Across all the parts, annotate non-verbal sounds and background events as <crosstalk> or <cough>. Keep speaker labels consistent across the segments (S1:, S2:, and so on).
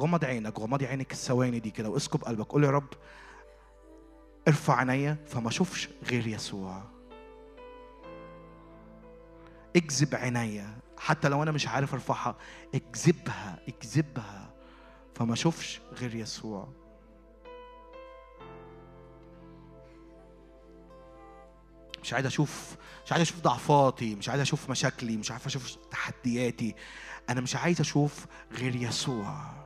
S1: غمض عينك غمضي عينك الثواني دي كده واسكب قلبك. قول يا رب ارفع عينيا فما اشوفش غير يسوع. اجذب عينيا حتى لو أنا مش عارف أرفعها اجذبها اجذبها فما اشوفش غير يسوع. مش عايز أشوف مش عايز أشوف ضعفاتي مش عايز أشوف مشاكلي مش عارف أشوف تحدياتي. أنا مش عايز أشوف غير يسوع.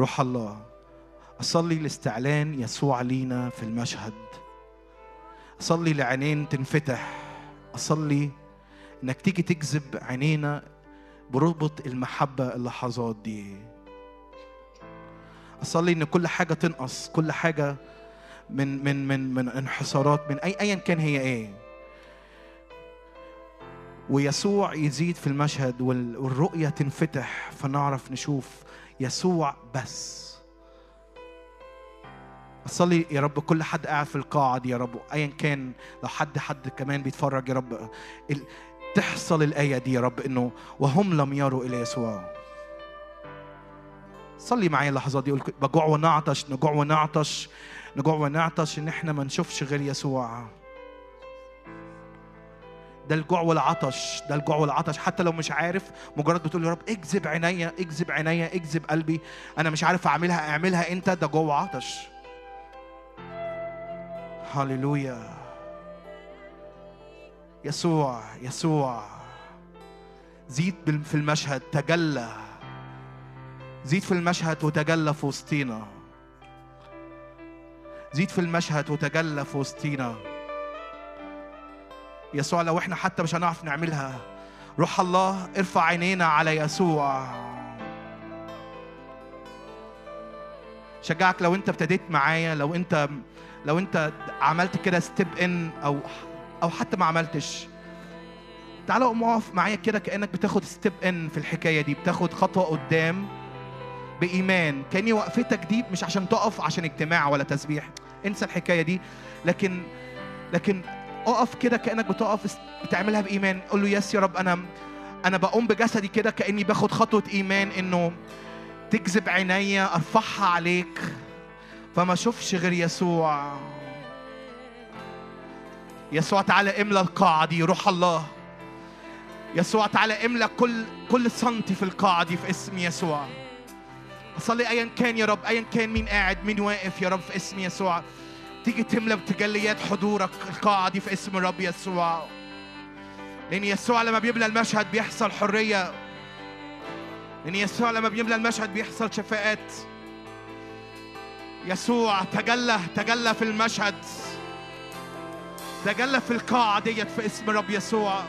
S1: روح الله أصلي لاستعلان يسوع لينا في المشهد. أصلي لعينين تنفتح. أصلي إنك تيجي تجذب عينينا بربط المحبة اللحظات دي. أصلي إن كل حاجة تنقص كل حاجة من من من من انحسارات من أي ايا كان هي إيه. ويسوع يزيد في المشهد وال- والرؤية تنفتح فنعرف نشوف يسوع بس. أصلي يا رب كل حد قاعد في القاعة دي يا رب أيا كان لو حد حد كمان بيتفرج يا رب تحصل الآية دي يا رب إنه وهم لم يروا إلى يسوع. صلي معايا اللحظات دي بجوع ونعطش نجوع ونعطش نجوع ونعطش إن إحنا ما نشوفش غير يسوع. ده الجوع والعطش ده الجوع والعطش. حتى لو مش عارف مجرد بتقول يا رب اجذب عينيا اجذب عينيا اجذب قلبي. أنا مش عارف أعملها أعملها إنت؟ ده جوع وعطش. هللويا. يسوع يسوع. زيد في المشهد تجلى. زيد في المشهد وتجلى في وسطينا. زيد في المشهد وتجلى في وسطينا. يسوع لو إحنا حتى مش هنعرف نعملها. روح الله ارفع عينينا على يسوع. شجعك لو أنت ابتديت معايا لو أنت لو أنت عملت كده step in أو أو حتى ما عملتش. تعالى قوم اقف معايا كده كأنك بتاخد step in في الحكاية دي بتاخد خطوة قدام بإيمان. كأني وقفتك دي مش عشان تقف عشان اجتماع ولا تسبيح. انسى الحكاية دي. لكن لكن اقف كده كأنك بتقف. بتعملها بإيمان. قول له يس يا رب. أنا أنا بقوم بجسدي كده كأني باخد خطوة إيمان إنه تجذب عينيا أرفعها عليك. فما اشوفش غير يسوع. يسوع تعالى املى القاعه دي روح الله. يسوع تعالى املى كل كل سنتي في القاعه دي في اسم يسوع. اصلي ايا كان يا رب. ايا كان مين قاعد؟ مين واقف يا رب في اسم يسوع؟ تيجي تملى بتجليات حضورك القاعة دي في اسم الرب يسوع. لأن يسوع لما بيملى المشهد بيحصل حرية. لأن يسوع لما بيملى المشهد بيحصل شفاءات. يسوع تجلى تجلى في المشهد. تجلى في القاعة ديت في اسم الرب يسوع.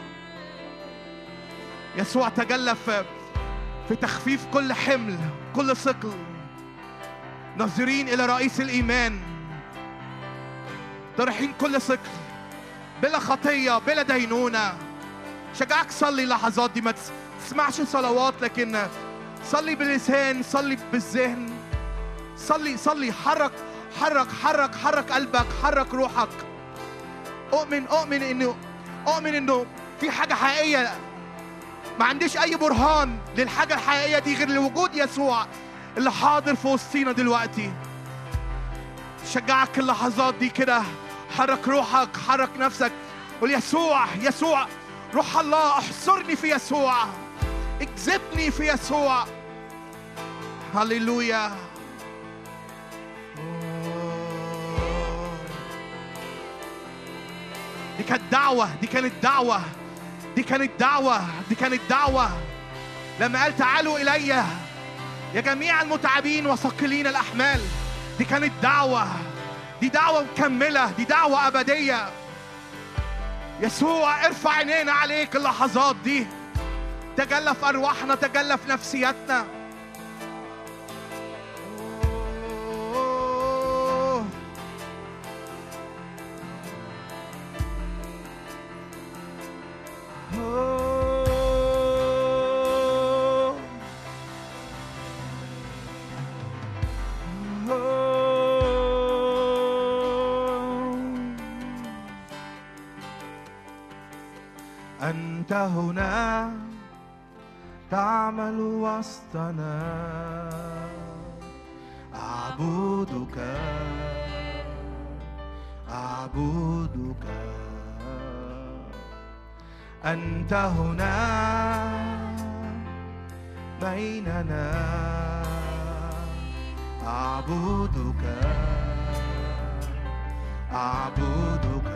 S1: يسوع تجلى في في تخفيف كل حمل كل ثقل. ناظرين إلى رئيس الإيمان. طرحين كل ثقل بلا خطية بلا دينونة. شجعك صلي اللحظات دي ما تس- تسمعش صلوات لكن صلي باللسان صلي بالذهن. صلي صلي حرك حرك حرك حرك قلبك حرك روحك. أؤمن أؤمن إنه أؤمن إنه في حاجة حقيقية. ما عنديش أي برهان للحاجة الحقيقية دي غير لوجود يسوع اللي حاضر في وسطينا دلوقتي. شجعك اللحظات دي كده. حرك روحك حرك نفسك. قول يسوع يسوع روح الله احصرني في يسوع. اجذبني في يسوع. هللويا. دي كانت دعوة دي كانت دعوة دي كانت دعوة دي كانت دعوة. لما قال تعالوا إلي يا جميع المتعبين وثقلين الأحمال دي كانت دعوة. دي دعوة مكملة دي دعوة أبدية. يسوع ارفع عينينا عليك اللحظات دي. تجلى في أرواحنا تجلى في نفسياتنا أوه. أنت هنا بيننا. أعبدك أعبدك.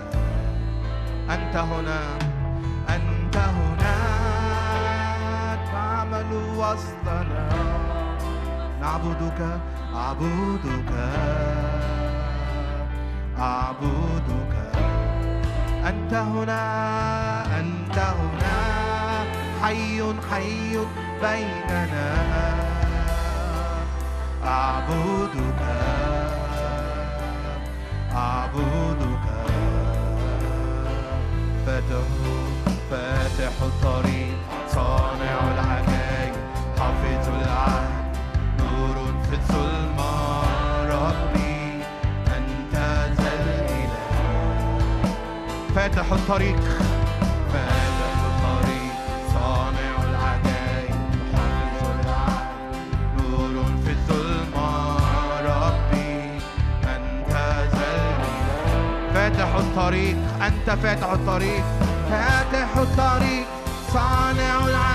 S1: أنت هنا أنت هنا. تعمل وسطنا نعبدك أعبدك. أعبدك. أنت هنا. أنت هنا حي حي بيننا. أعبدك. أعبدك. فاتح فاتح الطريق صانع العجائب حافظ العهد. نور في الظلمة. ربي أنت ذا الإله. فاتح الطريق. الطريق أنت فاتح الطريق. فاتح الطريق صانع العالم.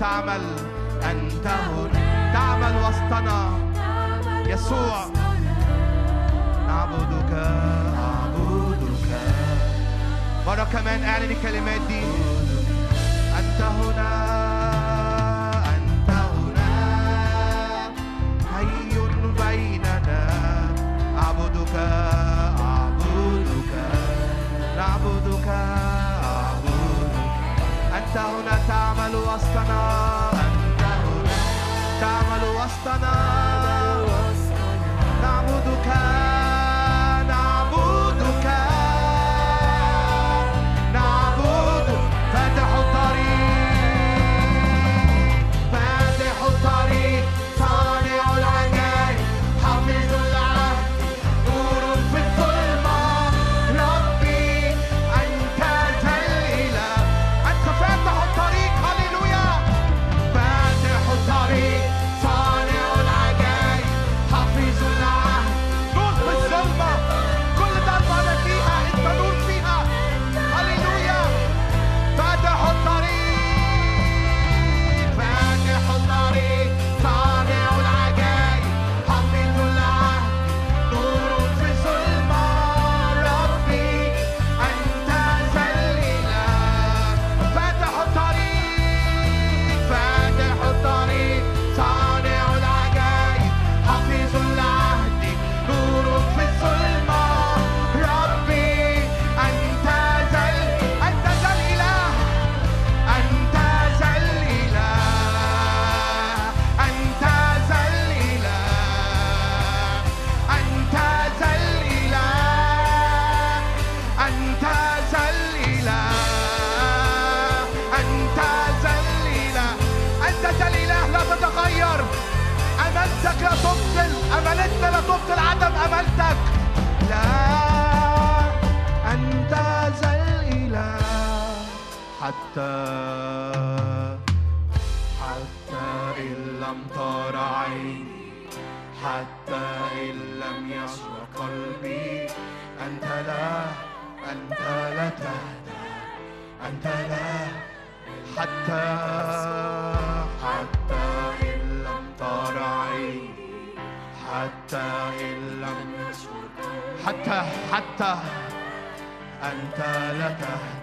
S1: تعمل أنت هنا. تعمل وسطنا. يسوع. نعبدك أعبدك مرة كمان أعلن الكلمات دي أنت هنا أعبدك أعبدك نعبدك. أنت هنا تعمل وسطنا. أنت هنا تعمل وسطنا. نعبدك حتى إن لم ترى عيني حتى إن لم يصل قلبي أنت لا أنت لا تهدى أنت لا حتى حتى إن لم ترى عيني حتى إن لم حتى حتى أنت لا تهدى.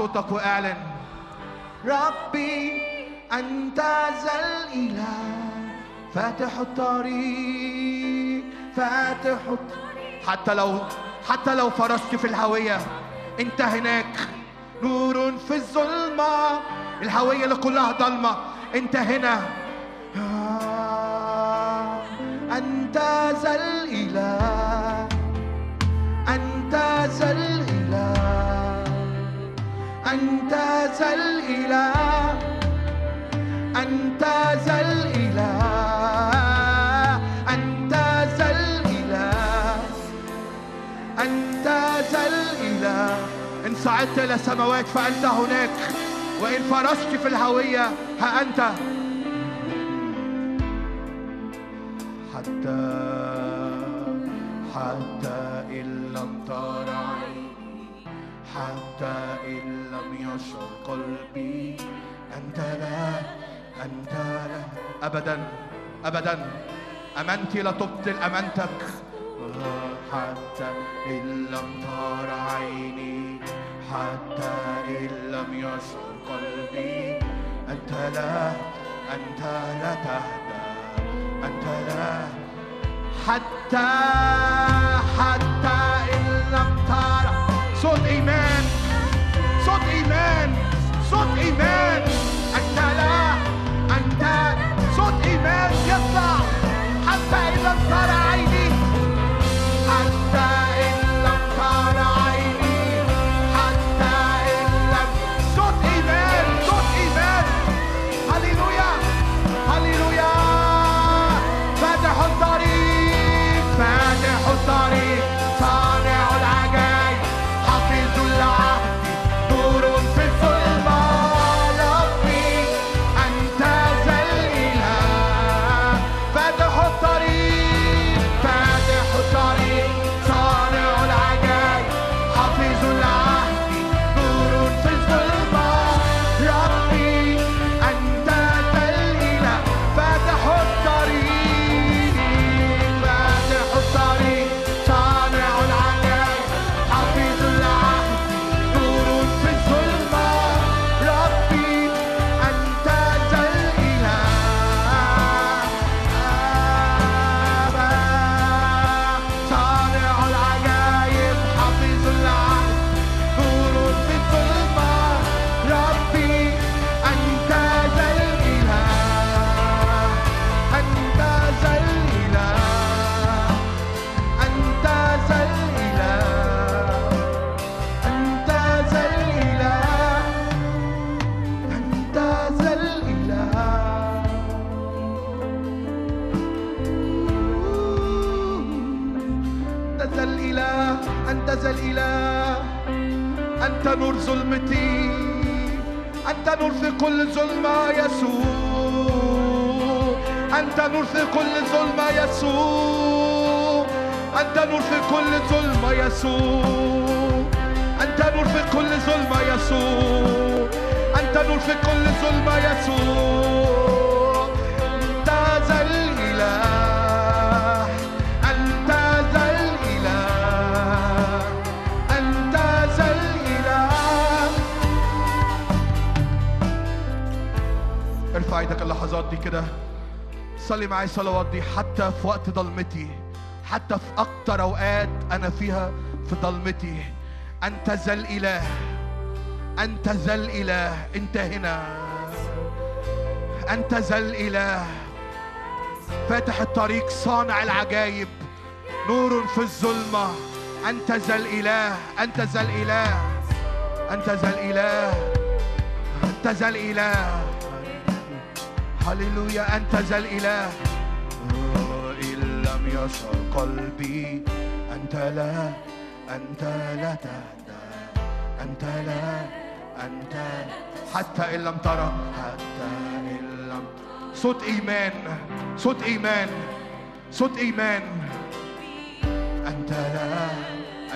S1: صوتك وأعلن. ربي أنت ذا الإله. فاتح الطريق فاتح الطريق. حتى لو حتى لو فرشت في الهوية أنت هناك. نور في الظلمة الهوية اللي كلها ضلمة أنت هنا. فأنت هناك. وإن فرست في الهوية ها أنت. حتى حتى إن لم ترى عيني حتى إن لم يشعر قلبي. أنت لا أنت لا. أبدا أبدا. أمانتي لا تبطل أمانتك. حتى إن لم ترى عيني حتى إن لم يشعر قلبي أنت لا أنت لا تهدى أنت لا. حتى حتى إن لم ترى. صوت إيمان صوت إيمان صوت إيمان. أنت نور في كل ظلمة يسوع أنت ذا الإله. أنت ذا الإله. أنت ذا الإله. ارفع إيدك اللحظات دي كده. صلي معايا الصلوات دي حتى في وقت ضلمتي حتى في أكتر أوقات أنا فيها في ضلمتي أنت ذا الإله. أنت ذا الإله. أنت هنا. أنت ذا الإله. فاتح الطريق صانع العجائب نور في الظلمة. أنت ذا الإله. أنت ذا الإله. أنت ذا الإله. أنت ذا الإله. هللويا. أنت ذا الإله. إن لم يشعر قلبي. أنت لا. أنت لا تهدى. أنت لا. أنت حتى إن لم ترى حتى إن لم صوت إيمان صوت إيمان صوت إيمان. أنت لا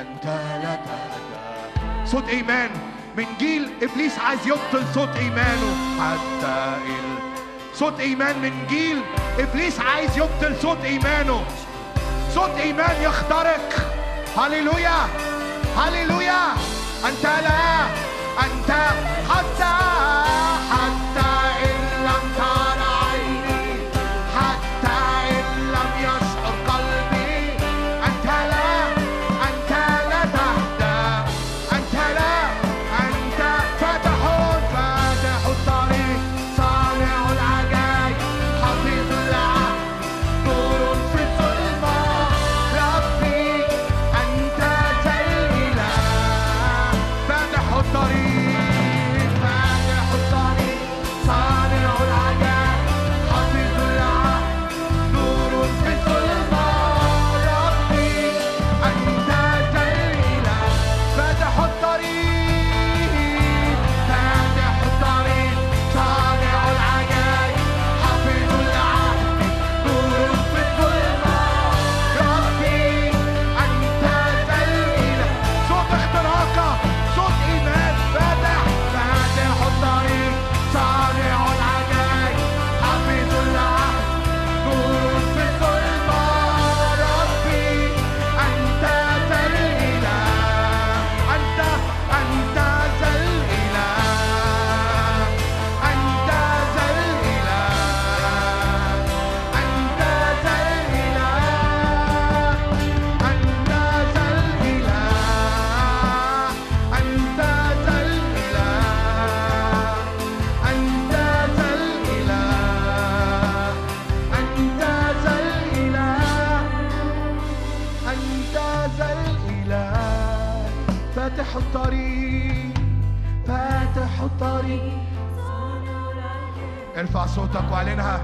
S1: أنت لا تهدى. صوت إيمان. من جيل إبليس عايز يبطل صوت إيمانه. حتى ال... صوت إيمان. من جيل إبليس عايز يبطل صوت إيمانه. صوت إيمان يخترق. هللويا هللويا. أنت لا. أنت حتى حتى ارفع صوتك وأعلنها.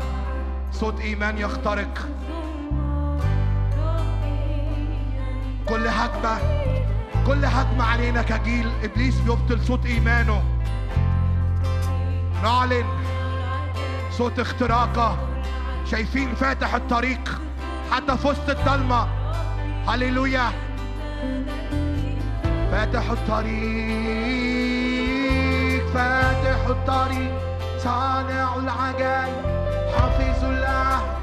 S1: صوت إيمان يخترق. كل هجمه كل هجمه علينا كجيل. إبليس بيبطل صوت إيمانه. نعلن صوت اختراقة. شايفين فاتح الطريق حتى في وسط الضلمة. هللويا. فاتح الطريق فاتح الطريق. صانع العجائب حافظ العهد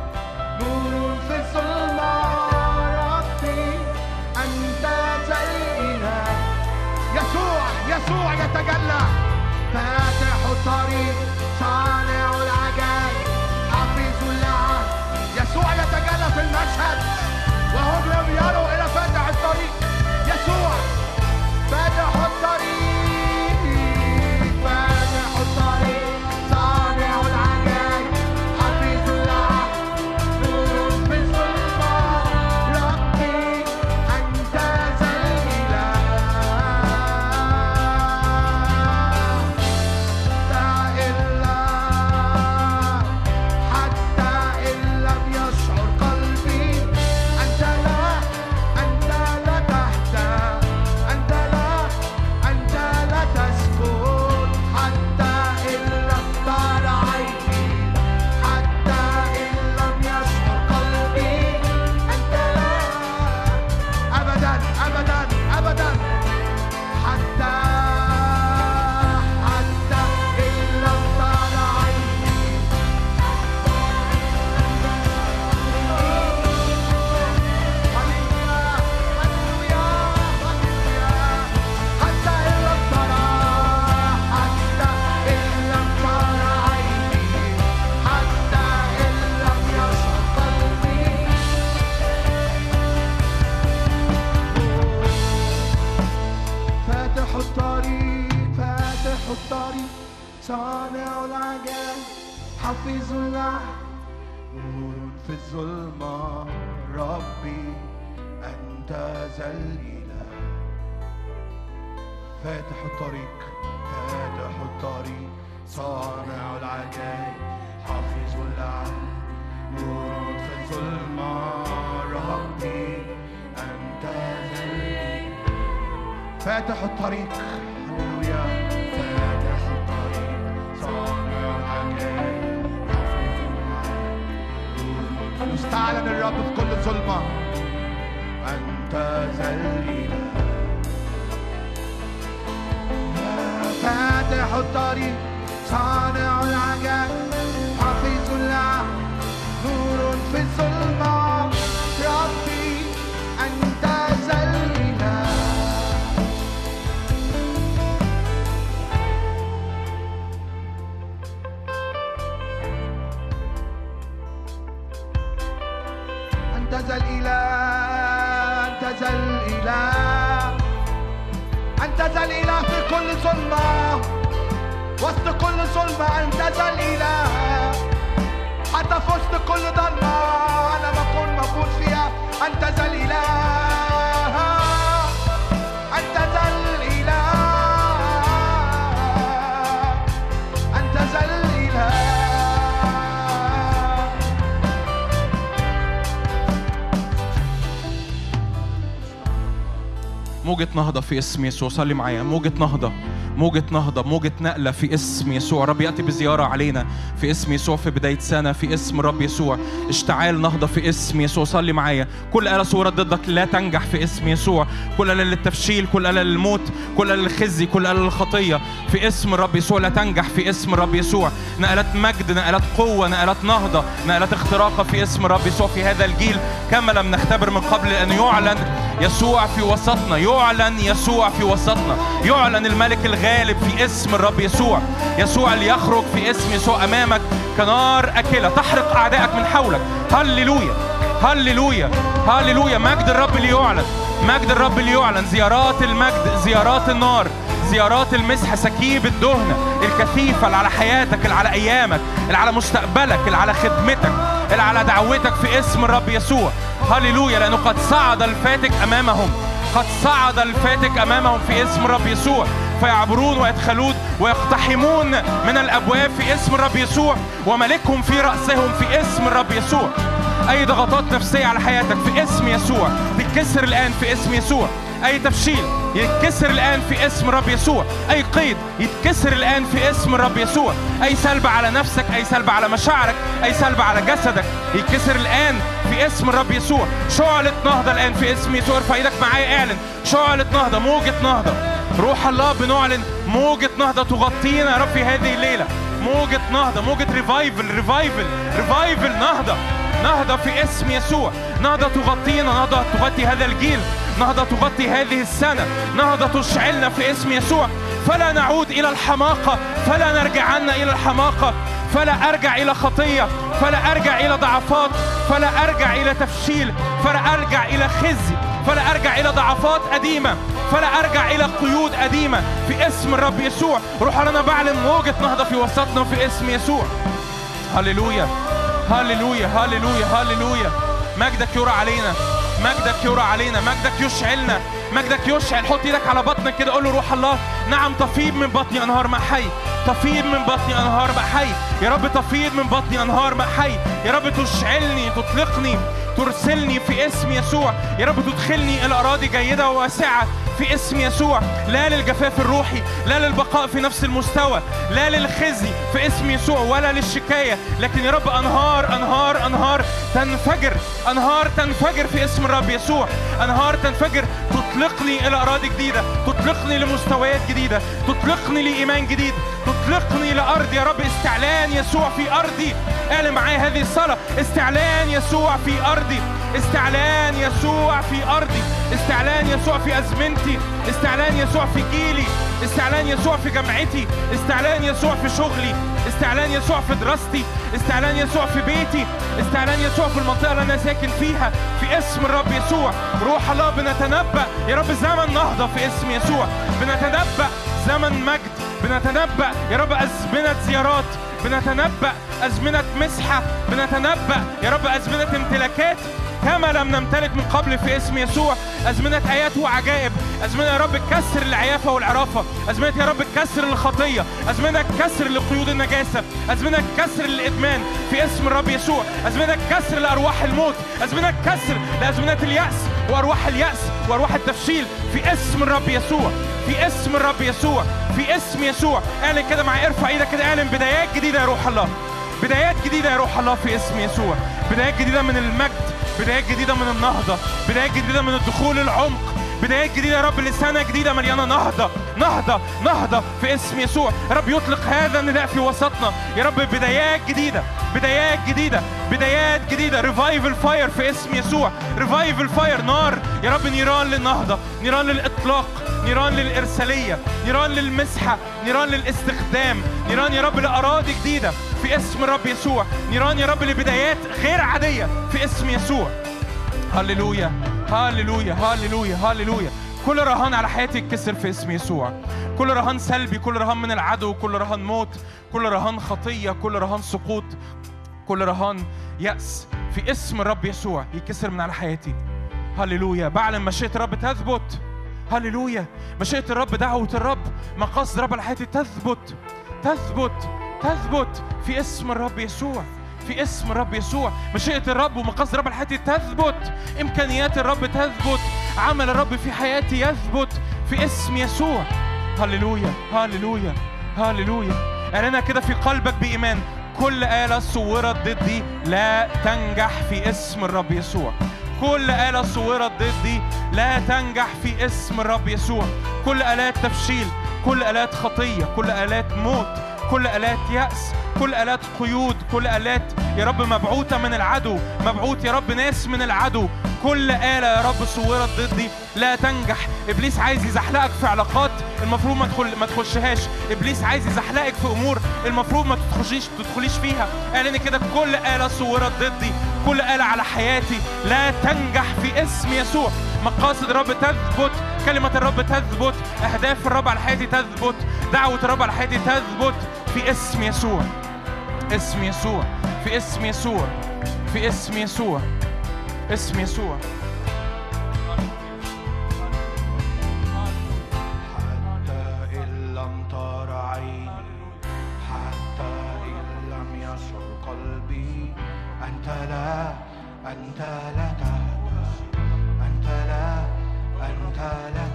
S2: موجة نهضة في اسم يسوع. صلي معايا. موجة نهضة. موجة نهضة. موجة نقلة في اسم يسوع. رب يأتي بزيارة علينا في اسم يسوع في بداية سنة في اسم رب يسوع. اشتعال نهضة في اسم يسوع. صلي معايا. كل آلة صورة ضدك لا تنجح في اسم يسوع. كل آلة للتفشيل كل آلة للموت كل آلة للخزي كل آلة للخطية في اسم رب يسوع. لا تنجح في اسم رب يسوع. نقلات مجد نقلات قوة نقلات نهضة نقلات اختراقة في اسم رب يسوع في هذا الجيل. كما لم نختبر من قبل أن يعلن يسوع في وسطنا. يعلن يسوع في وسطنا. يعلن الملك الغالب في اسم الرب يسوع. يسوع اللي يخرج في اسم يسوع أمامك كنار أكلة. تحرق أعدائك من حولك. هللويا. هللويا. هللويا. مجد الرب اللي يعلن. مجد الرب اللي يعلن. زيارات المجد زيارات النار زيارات المسح سكيب الدهنة الكثيفة اللي على حياتك اللي على أيامك اللي على مستقبلك اللي على خدمتك اللي على دعوتك في اسم الرب يسوع. هللويا لأنه قد صعد الفاتك أمامهم. قد صعد الفاتك أمامهم في اسم الرب يسوع. فيعبرون ويدخلون ويقتحمون من الأبواب في اسم الرب يسوع. وملكهم في رأسهم في اسم الرب يسوع. أي ضغطات نفسية على حياتك في اسم يسوع. تتكسر الآن في اسم يسوع. أي تفشيل يتكسر الآن في اسم الرب يسوع. أي قيد يتكسر الآن في اسم الرب يسوع. أي سلب على نفسك أي سلب على مشاعرك أي سلب على جسدك يتكسر الآن اسم الرب يسوع. شعلة نهضة الآن في اسم يسوع. ارفع إيدك معايا اعلن. شعلة نهضة موجة نهضة. روح الله بنعلن موجة نهضة تغطينا يا رب في هذه الليلة. موجة نهضة موجة revival revival revival نهضة. نهضة في اسم يسوع. نهضة تغطينا نهضة تغطي هذا الجيل. نهضة تغطي هذه السنة. نهضة تشعلنا في اسم يسوع. فلا نعود إلى الحماقة. فلا نرجعن إلى الحماقة. فلا أرجع إلى خطية. فلا أرجع إلى ضعفات. فلا أرجع إلى تفشيل فلا أرجع إلى خزي فلا أرجع إلى ضعفات قديمة فلا أرجع إلى قيود قديمة. في اسم الرب يسوع روح لنا بعلن موجة نهضة في وسطنا في اسم يسوع. هللويا هللويا هللويا هللويا. مجدك يرى علينا مجدك يرى علينا مجدك يشعلنا. مجدك يشعل حط إيدك على بطنك كده قول له روح الله. نعم تفيض من بطني انهار ماء حي. تفيض من بطني انهار ماء حي. يا رب تفيض من بطني انهار ماء حي. يا رب تشعلني تطلقني ترسلني في اسم يسوع. يا رب تدخلني إلى أراضي جيدة وواسعة في اسم يسوع. لا للجفاف الروحي لا للبقاء في نفس المستوى. لا للخزي في اسم يسوع ولا للشكاية. لكن يا رب أنهار أنهار أنهار. تنفجر أنهار تنفجر في اسم الرب يسوع. أنهار تنفجر تطلقني إلى أراضي جديدة تطلقني لمستويات جديدة تطلقني لإيمان جديد تطلقني لأرض يا رب استعلان يسوع في أرضي. اعلن معايا هذه الصلاة استعلان يسوع في أرضي. استعلان يسوع في أرضي استعلان يسوع في أزمنتي استعلان يسوع في جيلي استعلان يسوع في جامعتي استعلان يسوع في شغلي استعلان يسوع في دراستي استعلان يسوع في بيتي استعلان يسوع في المنطقة اللي أنا ساكن فيها في اسم الرب يسوع. روح الله بنتنبأ. يا رب زمن نهضة في اسم يسوع. بنتنبأ زمن مجد. بنتنبأ يا رب أزمنة زيارات. بنتنبأ أزمنة مسحة بنتنبأ. يا رب أزمنة امتلاكات كما لم نمتلك من قبل في اسم يسوع. أزمنة آيات وعجائب. أزمنة يا رب كسر العيافة والعرافة. أزمنة يا رب كسر الخطية. أزمنة كسر لقيود النجاسة. أزمنة كسر الإدمان في اسم الرب يسوع. أزمنة كسر لأرواح الموت. أزمنة كسر لأزمنة اليأس وأرواح اليأس وأرواح التفشيل في اسم الرب يسوع. في اسم الرب يسوع. في اسم يسوع. اعلن كده معايا ارفع إيدك كده. اعلن بدايات جديدة يا روح الله. بدايات جديدة يا روح الله في اسم يسوع. بدايات جديدة من المجد. بدايات جديدة من النهضة. بدايات جديدة من الدخول العمق. بدايات جديدة يا رب لسنة جديدة مليانة نهضة. نهضة. نهضة في اسم يسوع. يا رب يطلق هذا النداء في وسطنا. يا رب بدايات جديدة. بدايات جديدة. بدايات جديدة. revival fire في اسم يسوع. revival fire نار. يا رب نيران للنهضة. نيران للإطلاق. نيران للإرسالية. نيران للمسحة. نيران للاستخدام. نيران يا رب لأراضي جديدة في اسم الرب يسوع. نيران يا رب لبدايات غير عادية في اسم يسوع. هللويا هللويا هللويا هللويا. كل رهان على حياتي يتكسر في اسم يسوع. كل رهان سلبي كل رهان من العدو كل رهان موت كل رهان خطية كل رهان سقوط كل رهان يأس في اسم الرب يسوع يكسر من على حياتي. هللويا. بعلن مشيئة الرب تثبت. هللويا. مشيئة الرب دعوة الرب مقاصد الرب على حياتي تثبت. تثبت تثبت في اسم الرب يسوع في اسم الرب يسوع. مشيئة الرب ومقاصد الرب على حياتي تثبت. إمكانيات الرب تثبت. عمل الرب في حياتي يثبت في اسم يسوع. هللويا هللويا هللويا. اعلنها كده في قلبك بإيمان. كل آلة صورت ضدي لا تنجح في اسم الرب يسوع. كل آلة صورت ضدي لا تنجح في اسم الرب يسوع. كل آلات تفشيل كل آلات خطية كل آلات موت كل آلات يأس كل آلات قيود كل آلات يا رب مبعوثة من العدو مبعوث يا رب ناس من العدو. كل آلة يا رب صورت ضدي. لا تنجح. إبليس عايز يزحلقك في علاقات. المفروض ما تدخل ما تخشهاش. إبليس عايز يزحلقك في أمور المفروض ما تدخليش تدخليش فيها. اعلن كده كل آلة صورت ضدي. كل آلة على حياتي. لا تنجح في اسم يسوع. مقاصد الرب تثبت. كلمة الرب تثبت. أهداف الرب على حياتي تثبت. دعوة الرب على حياتي تثبت. في اسم يسوع. اسم يسوع. في اسم يسوع. في اسم يسوع. اسم يسوع.
S1: حتى إن لم تر عيني حتى إن لم يشعر قلبي أنت لا أنت لا تهدى أنت لا أنت لا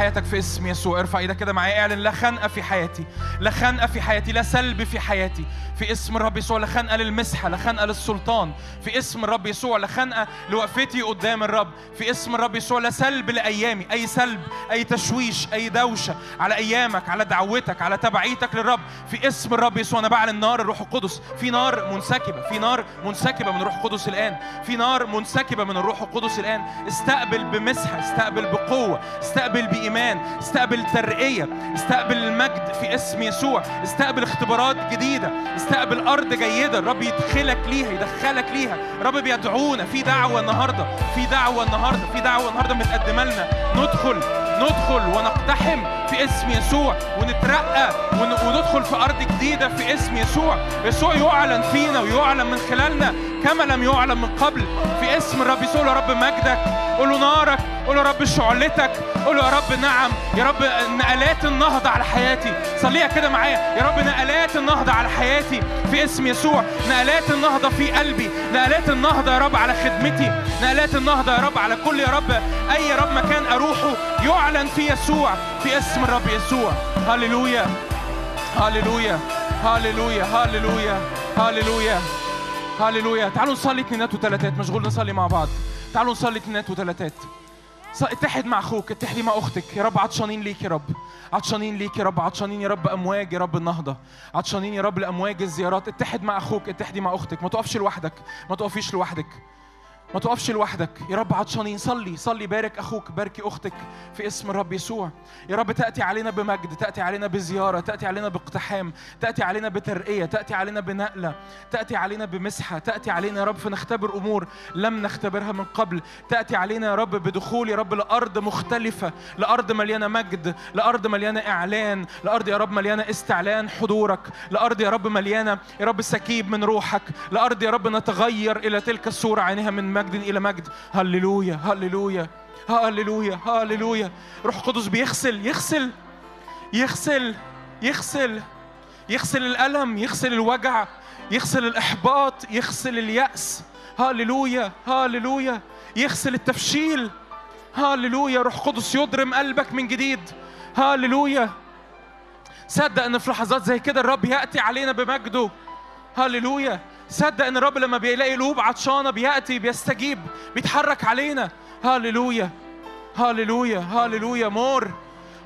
S2: حياتك في اسم يسوع. ارفع إيدك كده معايا اعلن لا خنقة في حياتي. لا خنقة في حياتي لا سلب في حياتي. في اسم الرب يسوع لا خنقة للمسحة لا خنقة للسلطان. في اسم الرب يسوع لا خنقة لوقفتي قدام الرب. في اسم الرب يسوع لا سلب لأيامي. أي سلب أي تشويش أي دوشة. على أيامك على دعوتك على تبعيتك للرب. في اسم الرب يسوع أنا بعلن نار الروح القدس. في نار منسكبة في نار منسكبة من الروح القدس الآن. في نار منسكبة من الروح القدس الآن. استقبل بمسحة استقبل بقوة استقبل بإيمان استقبل ترقية استقبل المجد في اسم يسوع. استقبل اختبارات جديدة. استقبل أرض جيدة. الرب يدخلك ليها يدخلك ليها. الرب بيدعونا. في دعوة النهارده. في دعوة النهارده. في دعوة النهارده متقدمة لنا. ندخل ندخل ونقتحم في اسم يسوع ونترقى ون- وندخل في أرض جديدة في اسم يسوع. يسوع يعلن فينا ويعلن من خلالنا كما لم يعلن من قبل. في اسم الرب يسوع يا رب مجدك. قول له نارك قول له رب شعلتك قول له يا رب نعم يا رب نقلات النهضة على حياتي. صليها كده معايا يا رب نقلات النهضة على حياتي في اسم يسوع. نقلات النهضة في قلبي نقلات النهضة يا رب على خدمتي نقلات النهضة يا رب على كل يا رب أي يا رب مكان أروحه يعلن في يسوع في اسم الرب يسوع. هللويا هللويا هللويا هللويا هللويا هللويا. تعالوا نصلي اتنينات وتلاتات مشغول نصلي مع بعض. تعالوا نصلي اتنينات وتلاتات اتحد مع أخوك اتحدي مع أختك. يا رب عطشانين ليك يا رب. عطشانين ليك يا رب. عطشانين يا رب أمواج يا رب النهضة. عطشانين يا رب لأمواج الزيارات. اتحد مع أخوك اتحدي مع أختك. ما تقفش لوحدك. ما تقفيش لوحدك. ما تقفش لوحدك. يا رب عطشانين صلي صلي بارك أخوك باركي أختك في اسم الرب يسوع. يا رب تأتي علينا بمجد تأتي علينا بزيارة تأتي علينا باقتحام تأتي علينا بترقية تأتي علينا بنقلة تأتي علينا بمسحة تأتي علينا يا رب فنختبر أمور لم نختبرها من قبل. تأتي علينا يا رب بدخول يا رب لأرض مختلفة لأرض مليانة مجد لأرض مليانة إعلان لأرض يا رب مليانة استعلان حضورك لأرض يا رب مليانة يا رب سكيب من روحك لأرض يا رب نتغير إلى تلك الصورة عينها من مجد. إلى مجد. هللويا هللويا هللويا هللويا. روح قدس بيغسل يغسل يغسل يغسل يغسل الألم يغسل الوجع يغسل الإحباط يغسل اليأس. هللويا هللويا. يغسل التفشيل. هللويا. روح قدس يضرم قلبك من جديد. هللويا. صدق إن في لحظات زي كده الرب يأتي علينا بمجده. هللويا. صدق إن الرب لما بيلاقي قلوب عطشانة بيأتي بيستجيب بيتحرك علينا. هللويا هللويا هللويا more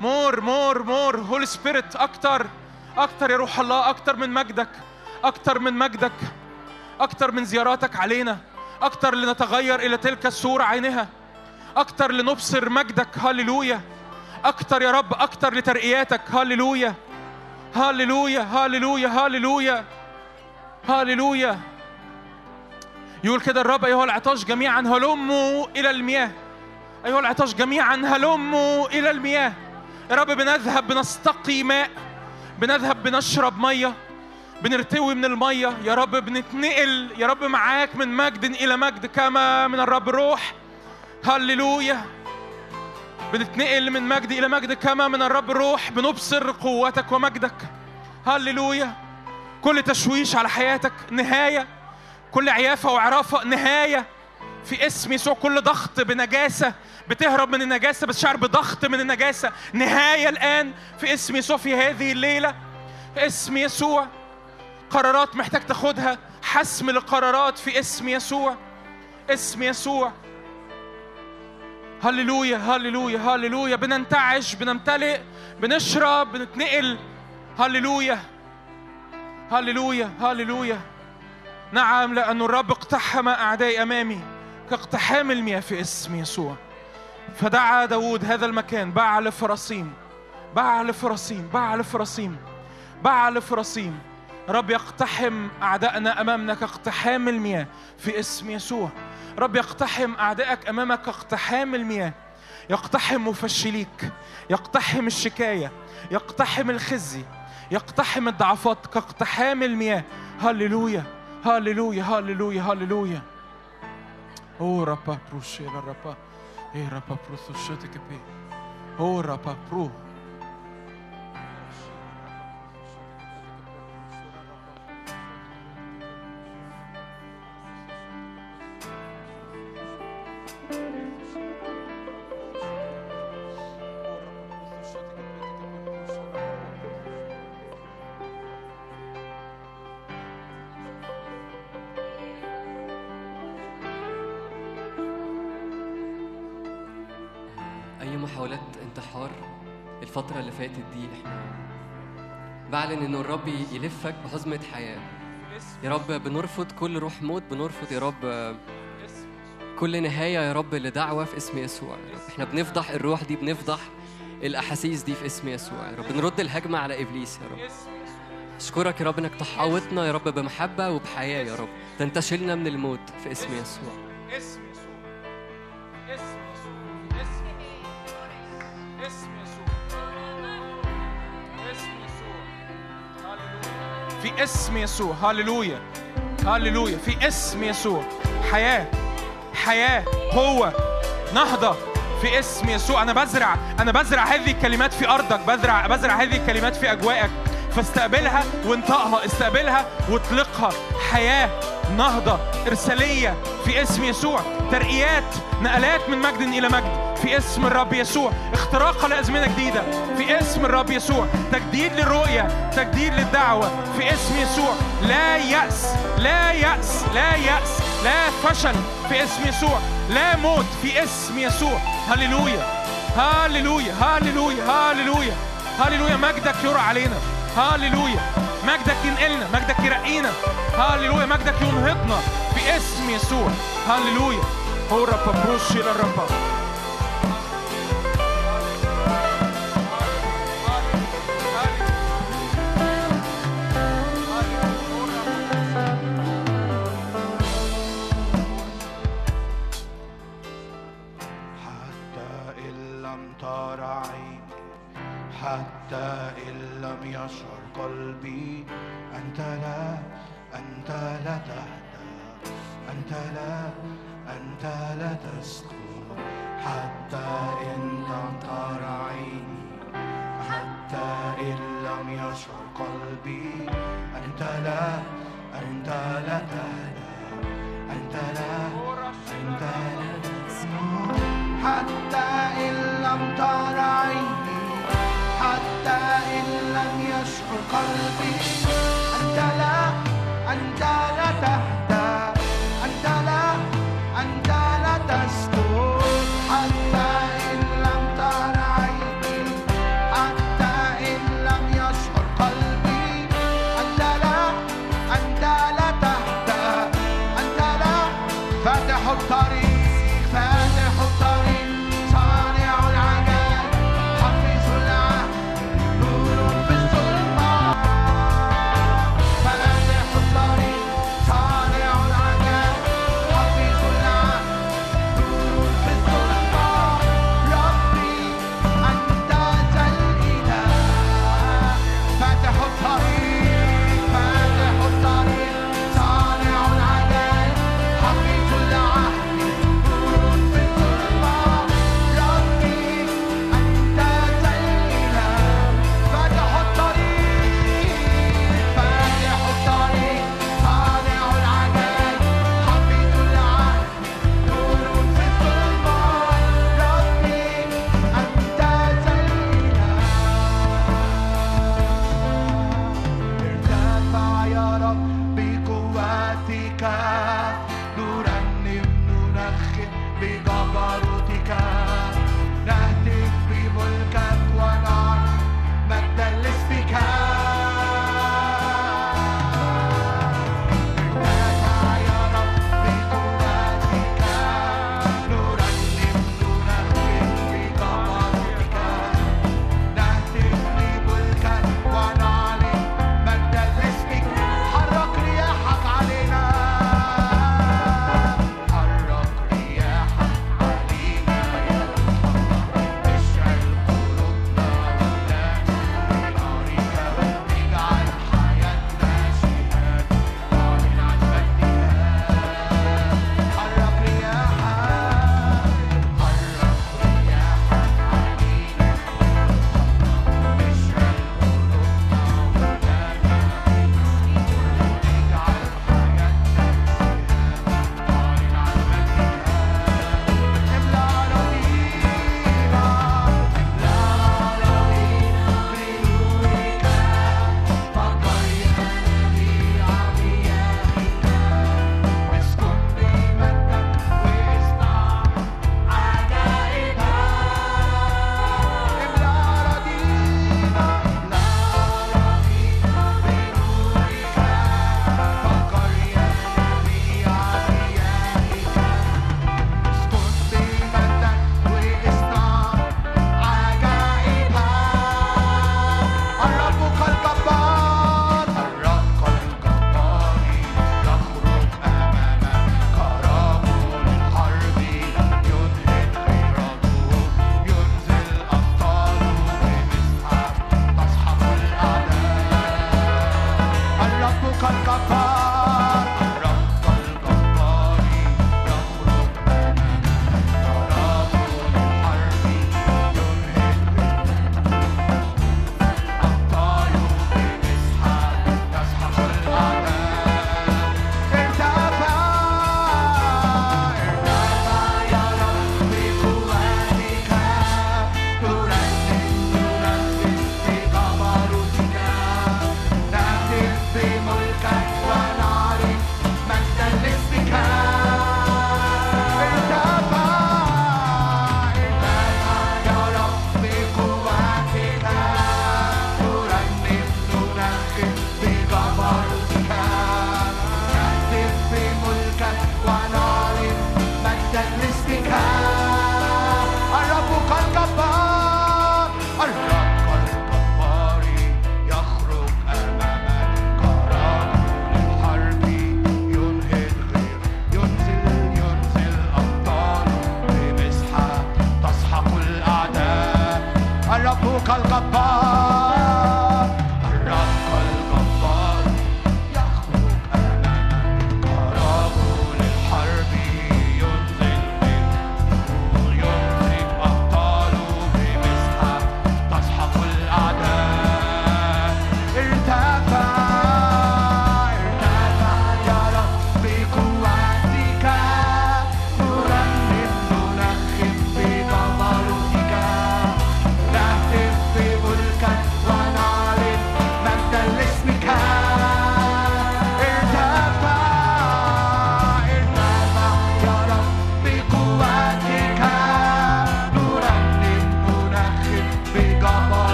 S2: more more more. Holy Spirit أكتر أكتر يا روح الله أكتر من مجدك أكتر من مجدك أكتر من زياراتك علينا أكتر لنتغير إلى تلك الصورة عينها أكتر لنبصر مجدك. هللويا أكتر يا رب أكتر لترقياتك. هللويا هللويا هللويا هللويا هللويا يقول كده الرب أيها العطاش جميعا هلموا إلى المياه. أيها العطاش جميعا هلموا إلى المياه. يا رب بنذهب بنستقي ماء. بنذهب بنشرب مية. بنرتوي من المية. يا رب بنتنقل يا رب معاك من مجد إلى مجد كما من الرب روح. هللويا بنتنقل من مجد إلى مجد كما من الرب روح. بنبصر قوتك ومجدك. هللويا كل تشويش على حياتك نهاية كل عيافة وعرافة نهاية. في اسم يسوع كل ضغط بنجاسة بتهرب من النجاسة بتشعر بضغط من النجاسة. نهاية الآن في اسم يسوع في هذه الليلة. في اسم يسوع. قرارات محتاج تاخدها. حسم للقرارات في اسم يسوع. اسم يسوع. هللويا هللويا هللويا. بننتعش بنمتلئ بنشرب بنتنقل. هللويا. هللويا هللويا. نعم لأن الرب اقتحم أعدائي أمامي كاقتحام المياه في اسم يسوع. فدعا داود هذا المكان باع لفراسيم باع لفراسيم باع لفراسيم باع لفراسيم رب يقتحم أعدائنا أمامنا كاقتحام المياه في اسم يسوع. رب يقتحم أعدائك أمامك كاقتحام المياه. يقتحم مفشليك يقتحم الشكاية يقتحم الخزي يقتحم الضعفات كاقتحام المياه. هللويا هللويا هللويا هللويا. أو رابا بروشي رابا اي رابا بروثوشوتك بي أو رابا برو.
S3: اي محاولات انتحار الفترة اللي فاتت دي. إحنا بعلن إن الرب يلفك بحزمه حياة. يا رب بنرفض كل روح موت بنرفض يا رب كل نهاية يا رب لدعوة في اسم يسوع. يا رب إحنا بنفضح الروح دي بنفضح الأحاسيس دي في اسم يسوع. يا رب بنرد الهجمة على إبليس يا رب. أشكرك يا رب إنك تحاوطنا يا رب بمحبة وبحياة يا رب. تنتشلنا من الموت في اسم يسوع.
S2: اسم يسوع. هللويا. هللويا. في اسم يسوع. حياة. حياة. قوة. نهضة. في اسم يسوع. أنا بزرع. أنا بزرع هذه الكلمات في أرضك. بزرع بزرع هذه الكلمات في أجواءك. فاستقبلها وانطقها. استقبلها واطلقها حياة. نهضة. إرسالية. في اسم يسوع. ترقيات. نقلات من مجد إلى مجد. في اسم الرب يسوع. اختراق لأزمنة جديدة. في اسم الرب يسوع. تجديد للرؤية. تجديد للدعوة. في اسم يسوع. لا يأس لا يأس لا يأس لا فشل في اسم يسوع. لا موت في اسم يسوع. هللويا هللويا هللويا هللويا هللويا. مجدك يرى علينا. هللويا. مجدك ينقلنا مجدك يرقينا. هللويا. مجدك ينهضنا في اسم يسوع. هللويا. هو رب بروشي للرب
S1: لا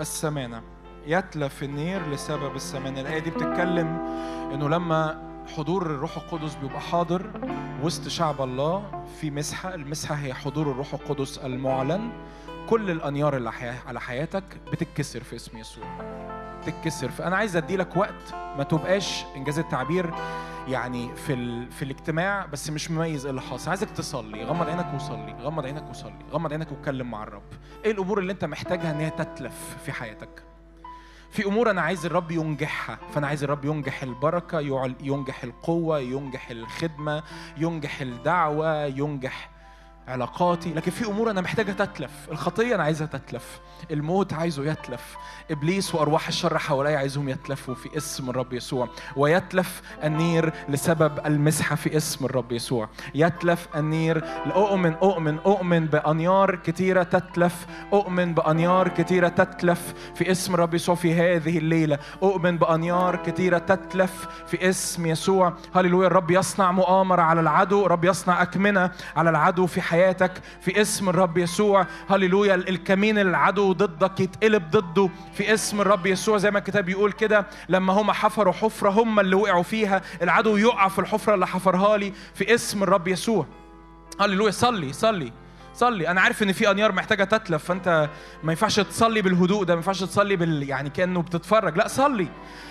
S2: السمانة. يتلف النير لسبب السمانة. الآية دي بتتكلم إنه لما حضور الروح القدس بيبقى حاضر وسط شعب الله في مسحة. المسحة هي حضور الروح القدس المعلن. كل الأنيار اللي على حياتك بتتكسر في اسم يسوع. تتكسر فأنا عايز أديلك وقت ما تبقاش إنجاز التعبير. يعني في ال... في الاجتماع بس مش مميز إيه اللي حاصل. عايزك تصلي غمض عينك وصلي غمض عينك وصلي غمض عينك واتكلم مع الرب. إيه الأمور اللي أنت محتاجها إن هي تتلف في حياتك؟ في أمور أنا عايز الرب ينجحها فأنا عايز الرب ينجح البركة ينجح القوة ينجح الخدمة ينجح الدعوة ينجح علاقاتي. لكن في أمور أنا محتاجه تتلف. الخطية أنا عايزها تتلف. الموت عايزه يتلف. إبليس وأرواح الشر حواليا عايزهم يتلفوا في اسم الرب يسوع. ويتلف النير لسبب المسحة في اسم الرب يسوع. يتلف النير أؤمن أؤمن أؤمن بأنيار كتيرة تتلف. أؤمن بأنيار كتيرة تتلف في اسم الرب يسوع في هذه الليلة. أؤمن بأنيار كتيرة تتلف في اسم يسوع. هللويا الرب يصنع مؤامرة على العدو. الرب يصنع أكمنة على العدو في حياتك في اسم الرب يسوع. هللويا الكمين العدو ضدك يتقلب ضده في اسم الرب يسوع زي ما الكتاب بيقول كده لما هم حفروا حفرة هم اللي وقعوا فيها العدو يقع في الحفرة اللي حفرها لي في اسم الرب يسوع. هللويا صلي صلي. صلي أنا عارف ان في انيار محتاجه تتلف فانت ما ينفعش تصلي بالهدوء ده ما ينفعش تصلي بال يعني كانه بتتفرج لا صلي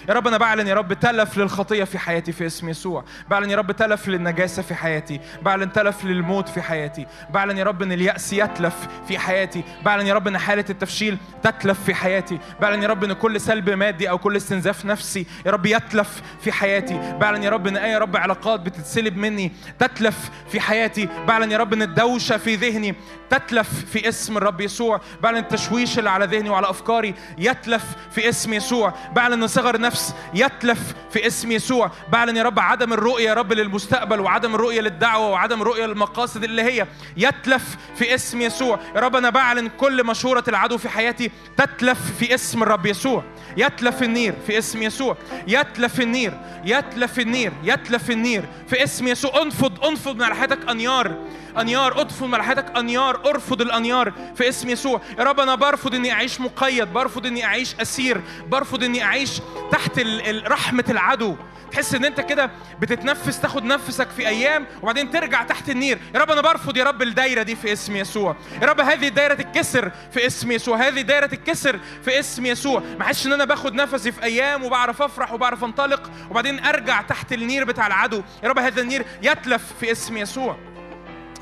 S2: يا رب أنا بعلن يا رب تلف للخطيه في حياتي في اسم يسوع بعلن يا رب تلف للنجاسه في حياتي بعلن تلف للموت في حياتي بعلن يا رب ان الياس يتلف في حياتي بعلن يا رب ان حاله التفشيل تتلف في حياتي بعلن يا رب ان كل سلب مادي أو كل استنزاف نفسي يا رب يتلف في حياتي بعلن يا رب ان اي رب علاقات بتتسلب مني تتلف في حياتي بعلن يا رب ان الدوشه في ذهني تتلف في اسم الرب يسوع. بعلن التشويش اللي على ذهني وعلى أفكاري يتلف في اسم يسوع. بعلن صغر نفس يتلف في اسم يسوع. بعلن يا رب عدم الرؤية يا رب للمستقبل وعدم الرؤية للدعوة وعدم الرؤية للمقاصد اللي هي يتلف في اسم يسوع. يا رب أنا بعلن كل مشورة العدو في حياتي تتلف في اسم الرب يسوع. يتلف النير في اسم يسوع. يتلف النير يتلف النير يتلف النير في اسم يسوع. انفض انفض من على حياتك أنيار. أنيار. أنيار على حياتك أنيار أرفض الأنيار في اسم يسوع. يا رب أنا برفض إني أعيش مقيد برفض إني أعيش أسير برفض إني أعيش تحت رحمة العدو. تحس إن أنت كده بتتنفس تاخد نفسك في أيام وبعدين ترجع تحت النير. يا رب أنا برفض يا رب الدايرة دي في اسم يسوع. يا رب هذه الدايرة تتكسر في اسم يسوع. هذه الدايرة تتكسر في اسم يسوع. ما احسش إن أنا باخد نفسي في أيام وبعرف أفرح وبعرف أنطلق وبعدين أرجع تحت النير بتاع العدو. يا رب هذا النير يتلف في اسم يسوع.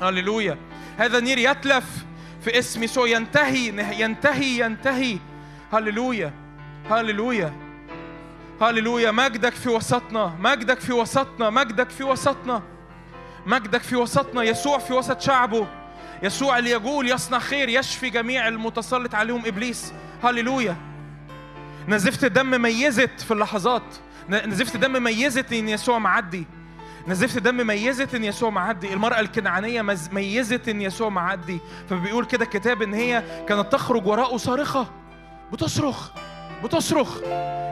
S2: هللويا هذا النير يتلف في اسم يسوع ينتهي ينتهي ينتهي. هللويا هللويا هللويا مجدك في وسطنا مجدك في وسطنا مجدك في وسطنا. مجدك في وسطنا يسوع في وسط شعبه. يسوع اللي يقول يصنع خير يشفي جميع المتسلط عليهم إبليس. هللويا نزفت الدم ميزت في اللحظات. نزفت الدم ميزت إن يسوع معدي. نزفت الدم ميزت ان يسوع معدي. المرأة الكنعانية مز- ميزت ان يسوع معدي. فبيقول كده الكتاب إن هي كانت تخرج وراءه صارخة. بتصرخ بتصرخ.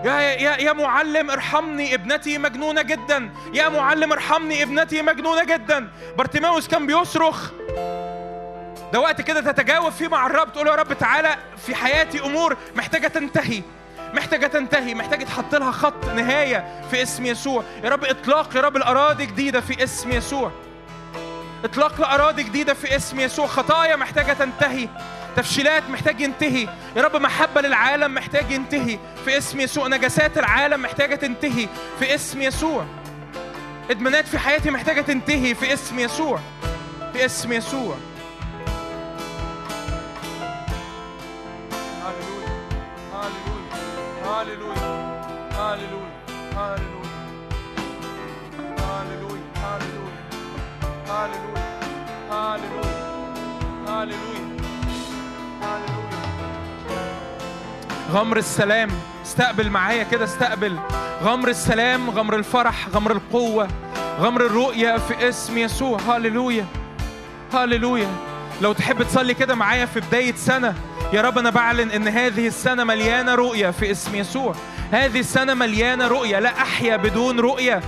S2: يا يا يا معلم ارحمني ابنتي مجنونة جدا. يا معلم ارحمني ابنتي مجنونة جدا. بارتيماوس كان بيصرخ. ده وقت كده تتجاوب فيه مع الرب. تقول يا رب تعالى في حياتي أمور محتاجة تنتهي. محتاجة تنتهي محتاجة تحط لها خط نهاية في اسم يسوع. يا رب إطلاق يا رب الأراضي جديدة في اسم يسوع. إطلاق لأراضي جديدة في اسم يسوع. خطايا محتاجة تنتهي. تفشيلات محتاج ينتهي. يا رب محبة للعالم محتاج ينتهي. في اسم يسوع. نجاسات العالم محتاجة تنتهي. في اسم يسوع. إدمانات في حياتي محتاجة تنتهي. في اسم يسوع. في اسم يسوع. هاليلويا هاليلويا هاليلويا هاليلويا هاليلويا هاليلويا هاليلويا هاليلويا هاليلويا غمر السلام استقبل معايا كده استقبل غمر السلام غمر الفرح غمر القوة غمر الرؤية في اسم يسوع هاليلويا هاليلويا لو تحب تصلي كده معايا في بداية سنة يا رب أنا بعلن إن هذه السنة مليانة رؤية في اسم يسوع. هذه السنة مليانة رؤية. لا أحيا بدون رؤية.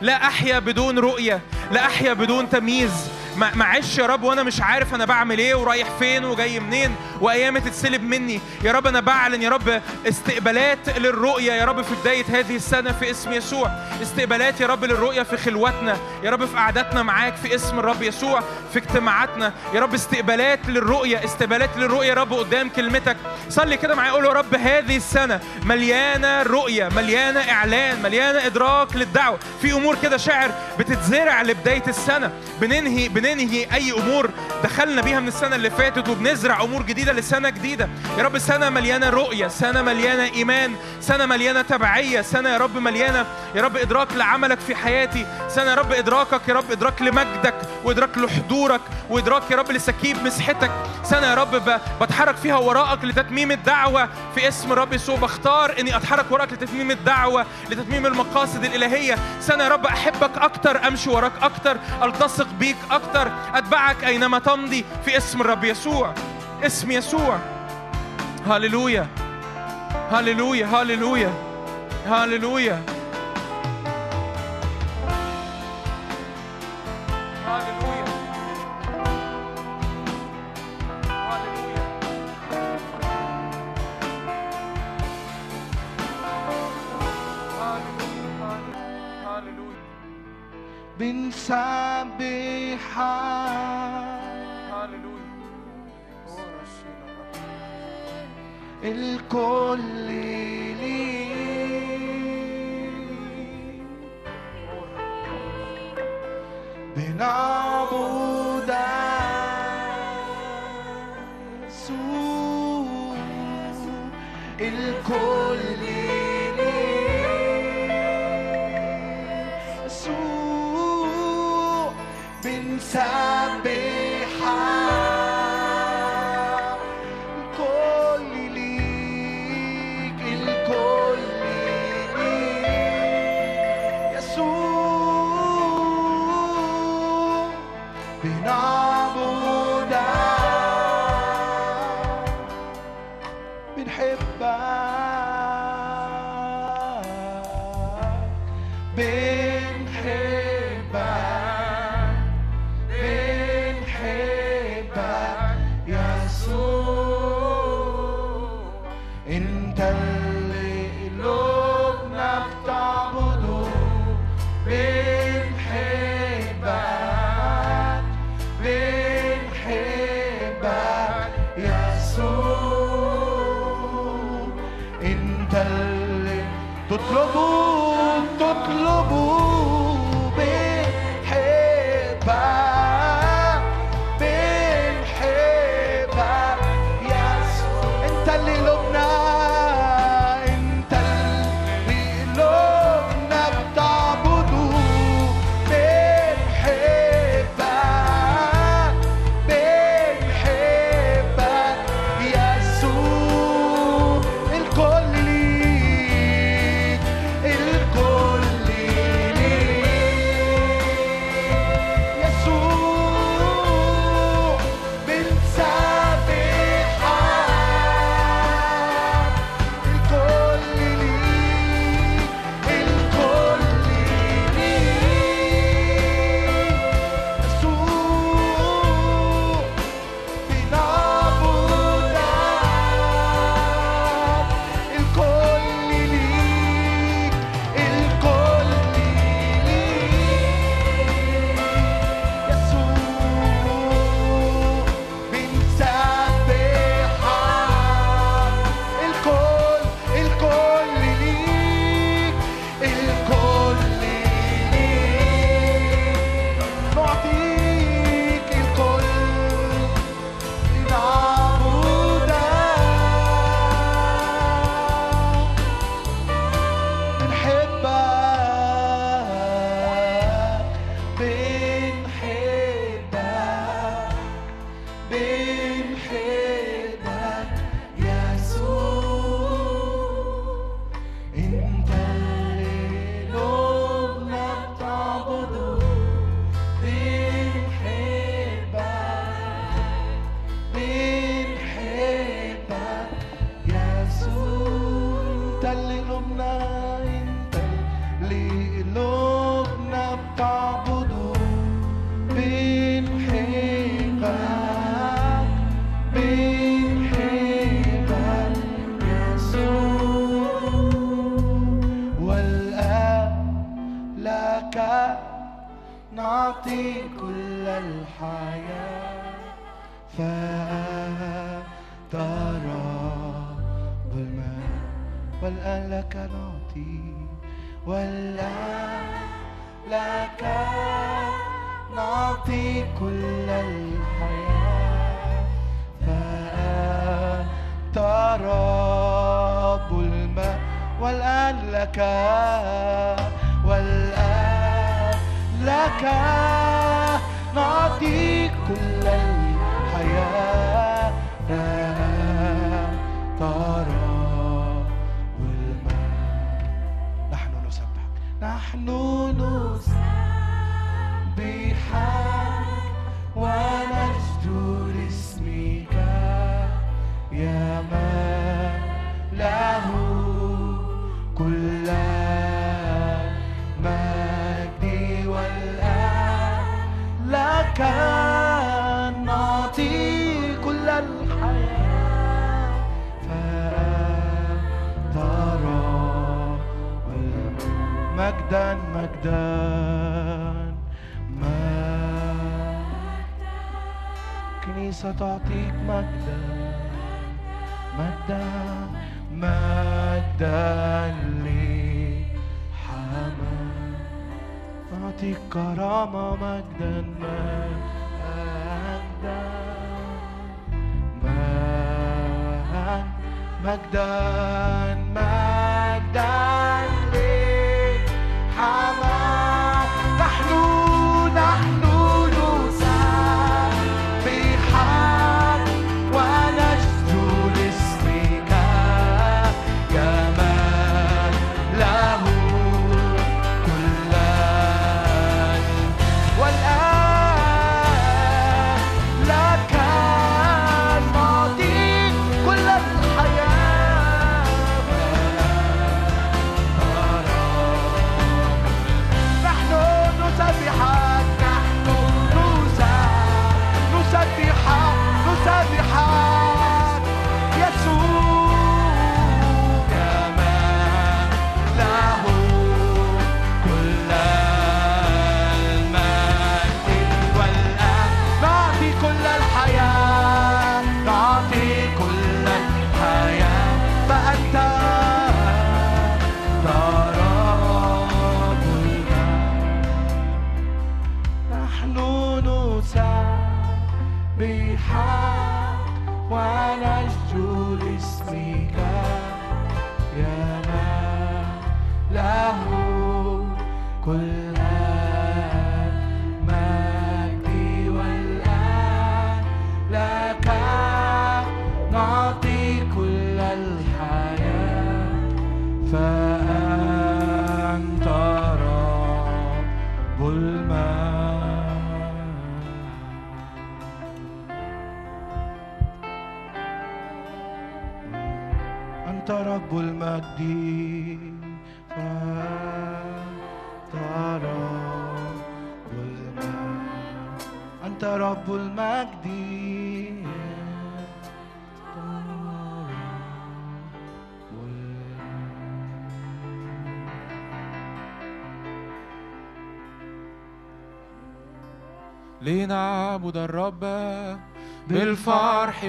S2: لا أحيا بدون رؤية. لا أحيا بدون تمييز. ما يا رب وأنا مش عارف أنا بعمل إيه ورايح فين وجاي منين وايامي تتسلب مني. يا رب أنا بعلن يا رب استقبالات للرؤيه يا رب في بداية هذه السنة في اسم يسوع. استقبالات يا رب للرؤيه في خلوتنا يا رب في قعداتنا معاك في اسم الرب يسوع في اجتماعاتنا. يا رب استقبالات للرؤيه استقبالات للرؤيه يا رب قدام كلمتك. صلي كده معايا قول يا رب هذه السنة مليانة رؤيه مليانة إعلان مليانة إدراك للدعوة. في أمور كده شعر بتتزرع لبداية السنة. بننهي بننهي أي أمور دخلنا بيها من السنة اللي فاتت وبنزرع أمور جديدة لسنة جديدة. يا رب سنة مليانة رؤية سنة مليانة إيمان سنة مليانة تبعية سنة يا رب مليانة يا رب إدراك لعملك في حياتي سنة يا رب إدراكك يا رب إدراك لمجدك وإدراك لحضورك وإدراك يا رب لسكيب مسحتك. سنة يا رب بتحرك فيها وراءك لتتميم الدعوة في اسم الرب يسوع بختار إني أتحرك وراك لتتميم الدعوة لتتميم المقاصد الإلهية. سنة يا رب أحبك أكتر أمشي وراك أكتر ألتصق بيك أكتر أتبعك أينما تمضي في اسم الرب يسوع. اسم يسوع. هللويا. هللويا. هللويا. هللويا.
S1: بنسبحك
S2: هللويا
S1: الكل ليك بنعبدك يسوع الكل بنسبحك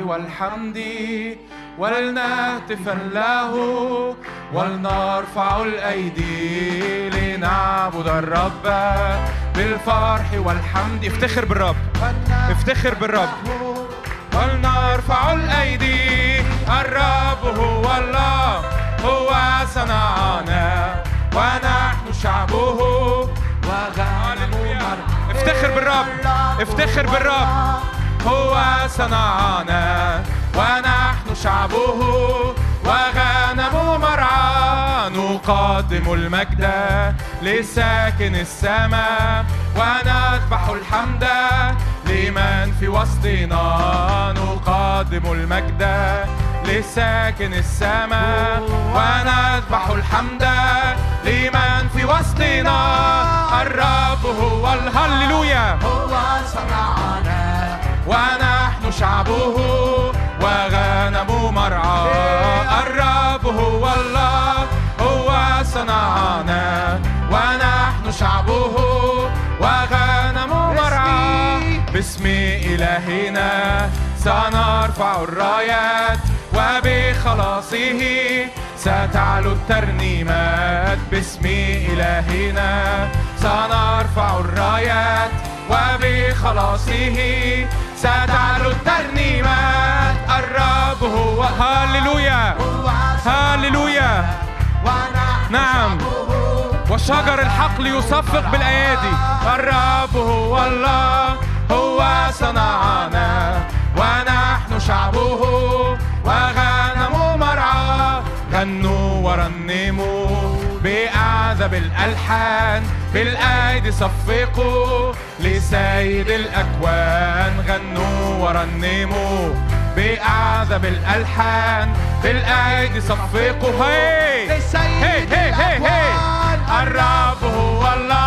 S2: والحمد ولنهتف له ولنرفع الأيدي لنعبد الرب بالفرح والحمد. افتخر بالرب. افتخر بالرب. ولنرفع الأيدي. الرب هو الله. هو صنعنا. ونحن شعبه. وغنم افتخر بالرب. افتخر بالرب. هو صنعنا ونحن شعبه وغنم مرعى نقدم المجد لساكن السماء ونذبح الحمد لمن في وسطنا. نقدم المجد لساكن السماء ونذبح الحمد لمن في وسطنا. الرب هو الهللويا.
S1: هو صنعنا
S2: ونحن شعبه وغنم مرعاه الرب هو الله هو صنعنا. ونحن شعبه وغنم مرعاه باسم إلهنا سنرفع الرايات وبخلاصه ستعلو الترنيمات. باسم إلهنا سنرفع الرايات وبخلاصه ستعلو الترنيمات. الرب هو هللويا. هللويا. نعم. وشجر الحقل يصفق بالأيادي. الرب هو الله. هو صنعنا. ونحن شعبه. وغنم مرعى غنوا ورنموا بأعذب الألحان بالأيدي صفقوا لسيد الأكوان غنوا ورنموا بأعذب الألحان بالأيدي صفقوا. هي! هي! هي! الرب هو الله.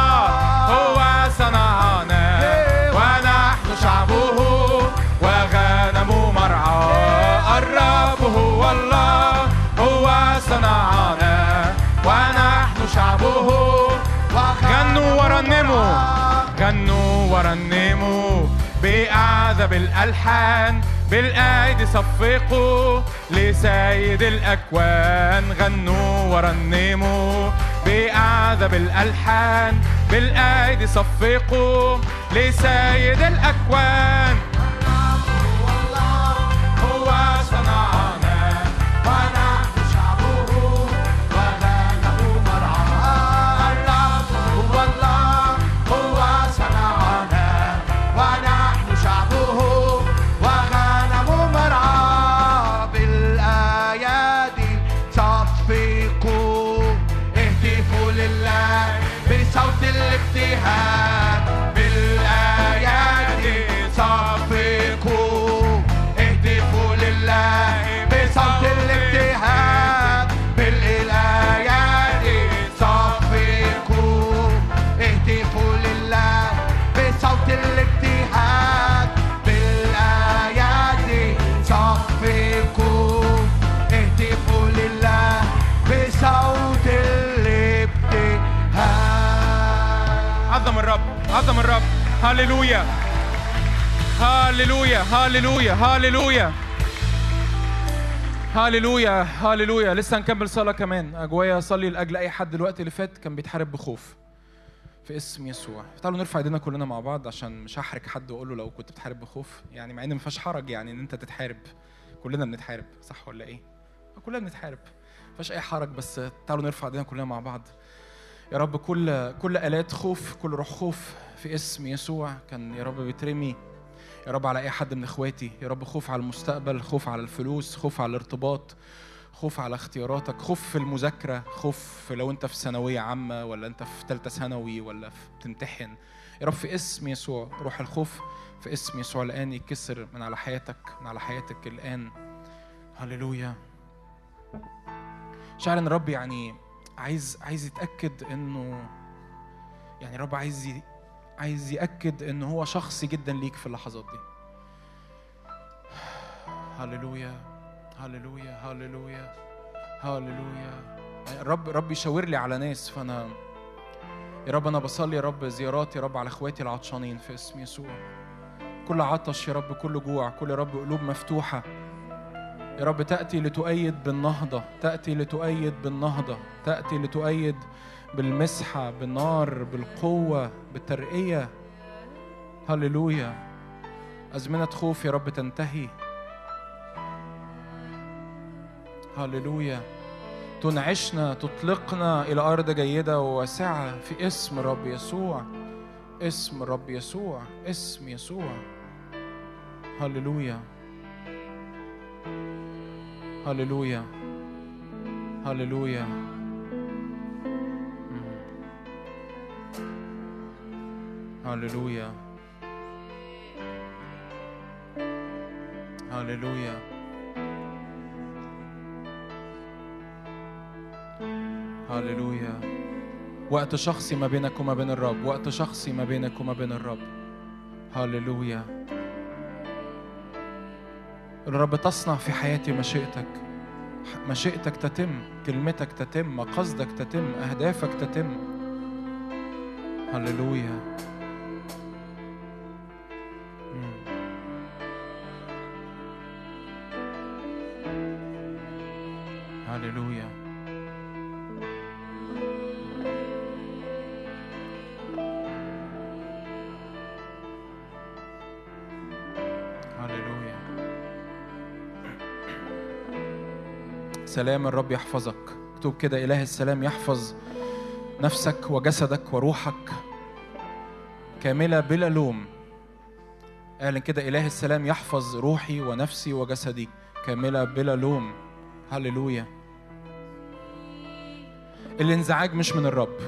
S2: غنوا ورنموا بأعذب الألحان بالأيدي صفقوا لسيد الأكوان. غنوا ورنموا بأعذب الألحان بالأيدي صفقوا لسيد الأكوان. عظم الرب هللويا هللويا هللويا هللويا هللويا هللويا لسه هنكمل صلاة كمان. أجوايا أصلي لأجل أي حد الوقت اللي فات كان بيتحارب بخوف. في اسم يسوع. تعالوا نرفع ايدينا كلنا مع بعض عشان مش هحرج حد واقول له لو كنت بتحارب بخوف. يعني مع إن ما فيهاش حرج يعني إن أنت تتحارب. كلنا بنتحارب. صح ولا إيه؟ كلنا بنتحارب. ما فيهاش أي حرج بس تعالوا نرفع ايدينا كلنا مع بعض. يا رب كل كل آلات خوف كل روح خوف في اسم يسوع كان يا رب بيترمي يا رب على أي حد من إخواتي يا رب خوف على المستقبل خوف على الفلوس خوف على الارتباط خوف على اختياراتك خوف في المذاكرة خوف لو أنت في ثانوية عامة ولا أنت في ثالثة ثانوي ولا بتمتحن يا رب في اسم يسوع روح الخوف في اسم يسوع الآن يتكسر من على حياتك من على حياتك الآن هللويا شعر إن الرب يعني عايز عايز يتأكد إنه يعني الرب عايز. عايز يأكد إن هو شخصي جدا ليك في اللحظات دي. هللويا هللويا هللويا هللويا. الرب رب يشاور لي على ناس فأنا يا رب أنا بصلي يا رب زيارات يا رب على إخواتي العطشانين في اسم يسوع. كل عطش يا رب كل جوع كل يا رب قلوب مفتوحة. يا رب تأتي لتؤيد بالنهضة تأتي لتؤيد بالنهضة تأتي لتؤيد بالمسحة بالنار بالقوة بالترقية. هللويا. أزمنة خوف يا رب تنتهي. هللويا. تنعشنا تطلقنا إلى أرض جيدة وواسعة في اسم الرب يسوع. اسم الرب يسوع. اسم يسوع. هللويا. هللويا. هللويا. هللويا هللويا هللويا وقت شخصي ما بينك وما بين الرب. وقت شخصي ما بينك وما بين الرب. هللويا الرب تصنع في حياتي مشيئتك. مشيئتك تتم. كلمتك تتم. مقاصدك تتم. أهدافك تتم. هللويا سلام الرب يحفظك. اكتب كده إله السلام يحفظ نفسك وجسدك وروحك. كاملة بلا لوم. قال كده إله السلام يحفظ روحي ونفسي وجسدي. كاملة بلا لوم. هللويا. الانزعاج مش من الرب.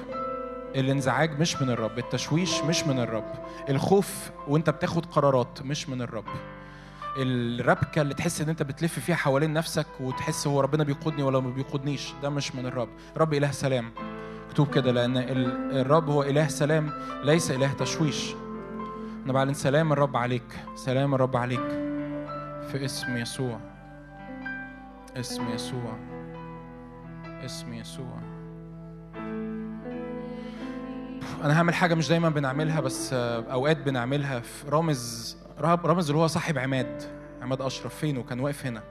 S2: الانزعاج مش من الرب. التشويش مش من الرب. الخوف وانت بتاخد قرارات مش من الرب. الربكة اللي تحس إن أنت بتلف فيها حوالين نفسك وتحس هو ربنا بيقودني ولا ما بيقودنيش. ده مش من الرب. رب إله سلام. مكتوب كده لأن ال- الرب هو إله سلام ليس إله تشويش. أنا بعلن سلام الرب عليك. سلام الرب عليك. في اسم يسوع. اسم يسوع. اسم يسوع. أنا هعمل حاجة مش دايما بنعملها بس أوقات بنعملها. في رامز رامز اللي هو صاحب عماد عماد أشرف فين وكان واقف هنا.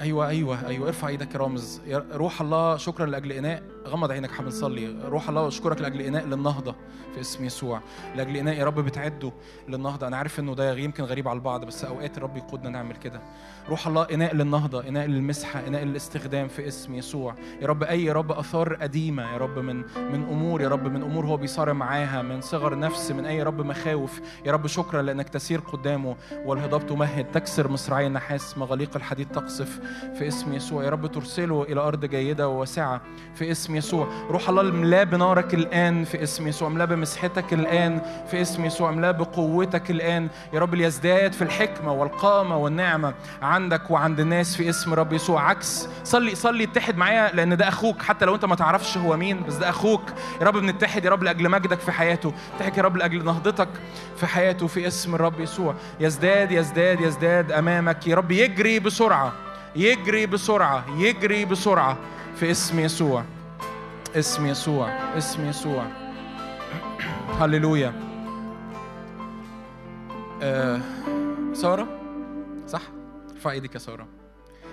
S2: أيوه أيوه أيوه ارفع إيدك يا رامز. روح الله شكرا لأجل إناء. غمض عينك حابب نصلي روح الله أشكرك لأجل إناء للنهضة في اسم يسوع. لأجل إناء يا رب بتعده للنهضة. أنا عارف إنه ده يمكن غريب على البعض بس أوقات الرب يقودنا نعمل كده. روح الله إناء للنهضة إناء للمسحة إناء للاستخدام في اسم يسوع. يا رب أي رب أثار قديمة يا رب من من أمور يا رب من أمور هو بيصارع معاها من صغر نفس من أي رب مخاوف. يا رب شكرا لأنك تسير قدامه والهضاب تمهد. تكسر مصراعي النحاس مغاليق الحديد تقصف في اسم يسوع. يا رب ترسله إلى أرض جيدة وواسعة في اسم يسوع. روح الله الملاه بنارك الآن في اسم يسوع ملاه بمسحتك الآن في اسم يسوع ملاه بقوتك الآن. يا رب ليزداد في الحكمة والقامة والنعمة عندك وعند الناس في اسم رب يسوع. عكس صلي صلي اتحد معايا لأن ده أخوك حتى لو أنت ما تعرفش هو مين بس ده أخوك. يا رب بنتحد يا رب لأجل مجدك في حياته. اتحد يا رب لأجل نهضتك في حياته في اسم الرب يسوع. يزداد يزداد يزداد أمامك. يا رب يجري بسرعة يجري بسرعة يجري بسرعة في اسم يسوع. اسم يسوع اسم يسوع. هللويا. آه سارة؟ صح؟ ارفع إيدك يا سارة.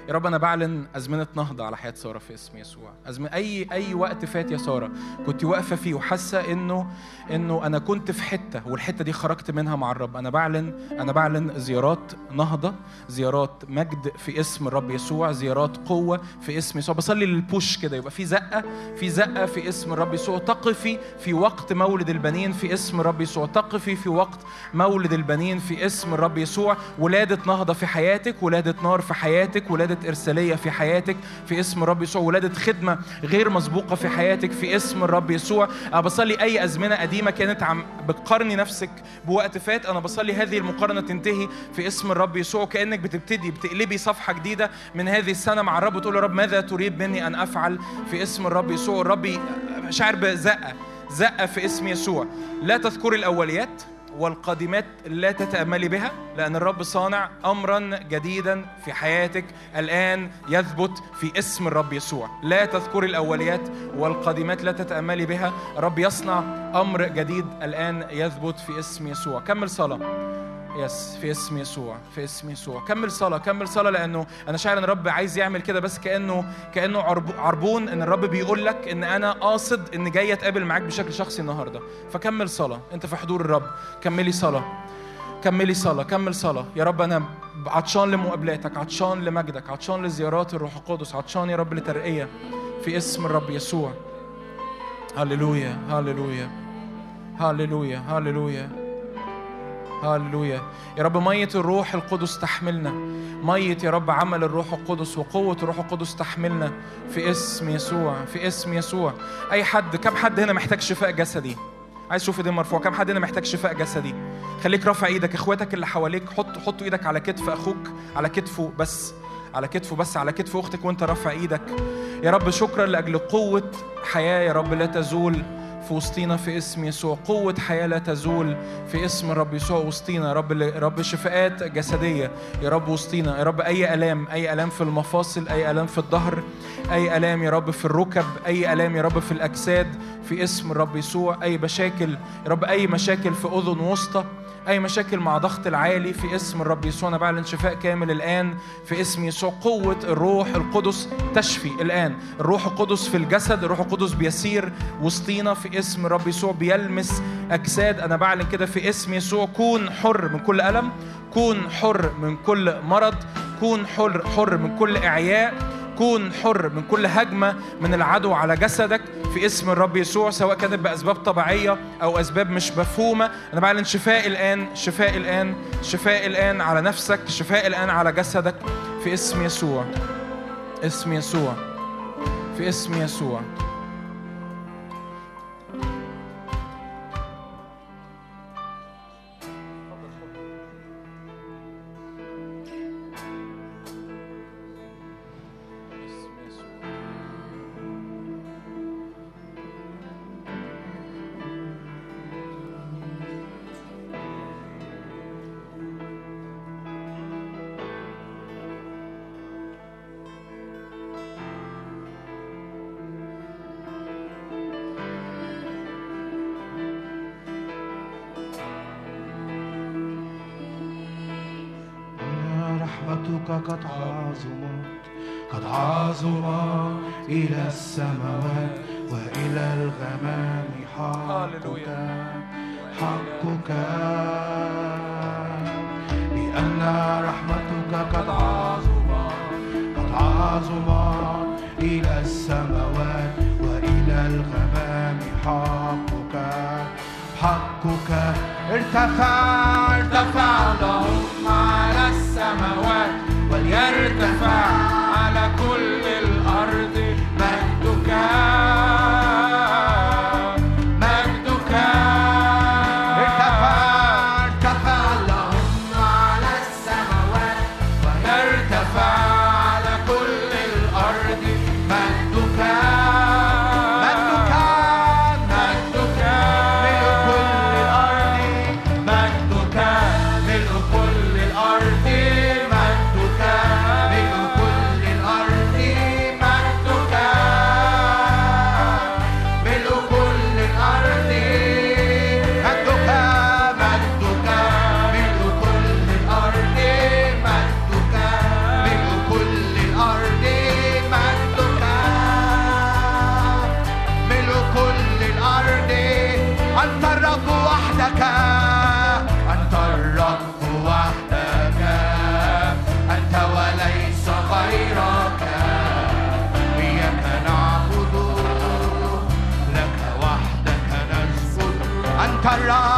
S2: يا رب أنا بعلن أزمنة نهضة على حياة سارة في اسم يسوع. أزمنة اي أي وقت فات يا سارة كنت واقفة فيه وحاسة انه إنه أنا كنت في حتة والحتة دي خرجت منها مع الرب. أنا بعلن أنا بعلن زيارات نهضة زيارات مجد في اسم الرب يسوع زيارات قوة في اسم يسوع. بصلي للبوش كده يبقى في زقه في زقة في اسم الرب يسوع. تقفي في وقت مولد البنين في اسم الرب يسوع. تقفي في وقت مولد البنين في اسم الرب يسوع. ولادة نهضة في حياتك ولادة نار في حياتك ولادة إرسالية في حياتك في اسم الرب يسوع ولادة خدمة غير مسبوقة في حياتك في اسم الرب يسوع. أنا بصلي أي أزمنة قديمة كانت عم بتقارني نفسك بوقت فات أنا بصلي هذه المقارنة تنتهي في اسم الرب يسوع. كانك بتبتدي بتقلبي صفحة جديدة من هذه السنة مع الرب وتقول يا رب ماذا تريد مني أن أفعل في اسم الرب يسوع؟ الرب شاعر بزقة زقة في اسم يسوع. لا تذكري الأوليات والقادمات لا تتأملي بها لأن الرب صانع أمرا جديدا في حياتك الآن يثبت في اسم الرب يسوع. لا تذكري الأوليات والقادمات لا تتأملي بها. الرب يصنع أمر جديد الآن يثبت في اسم يسوع. كمل صلاة. يس في اسم يسوع في اسم يسوع. كمل صلاة كمل صلاة لأنه أنا شاعر إن الرب عايز يعمل كده بس كأنه كأنه عرب- عربون إن الرب بيقول لك إن أنا قاصد إن جاي أتقابل معاك بشكل شخصي النهاردة. فكمل صلاة أنت في حضور الرب. كملي صلاة كملي صلاة كمل صلاة. يا رب أنا عطشان لمقابلاتك عطشان لمجدك عطشان لزيارات الروح القدس عطشان يا رب لترقية في اسم الرب يسوع. هللويا هللويا هللويا هللويا هللويا. يا رب مية الروح القدس تحملنا. مية يا رب عمل الروح القدس وقوة الروح القدس تحملنا. في اسم يسوع في اسم يسوع. أي حد كم حد هنا محتاج شفاء جسدي؟ عايز أشوف ايدين مرفوعة. كم حد هنا محتاج شفاء جسدي؟ خليك رافع إيدك. اخواتك اللي حواليك حط حط إيدك على كتف أخوك على كتفه بس على كتفه بس على كتف أختك وانت رافع إيدك. يا رب شكرا لأجل قوة حياة يا رب لا تزول. في وسطينا في اسم يسوع. قوة حياة لا تزول في اسم الرب يسوع وسطينا. يا رب رب شفاءات جسدية. يا رب وسطينا. يا رب أي ألام. أي ألام في المفاصل. أي ألام في الظهر. أي ألام يا رب في الركب. أي ألام يا رب في الأجساد. في اسم الرب يسوع. أي مشاكل. يا رب أي مشاكل في أذن وسطى. أي مشاكل مع ضغط العالي في اسم الرب يسوع. أنا بعلن شفاء كامل الآن في اسم يسوع. قوة الروح القدس تشفي الآن. الروح القدس في الجسد الروح القدس بيسير وسطينا في اسم الرب يسوع بيلمس أجساد. أنا بعلن كده في اسم يسوع. كون حر من كل ألم كون حر من كل مرض كون حر حر من كل إعياء كون حر من كل هجمة من العدو على جسدك في اسم الرب يسوع سواء كانت بأسباب طبيعية أو أسباب مش مفهومة. أنا بعلن شفاء الآن شفاء الآن شفاء الآن على نفسك شفاء الآن على جسدك في اسم يسوع اسم يسوع في اسم يسوع.
S1: عظمت إلى السماوات وإلى الغمام. حقك. حقك لأن رحمتك قد عظمت قد عظمت إلى السماوات وإلى الغمام. حقك حقك. ارتفع ارتفع اللهم على السماوات أنت الرب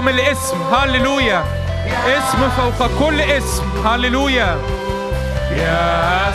S1: يسوع
S2: عظم الاسم. هللويا. اسم فوق كل اسم. هللويا. يا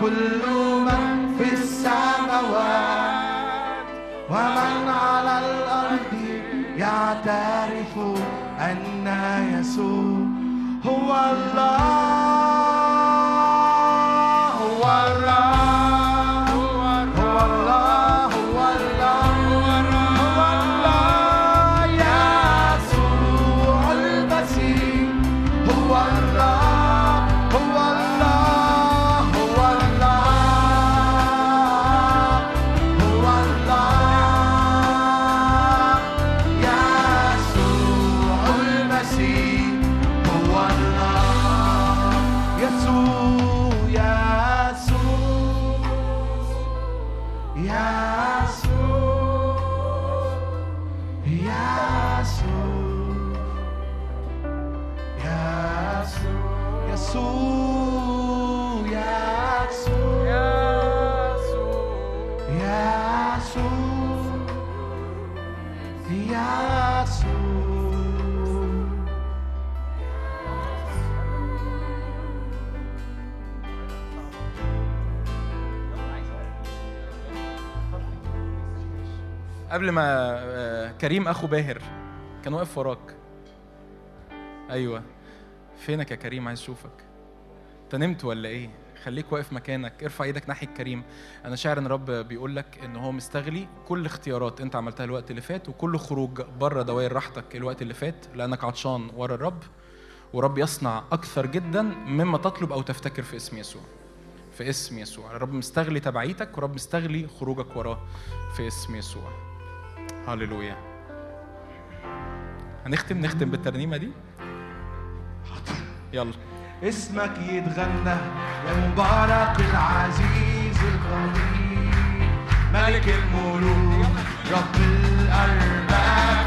S1: كل من في السماوات ومن على الأرض يعترف أن يسوع هو الله.
S2: قبل ما آه، كريم أخو باهر كان واقف وراك. أيوه. فينك يا كريم؟ عايز أشوفك. أنت نمت ولا إيه؟ خليك واقف مكانك. ارفع إيدك ناحية كريم. أنا شاعر إن رب بيقول لك إن هو مستغلي كل اختيارات أنت عملتها الوقت اللي فات وكل خروج بره دوائر راحتك الوقت اللي فات لأنك عطشان ورا الرب ورب يصنع أكثر جدا مما تطلب أو تفتكر في اسم يسوع. في اسم يسوع. الرب مستغلي تبعيتك ورب مستغلي خروجك وراه في اسم يسوع. هللويا. هنختم نختم بالترنيمة دي؟ يلا.
S1: اسمك يتغنى يا مبارك العزيز القوي ملك الملوك رب الأرباب.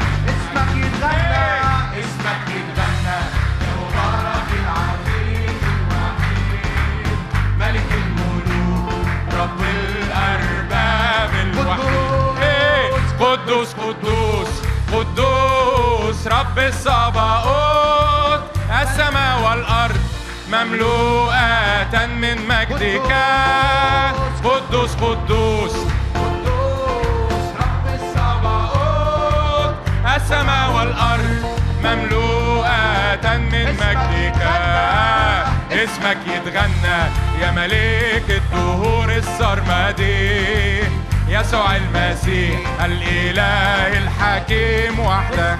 S2: قدوس قدوس قدوس رب الصباؤوت السماء والأرض مملوءة من مجدك قدوس قدوس
S1: قدوس رب
S2: السماء والأرض مملوءة من مجدك اسمك يتغنى يا ملك الدهور السرمدي يسوع المسيح الإله الحكيم وحده.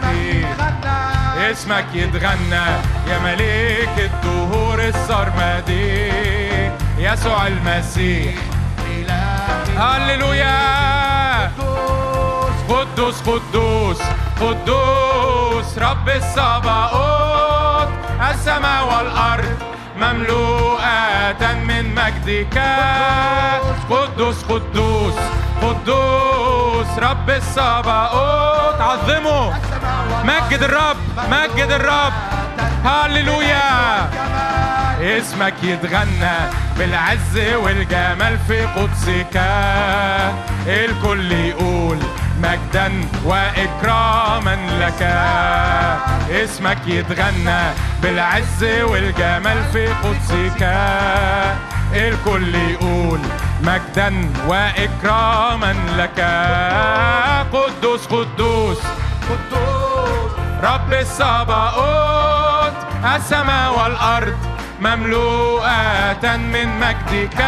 S2: اسمك يتغنى يا ملك الدهور السرمدي يسوع المسيح. هللويا. قدوس قدوس قدوس رب الصباؤوت السماء والأرض مملوءة من مجدك. قدوس قدوس قدوس رب الصباؤوت عظمه. مجد الرب مجد الرب. هللويا اسمك يتغنى بالعز والجمال في قدسك. الكل يقول مجدا وإكراما لك. اسمك يتغنى بالعز والجمال في قدسك. الكل يقول مجدا وإكراما لك. قدوس قدوس.
S1: قدوس
S2: رب الصباؤوت السماء والأرض مملوءة من مجدك.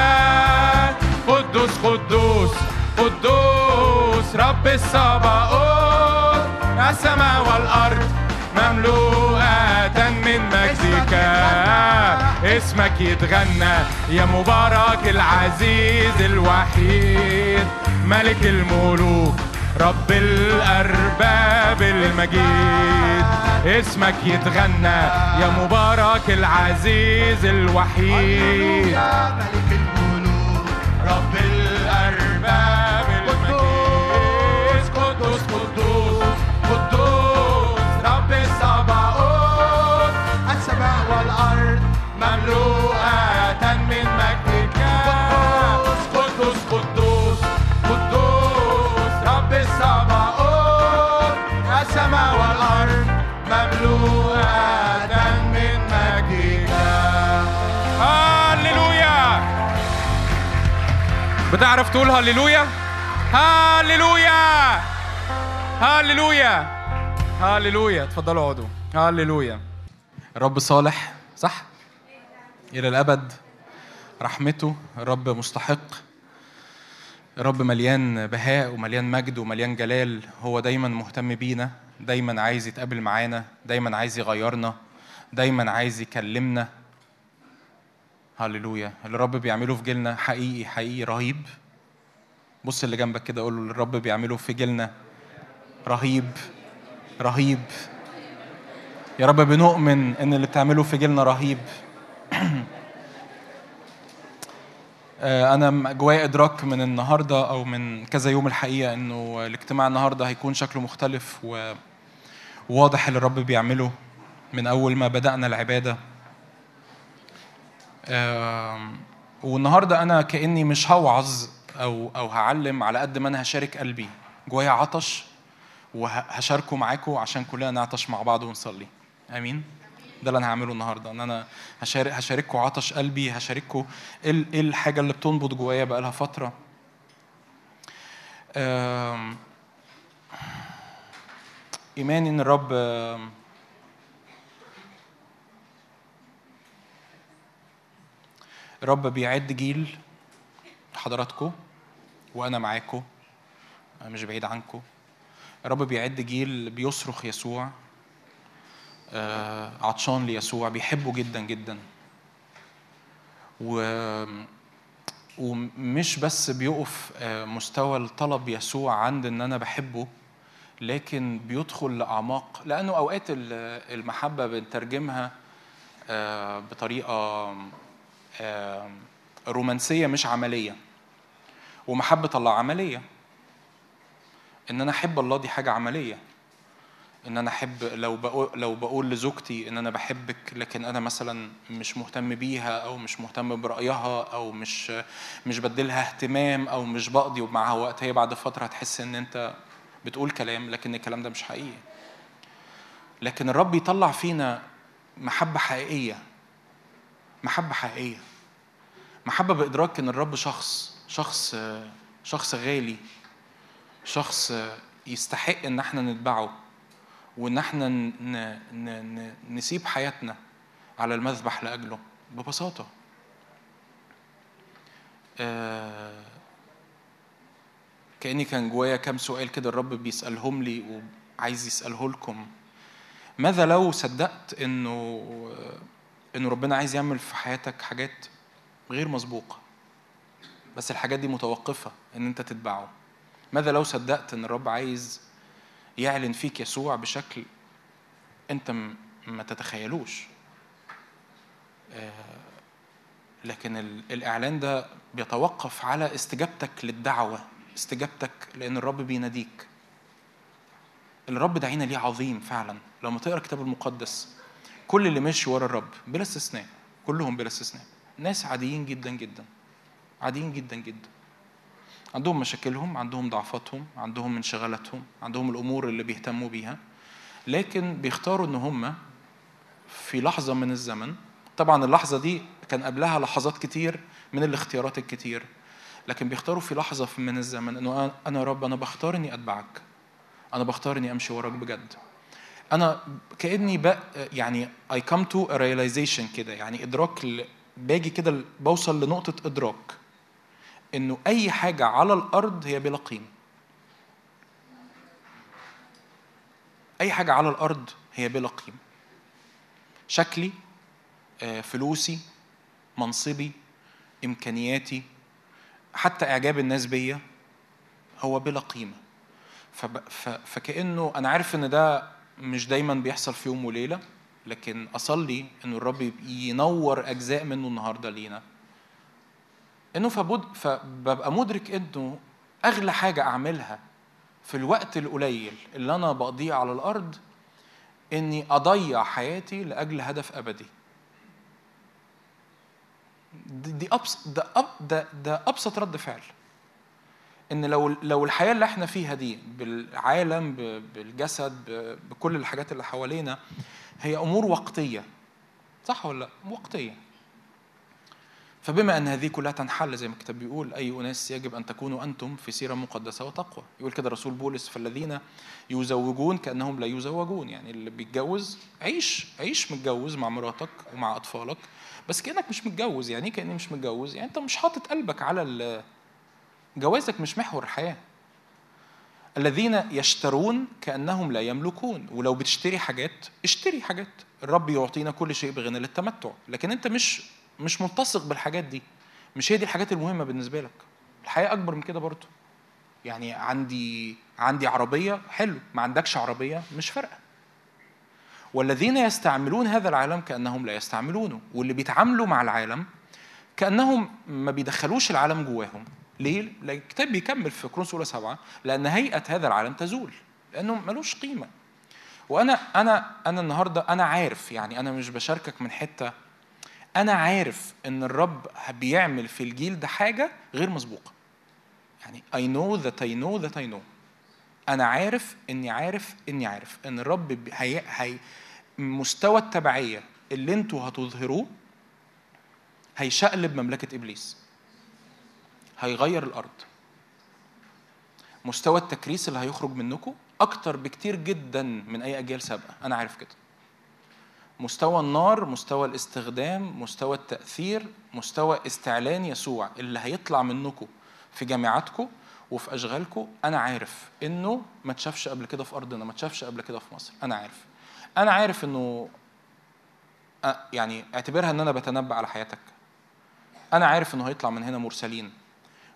S2: قدوس قدوس قدوس. رب الصباؤوت السماء والأرض مملوءة من مجدك. اسمك يتغنى يا مبارك العزيز الوحيد. ملك الملوك رب الأرباب المجيد. اسمك يتغنى يا مبارك العزيز الوحيد.
S1: ملك الملوك رب
S2: الأرباب بتعرف تقول هللويا؟ هللويا! هللويا! هللويا! اتفضلوا اقعدوا. هللويا! الرب صالح صح؟ إلى الأبد. رحمته الرب مستحق. الرب مليان بهاء ومليان مجد ومليان جلال. هو دايما مهتم بينا دايما عايز يتقابل معانا دايما عايز يغيرنا دايما عايز يكلمنا. هللويا. اللي الرب بيعمله في جيلنا حقيقي حقيقي رهيب. بص اللي جنبك كده قول له الرب بيعمله في جيلنا رهيب رهيب. يا رب بنؤمن إن اللي بتعمله في جيلنا رهيب. <clears throat> آه، أنا جوايا إدراك من النهارده أو من كذا يوم الحقيقة إنه الاجتماع النهارده هيكون شكله مختلف وواضح اللي الرب بيعمله من أول ما بدأنا العبادة. والنهارده أنا كأني مش هوعظ أو أو هعلم على قد ما أنا هشارك قلبي جوايا عطش وهشاركه معاكم عشان كلنا نعطش مع بعض ونصلي. آمين؟ ده اللي أنا هعمله النهارده إن أنا هشارك هشارككم عطش قلبي هشارككم إيه ال- الحاجة اللي بتنبض جوايا بقالها فترة. ايماني إن الرب الرب بيعد جيل حضراتكم وأنا معاكم أنا مش بعيد عنكم الرب بيعد جيل بيصرخ يسوع آه، عطشان ليسوع بيحبه جدا جدا. و ومش بس بيقف آه، مستوى الطلب يسوع عند إن أنا بحبه لكن بيدخل لأعماق لأنه أوقات ال- المحبة بنترجمها آه، بطريقة رومانسية مش عملية. ومحبة الله عملية. إن أنا أحب الله دي حاجة عملية. إن أنا أحب لو بقول لو بقول لزوجتي إن أنا بحبك لكن أنا مثلا مش مهتم بيها أو مش مهتم برأيها أو مش مش بديلها اهتمام أو مش بقضي معاها وقت هي بعد فترة هتحس إن أنت بتقول كلام لكن الكلام ده مش حقيقي. لكن الرب يطلع فينا محبة حقيقية. محبة حقيقية. محبة بإدراك إن الرب شخص شخص شخص غالي شخص يستحق إن إحنا نتبعه وإن إحنا نسيب حياتنا على المذبح لأجله ببساطة. آه، كأني كان جوايا كام سؤال كده الرب بيسألهم لي وعايز يسأله لكم. ماذا لو صدقت إنه انه ربنا عايز يعمل في حياتك حاجات غير مسبوقة. بس الحاجات دي متوقفة إن أنت تتبعه. ماذا لو صدقت إن الرب عايز يعلن فيك يسوع بشكل أنت م- ما تتخيلوش؟ آه، لكن ال- الإعلان ده بيتوقف على استجابتك للدعوة استجابتك لأن الرب بيناديك. الرب دعينا ليه عظيم فعلا. لما تقرأ الكتاب المقدس كل اللي مشي ورا الرب بلا استثناء كلهم بلا استثناء. ناس عاديين جدا جدا عاديين جدا جدا. عندهم مشاكلهم عندهم ضعفاتهم عندهم انشغالاتهم عندهم الأمور اللي بيهتموا بيها. لكن بيختاروا إن هم في لحظة من الزمن طبعا اللحظة دي كان قبلها لحظات كتير من الاختيارات الكتير لكن بيختاروا في لحظة من الزمن إنه أنا يا رب أنا بختار إني أتبعك. أنا بختار إني أمشي وراك بجد. أنا كأني بق يعني come to a realization كده يعني إدراك باجي كده بوصل لنقطة إدراك إنه أي حاجة على الأرض هي بلا قيمة أي حاجة على الأرض هي بلا قيمة شكلي آه، فلوسي منصبي إمكانياتي حتى إعجاب الناس بيا هو بلا قيمة. فكأنه أنا عارف إن ده مش دايما بيحصل في يوم وليلة لكن أصلي انه الرب ينور أجزاء منه النهارده لينا. إنه فبد... فببقى مدرك إنه أغلى حاجة أعملها في الوقت القليل اللي أنا بقضيه على الأرض إني أضيع حياتي لأجل هدف أبدي. دي دي ابسط ده أب ده ده أبسط رد فعل. إن لو لو الحياة اللي إحنا فيها دي بالعالم بالجسد بكل الحاجات اللي حوالينا هي أمور وقتية. صح ولا لأ؟ وقتية. فبما أن هذه كلها تنحل زي ما الكتاب بيقول أي أناس يجب أن تكونوا أنتم في سيرة مقدسة وتقوى. يقول كده رسول بولس فالذين يزوجون كأنهم لا يزوجون. يعني اللي بيتجوز عيش عيش متجوز مع مراتك ومع أطفالك بس كأنك مش متجوز. يعني إيه كأني مش متجوز؟ يعني أنت مش حاطط قلبك على جوازك مش محور الحياة الذين يشترون كأنهم لا يملكون. ولو بتشتري حاجات اشتري حاجات. الرب يعطينا كل شيء بغنى للتمتع. لكن انت مش مش ملتصق بالحاجات دي. مش هي دي الحاجات المهمة بالنسبة لك. الحياة أكبر من كده برضه يعني عندي عندي عربية حلو. ما عندكش عربية مش فارقة. والذين يستعملون هذا العالم كأنهم لا يستعملونه. واللي بيتعاملوا مع العالم كأنهم ما بيدخلوش العالم جواهم. ليه؟ لأن الكتاب بيكمل في كورنثوس اولى سبعة لأن هيئة هذا العالم تزول لأنه ملوش قيمة. وأنا أنا أنا النهارده أنا عارف يعني أنا مش بشاركك من حتة أنا عارف إن الرب بيعمل في الجيل ده حاجة غير مسبوقة. يعني I know that I know that I know. أنا عارف إني عارف إني عارف إن الرب هي هي مستوى التبعية اللي أنتوا هتظهروه هيشقلب مملكة إبليس. هيغير الأرض. مستوى التكريس اللي هيخرج منكم أكتر بكتير جدا من أي أجيال سابقة. أنا عارف كده. مستوى النار مستوى الاستخدام مستوى التأثير مستوى استعلان يسوع اللي هيطلع منكم في جامعاتكم وفي اشغالكم أنا عارف إنه ما اتشافش قبل كده في أرضنا ما اتشافش قبل كده في مصر. أنا عارف. أنا عارف إنه يعني اعتبرها إن أنا بتنبأ على حياتك. أنا عارف إنه هيطلع من هنا مرسلين.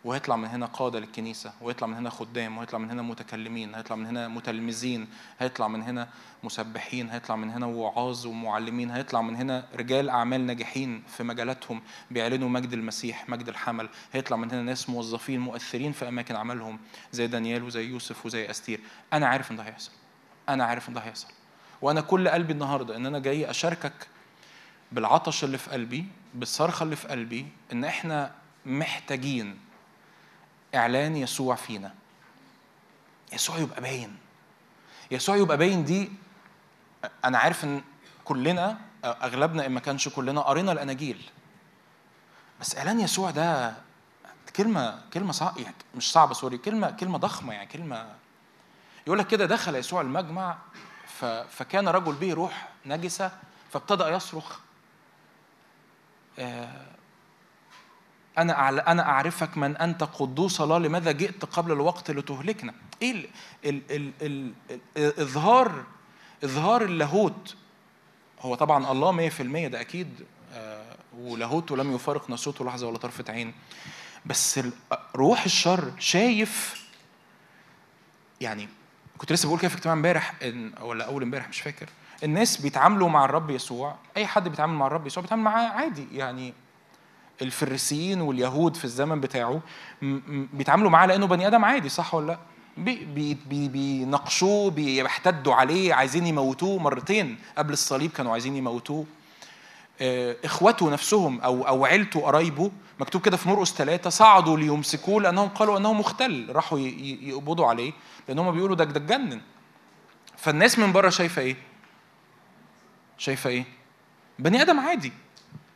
S2: وهيطلع من هنا قادة للكنيسة وهيطلع من هنا خدام وهيطلع من هنا متكلمين هيطلع من هنا متلمذين هيطلع من هنا مسبحين هيطلع من هنا وعاظ ومعلمين هيطلع من هنا رجال أعمال ناجحين في مجالاتهم بيعلنوا مجد المسيح مجد الحمل هيطلع من هنا ناس موظفين مؤثرين في أماكن عملهم زي دانيال وزي يوسف وزي أستير. أنا عارف إن ده هيحصل. أنا عارف إن ده هيحصل. وأنا كل قلبي النهاردة إن أنا جاي أشاركك بالعطش اللي في قلبي بالصرخة اللي في قلبي إن إحنا محتاجين إعلان يسوع فينا. يسوع يبقى باين. يسوع يبقى باين دي أنا عارف إن كلنا أغلبنا إن ما كانش كلنا قرينا الأناجيل بس إعلان يسوع ده كلمة كلمة صعبة يعني مش صعبة سوري كلمة كلمة ضخمة يعني كلمة يقول لك كده دخل يسوع المجمع. فكان رجل به روح نجسة فابتدأ يصرخ. آه، أنا أنا أعرفك من أنت قدوس الله لماذا جئت قبل الوقت لتهلكنا؟ إيه ال ال ال ال ال إظهار إظهار اللاهوت. هو طبعا الله 100% ده أكيد آه، ولاهوته لم يفارق ناسوته لحظة ولا طرفة عين. بس روح الشر شايف يعني كنت لسه بقول كده في اجتماع امبارح ولا أول امبارح مش فاكر. الناس بيتعاملوا مع الرب يسوع أي حد بيتعامل مع الرب يسوع بيتعامل معاه عادي يعني الفريسيين واليهود في الزمن بتاعه بيتعاملوا معاه لأنه بني آدم عادي صح ولا لأ بي- بي- بي- بيناقشوه بيحتدوا عليه عايزين يموتوه مرتين قبل الصليب كانوا عايزين يموتوه آه، اخوته نفسهم أو أو عيلته قرايبه مكتوب كده في مرقس ثلاثة صعدوا ليمسكوه لأنهم قالوا إنه مختل راحوا يقبضوا عليه لأن هم بيقولوا ده ده اتجنن فالناس من بره شايفة إيه؟ شايفة إيه؟ بني آدم عادي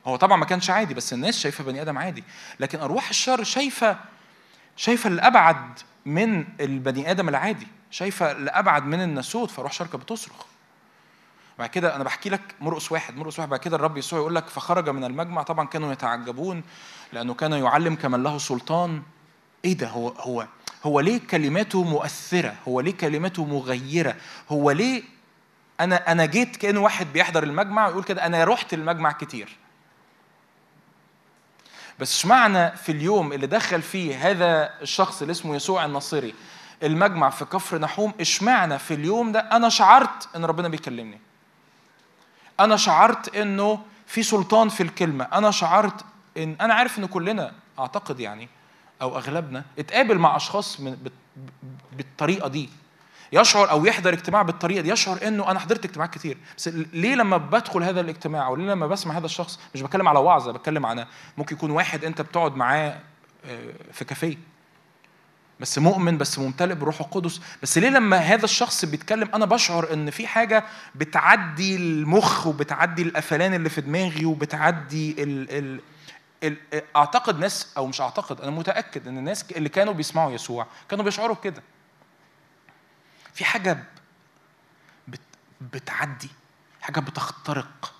S2: هو طبعا ما كانش عادي بس الناس شايفة بني آدم عادي. لكن أرواح الشر شايفة شايفة الأبعد من البني آدم العادي. شايفة الأبعد من الناسوت فروح كانت بتصرخ. بعد كده أنا بحكي لك مرقس واحد مرقس واحد. بعد كده الرب يسوع يقول لك فخرج من المجمع. طبعا كانوا يتعجبون لأنه كان يعلم كمن له سلطان. إيه ده؟ هو هو هو ليه كلماته مؤثرة؟ هو ليه كلماته مغيرة؟ هو ليه أنا أنا جيت كان واحد بيحضر المجمع ويقول كده أنا رحت المجمع كتير. بس اشمعنى في اليوم اللي دخل فيه هذا الشخص اللي اسمه يسوع الناصري المجمع في كفر نحوم اشمعنى في اليوم ده؟ أنا شعرت إن ربنا بيكلمني. أنا شعرت إنه في سلطان في الكلمة. أنا شعرت إن أنا عارف إن كلنا أعتقد يعني أو أغلبنا اتقابل مع أشخاص من بالطريقة دي. يشعر أو يحضر اجتماع بالطريقة دي يشعر إنه أنا حضرت اجتماعات كتير. بس ليه لما بدخل هذا الاجتماع أو ليه لما بسمع هذا الشخص مش بتكلم على وعظة بتكلم على ممكن يكون واحد أنت بتقعد معاه آه، في كافيه. بس مؤمن بس ممتلئ بالروح القدس. بس ليه لما هذا الشخص بيتكلم أنا بشعر إن في حاجة بتعدي المخ وبتعدي القفلان اللي في دماغي وبتعدي ال ال ال- أعتقد ناس أو مش أعتقد أنا متأكد إن الناس اللي كانوا بيسمعوا يسوع كانوا بيشعروا بكده. في حاجة ب- بت بتعدي حاجة بتخترق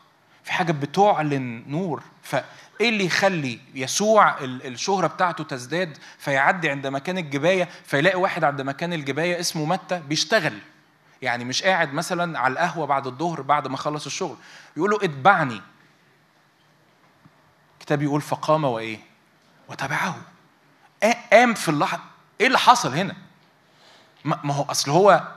S2: في حاجة بتعلن نور. فإيه اللي يخلي يسوع ال- الشهرة بتاعته تزداد فيعدي عند مكان الجباية فيلاقي واحد عند مكان الجباية اسمه متى؟ بيشتغل. يعني مش قاعد مثلا على القهوة بعد الظهر بعد ما خلص الشغل. يقول له اتبعني. الكتاب يقول فقام وإيه؟ وتبعه. قا- قام في اللحظه إيه اللي حصل هنا؟ ما هو أصل هو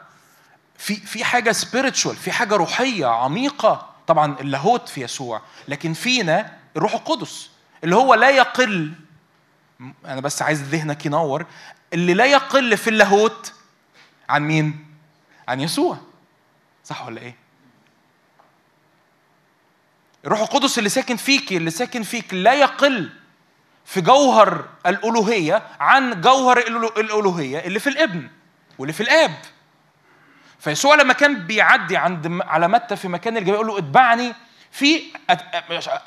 S2: في في حاجة سبيريتشوال في حاجة روحية عميقة طبعا اللاهوت في يسوع لكن فينا الروح القدس اللي هو لا يقل أنا بس عايز ذهنك ينور اللي لا يقل في اللاهوت عن مين؟ عن يسوع. صح ولا إيه؟ الروح القدس اللي ساكن فيك اللي ساكن فيك لا يقل في جوهر الألوهية عن جوهر الألو- الألوهية اللي في الابن. واللي في الآب. فيسوع لما كان بيعدي عند على متى في مكان الجبال يقول له اتبعني في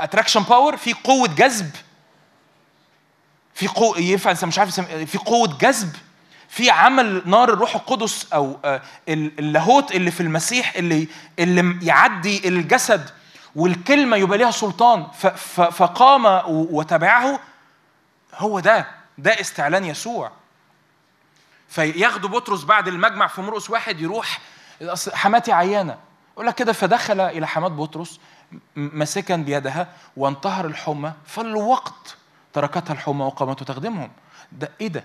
S2: attraction power في قوة جذب. في قوة ينفع مش عارف في قوة جذب. في عمل نار الروح القدس أو آه، ال- اللاهوت اللي في المسيح اللي اللي يعدي الجسد والكلمة يبقى ليها سلطان. فقام وتبعه. هو ده ده استعلان يسوع. فياخدوا بطرس بعد المجمع في مرقس واحد يروح حماتي عيانة. يقول لك كده فدخل إلى حماة بطرس ماسكا بيدها وانتهر الحمى فالوقت تركتها الحمى وقامت تخدمهم. ده إيه ده؟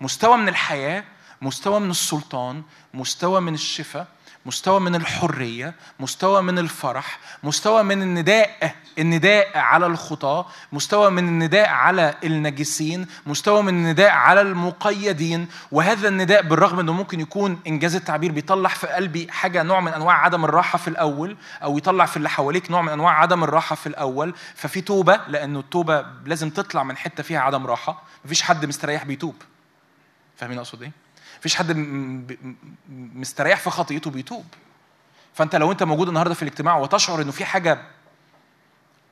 S2: مستوى من الحياة مستوى من السلطان مستوى من الشفاء. مستوى من الحرية مستوى من الفرح مستوى من النداء النداء على الخطاة مستوى من النداء على النجسين مستوى من النداء على المقيدين. وهذا النداء بالرغم إنه ممكن يكون إنجاز التعبير بيطلع في قلبي حاجة نوع من أنواع عدم الراحة في الأول أو يطلع في اللي حواليك نوع من أنواع عدم الراحة في الأول. ففي توبة لأنه التوبة لازم تطلع من حتة فيها عدم راحة. مفيش حد مستريح بيتوب. فاهمين أقصد إيه؟ مفيش حد مستريح في خطيئته بيتوب. فأنت لو أنت موجود النهارده في الاجتماع وتشعر إنه في حاجة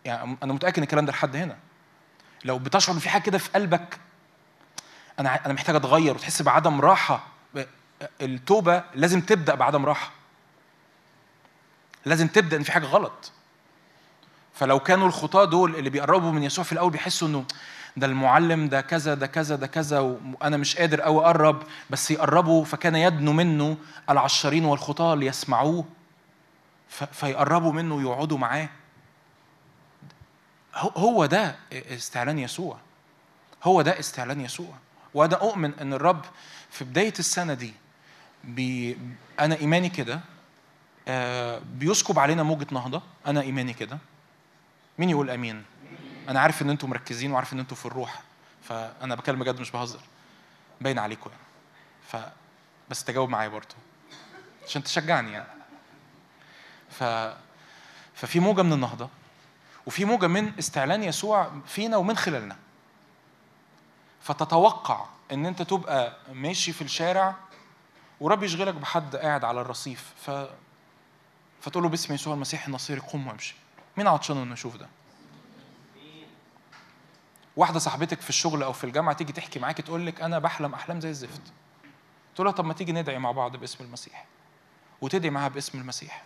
S2: يعني أنا متأكد إن الكلام ده لحد هنا. لو بتشعر إن في حاجة كده في قلبك أنا أنا محتاج أتغير وتحس بعدم راحة التوبة لازم تبدأ بعدم راحة. لازم تبدأ إن في حاجة غلط. فلو كانوا الخطاة دول اللي بيقربوا من يسوع في الأول بيحسوا إنه ده المعلم ده كذا ده كذا ده كذا وأنا مش قادر أوي أقرب بس يقربوا فكان يدنو منه العشارين والخطاة ليسمعوه فيقربوا منه ويقعدوا معاه. هو- ده استعلان يسوع. هو ده استعلان يسوع. وأنا أؤمن إن الرب في بداية السنة دي بي أنا إيماني كده آه، بيسكب علينا موجة نهضة. أنا إيماني كده. مين يقول آمين؟ أنا عارف إن أنتم مركزين وعارف إن أنتم في الروح فأنا بكلم بجد مش بهزر. باين عليكم يعني. ف بس تجاوب معايا برضه عشان تشجعني يعني. ف ففي موجة من النهضة وفي موجة من استعلان يسوع فينا ومن خلالنا. فتتوقع إن أنت تبقى ماشي في الشارع ورب يشغلك بحد قاعد على الرصيف ف فتقول له باسم يسوع المسيح النصيري قم وامشي. مين عطشان إنه يشوف ده؟ واحدة صاحبتك في الشغل أو في الجامعة تيجي تحكي معاكي تقول لك أنا بحلم أحلام زي الزفت. تقول لها طب ما تيجي ندعي مع بعض باسم المسيح. وتدعي معاها باسم المسيح.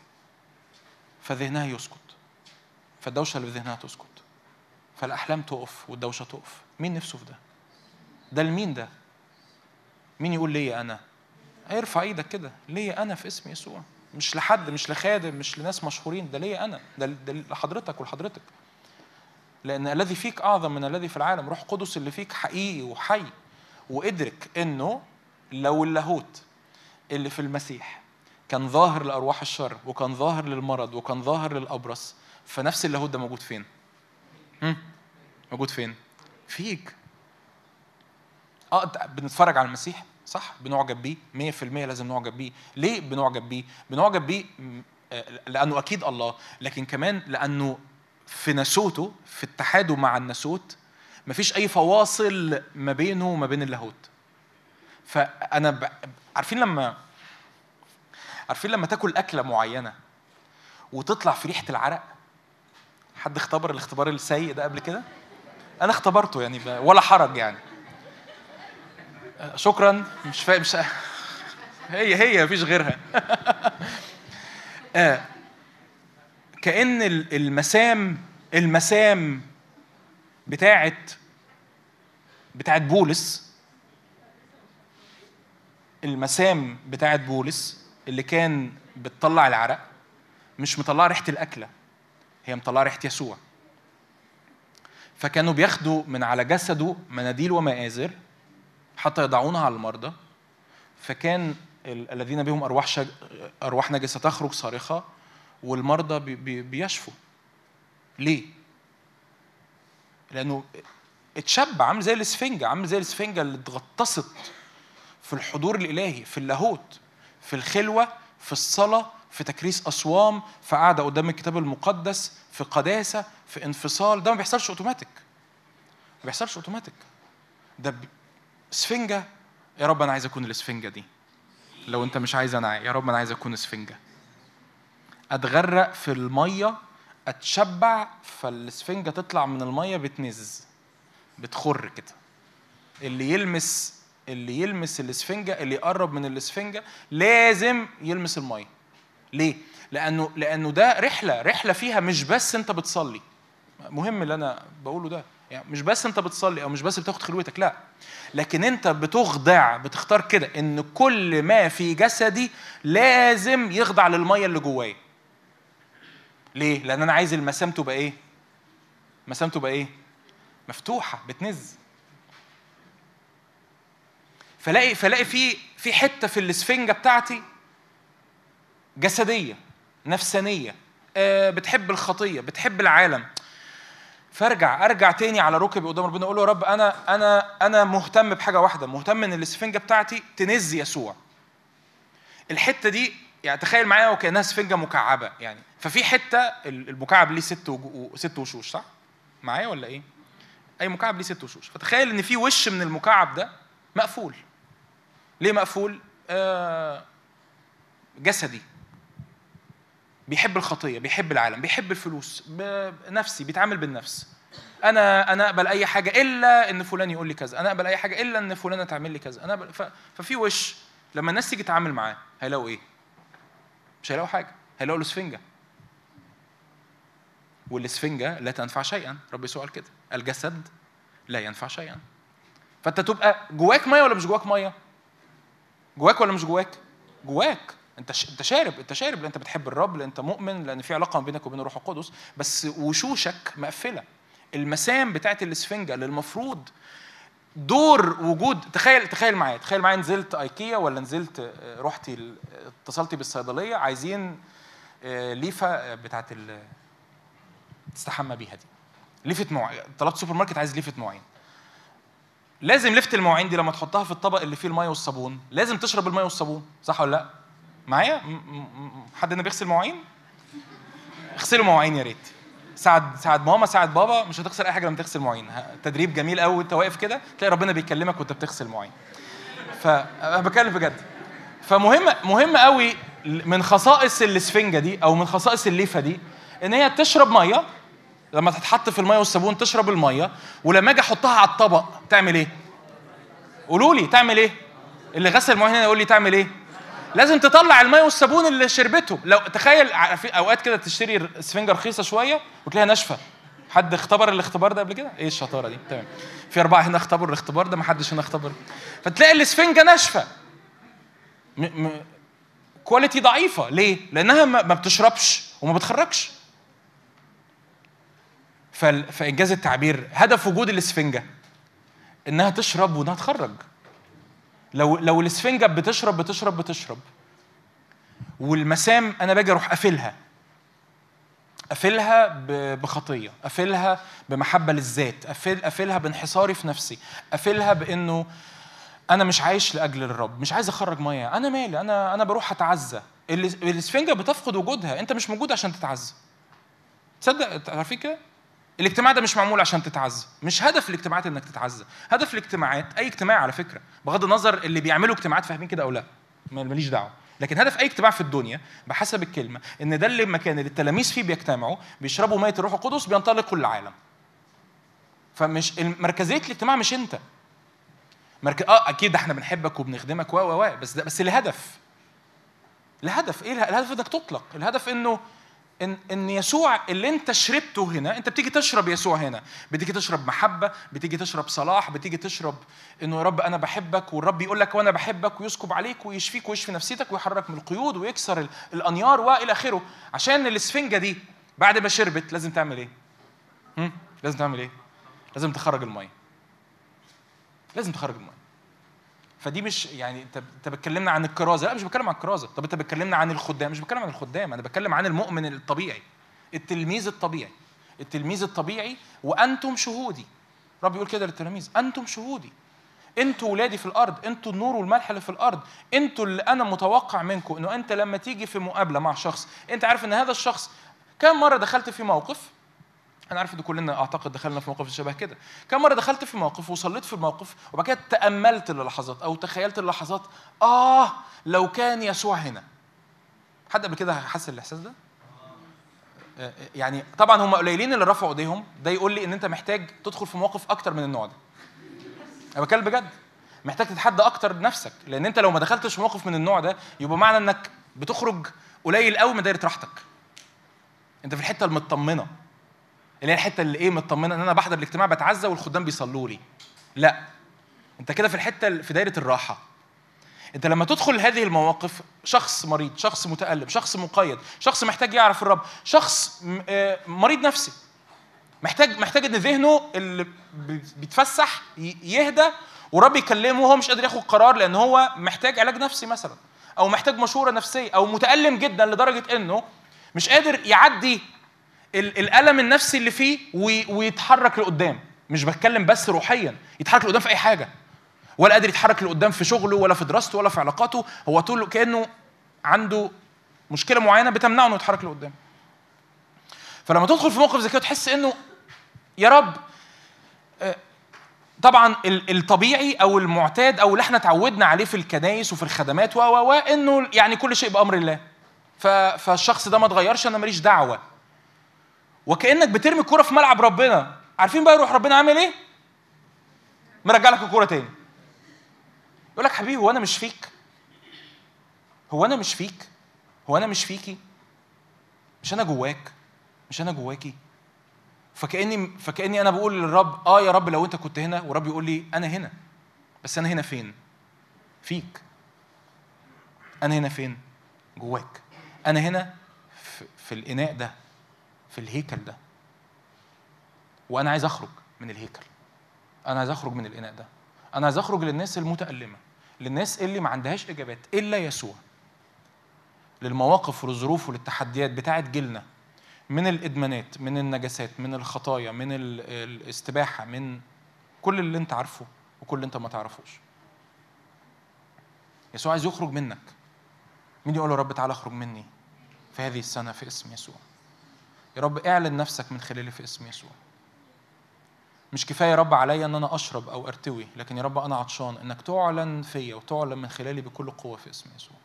S2: فذهنها يسكت. فالدوشة اللي في ذهنها تسكت. فالأحلام تقف والدوشة تقف. مين نفسه في ده؟ ده لمين ده؟ مين يقول ليا أنا؟ ارفع إيدك كده. ليا أنا في اسم يسوع. مش لحد مش لخادم مش لناس مشهورين. ده ليا أنا. ده لحضرتك ولحضرتك. لأن الذي فيك أعظم من الذي في العالم روح قدس اللي فيك حقيقي وحي وإدرك إنه لو اللاهوت اللي في المسيح كان ظاهر لأرواح الشر وكان ظاهر للمرض وكان ظاهر للأبرص فنفس اللاهوت ده موجود فين؟ موجود فين؟ فيك. آه بنتفرج على المسيح؟ صح بنعجب بيه 100% لازم نعجب بيه. ليه بنعجب بيه؟ بنعجب بيه آه، لأنه أكيد الله لكن كمان لأنه في ناسوته في اتحاده مع الناسوت مفيش أي فواصل ما بينه وما بين اللاهوت. فأنا ب... عارفين لما عارفين لما تاكل أكلة معينة وتطلع في ريحة العرق؟ حد اختبر الاختبار السيء ده قبل كده؟ أنا اختبرته يعني ب- ولا حرج يعني. شكرا مش فاهم مش <laughs> هي هي مفيش غيرها. <laughs> آه. كأن ال- المسام المسام بتاعت بتاعت بولس المسام بتاعت بولس اللي كان بتطلع العرق مش مطلعه ريحة الأكلة هي مطلعه ريحة يسوع. فكانوا بياخدوا من على جسده مناديل ومآزر حتى يضعونها على المرضى. فكان ال- الذين بهم أرواح شج... أرواح نجسة تخرج صارخة والمرضى بي... بي... بيشفوا. ليه؟ لأنه اتشبع عامل زي الاسفنجة عامل زي الاسفنجة اللي اتغطست في الحضور الإلهي في اللاهوت في الخلوة في الصلاة في تكريس أصوام في قعده قدام الكتاب المقدس في قداسة في انفصال. ده ما بيحصلش أوتوماتيك. ما بيحصلش أوتوماتيك. ده اسفنجة يا رب أنا عايز أكون الاسفنجة دي. لو أنت مش عايز أنا يا رب أنا عايز أكون اسفنجة. أتغرق في المية أتشبع فالاسفنجه تطلع من المية بتنز بتخر كده. اللي يلمس اللي يلمس الاسفنجه اللي يقرب من الاسفنجه لازم يلمس المية. ليه؟ لأنه لأنه ده رحلة رحلة فيها مش بس أنت بتصلي. مهم اللي أنا بقوله ده. يعني مش بس أنت بتصلي أو مش بس بتاخد خلوتك لا. لكن أنت بتخضع بتختار كده إن كل ما في جسدي لازم يخضع للمية اللي جوايا. ليه؟ لأن أنا عايز المسام تبقى إيه؟ مسام تبقى إيه؟ مفتوحة بتنز. فلاقي فلاقي في في حتة في الإسفنجة بتاعتي جسدية نفسانية. آه، بتحب الخطية بتحب العالم. فارجع أرجع تاني على ركبي قدام ربنا أقول له يا رب أنا أنا أنا مهتم بحاجة واحدة مهتم إن الإسفنجة بتاعتي تنز يسوع. الحتة دي يعني تخيل معايا وكأنها سفنجه مكعبة يعني ففي حتة المكعب ليه ست وجو- ست وشوش صح؟ معايا ولا إيه؟ أي مكعب ليه ست وشوش. فتخيل إن في وش من المكعب ده مقفول. ليه مقفول؟ آه جسدي. بيحب الخطية بيحب العالم بيحب الفلوس نفسي بيتعامل بالنفس. أنا أنا أقبل أي حاجة إلا إن فلان يقول لي كذا. أنا أقبل أي حاجة إلا إن فلانة تعمل لي كذا. أنا ف... ففي وش لما الناس تيجي تتعامل معاه هيلاقوا إيه؟ مش هيلاقوا حاجة هيلاقوا الأسفنجة. والاسفنجة لا تنفع شيئا. رب يسوع قال كده. الجسد لا ينفع شيئا. فأنت تبقى جواك مية ولا مش جواك مية؟ جواك ولا مش جواك؟ جواك. أنت. أنت شارب أنت شارب لأن أنت بتحب الرب لأن أنت مؤمن لأن في علاقة ما بينك وبين الروح القدس. بس وشوشك مقفلة. المسام بتاعت الاسفنجة اللي المفروض دور وجود تخيل تخيل معايا تخيل معايا نزلت أيكيا ولا نزلت آه، رحتي اتصلتي بالصيدلية عايزين آه، ليفه آه، بتاعت تستحمى بيها دي. ليفه مواعين. طلبت سوبر ماركت عايز ليفه مواعين. لازم ليفه المواعين دي لما تحطها في الطبق اللي فيه الميه والصابون لازم تشرب الميه والصابون. صح ولا لا؟ معايا؟ حد هنا بيغسل مواعين؟ اغسلوا مواعين يا ريت. ساعد ساعد ماما ساعد بابا. مش هتخسر أي حاجة لما تغسل مواعين. تدريب جميل قوي وانت واقف كده تلاقي ربنا بيكلمك وأنت بتغسل مواعين. فانا بتكلم بجد. فمهم مهم قوي من خصائص الاسفنجة دي أو من خصائص الليفة دي إن هي تشرب مية لما تتحط في المية والصابون تشرب المية ولما أجي أحطها على الطبق تعمل إيه؟ قولوا لي تعمل إيه؟ اللي غسل مواعين هنا يقول لي تعمل إيه؟ لازم تطلع المية والصابون اللي شربته لو تخيل في أوقات كده تشتري اسفنجه رخيصة شوية وتلاقيها ناشفة حد اختبر الاختبار ده قبل كده؟ إيه الشطارة دي؟ تمام. في أربعة هنا اختبروا الاختبار ده ما حدش هنا اختبر. فتلاقي الاسفنجه ناشفة. م... م... كواليتي ضعيفة، ليه؟ لأنها ما بتشربش وما بتخرجش. فإنجاز التعبير هدف وجود الإسفنجة إنها تشرب وإنها تخرج. لو لو الإسفنجة بتشرب بتشرب بتشرب. والمسام أنا باجي أروح قافلها. قافلها بخطية قافلها بمحبة للذات قافل قافلها بانحصاري في نفسي قافلها بإنه أنا مش عايش لأجل الرب مش عايز أخرج مية. أنا مالي أنا أنا بروح أتعزى. الإس- الإسفنجة بتفقد وجودها أنت مش موجود عشان تتعزى. تصدق عارفين كده؟ الاجتماع ده مش معمول عشان تتعزى مش هدف الاجتماعات إنك تتعزى هدف الاجتماعات أي اجتماع على فكرة بغض النظر اللي بيعملوا اجتماعات فاهمين كده أو لأ. ما- ماليش دعوة. لكن هدف أي اجتماع في الدنيا بحسب الكلمة إن ده اللي المكان اللي التلاميذ فيه بيجتمعوا بيشربوا مية الروح القدس بينطلقوا للعالم فمش مركزية الاجتماع مش أنت. مركز آه أكيد إحنا بنحبك وبنخدمك و و و بس ده بس لهدف الهدف إيه؟ الهدف إنك تطلق. الهدف إنه إن إن يسوع اللي أنت شربته هنا أنت بتيجي تشرب يسوع هنا بتيجي تشرب محبة بتيجي تشرب صلاح بتيجي تشرب إنه يا رب أنا بحبك والرب يقول لك وأنا بحبك ويسكب عليك ويشفيك ويشفي نفسيتك ويحرك من القيود ويكسر ال- الأنيار وإلى آخره عشان الإسفنجة دي بعد ما شربت لازم تعمل إيه؟ لازم تعمل إيه؟ لازم تخرج المية لازم تخرج المية فدي مش يعني انت انت بتكلمنا عن الكرازة. لا مش بتكلم عن الكرازة. طب انت بتكلمنا عن الخدام. مش بتكلم عن الخدام. أنا بتكلم عن المؤمن الطبيعي التلميذ الطبيعي. التلميذ الطبيعي وأنتم شهودي. رب يقول كده للتلاميذ أنتم شهودي. أنتوا ولادي في الأرض أنتوا النور والملح اللي في الأرض. أنتوا اللي أنا متوقع منكم إنه أنت لما تيجي في مقابلة مع شخص أنت عارف إن هذا الشخص كم مرة دخلت في موقف أنا عارف ان كلنا اعتقد دخلنا في موقف شبه كده. كم مرة دخلت في موقف وصليت في الموقف وبعد كده تأملت اللحظات أو تخيلت اللحظات آه لو كان يسوع هنا. حد قبل كده حس الاحساس ده؟ آه، يعني طبعا هم قليلين اللي رفعوا إيديهم ده يقول لي إن أنت محتاج تدخل في مواقف أكتر من النوع ده. أنا بتكلم بجد. محتاج تتحدى أكتر نفسك لأن أنت لو ما دخلتش موقف من النوع ده يبقى معنى إنك بتخرج قليل قوي من دايرة راحتك. أنت في الحتة المطمنة. اللي هي الحتة اللي إيه مطمنة إن أنا بحضر الاجتماع بتعزى والخدام بيصلوا لي. لا. أنت كده في الحتة ال- في دايرة الراحة. أنت لما تدخل هذه المواقف شخص مريض شخص متألم شخص مقيد شخص محتاج يعرف الرب شخص آه، مريض نفسي محتاج محتاج إن ذهنه اللي بي- بيتفسح يهدى ورب يكلمه وهو مش قادر ياخد قرار لأن هو محتاج علاج نفسي مثلا أو محتاج مشورة نفسية أو متألم جدا لدرجة إنه مش قادر يعدي الألم النفسي اللي فيه وي- ويتحرك لقدام. مش بتكلم بس روحيا. يتحرك لقدام في أي حاجة. ولا قادر يتحرك لقدام في شغله ولا في دراسته ولا في علاقاته. هو طول كأنه عنده مشكلة معينة بتمنعه إنه يتحرك لقدام. فلما تدخل في موقف زي كده تحس إنه يا رب آه، طبعا ال- الطبيعي أو المعتاد أو اللي إحنا اتعودنا عليه في الكنايس وفي الخدمات و و إنه يعني كل شيء بأمر الله. فالشخص ده ما اتغيرش أنا ماليش دعوة. وكأنك بترمي الكوره في ملعب ربنا. عارفين بقى يروح ربنا عامل إيه؟ مرجع لك الكورة تاني. يقول لك حبيبي هو أنا مش فيك؟ هو أنا مش فيك؟ هو أنا مش فيكي؟ مش أنا جواك؟ مش أنا جواكي؟ فكأني فكأني أنا بقول للرب آه يا رب لو أنت كنت هنا ورب يقول لي أنا هنا. بس أنا هنا فين؟ فيك. أنا هنا فين؟ جواك. أنا هنا في, في الإناء ده. في الهيكل ده. وأنا عايز أخرج من الهيكل. أنا عايز أخرج من الإناء ده. أنا عايز أخرج للناس المتألمة. للناس اللي ما عندهاش إجابات إلا يسوع. للمواقف وللظروف وللتحديات بتاعت جيلنا. من الإدمانات من النجاسات من الخطايا من ال- الاستباحة من كل اللي أنت عارفه وكل اللي أنت ما تعرفوش. يسوع عايز يخرج منك. مين يقول له رب تعالى اخرج مني؟ في هذه السنة في اسم يسوع. يا رب اعلن نفسك من خلالي في اسم يسوع. مش كفاية يا رب عليا إن أنا أشرب أو أرتوي لكن يا رب أنا عطشان إنك تعلن فيا وتعلن من خلالي بكل قوة في اسم يسوع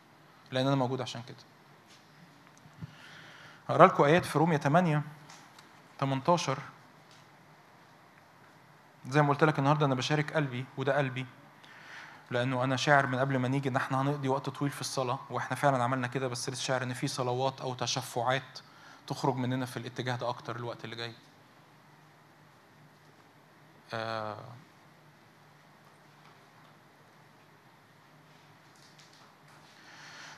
S2: لأن أنا موجود عشان كده. هقرا لكم آيات في رومية 8 18 زي ما قلت لك النهارده أنا بشارك قلبي وده قلبي لأنه أنا شاعر من قبل ما نيجي إن إحنا هنقضي وقت طويل في الصلاة وإحنا فعلا عملنا كده بس لسه شاعر إن في صلوات أو تشفعات تخرج مننا في الاتجاه ده أكتر الوقت اللي جاي.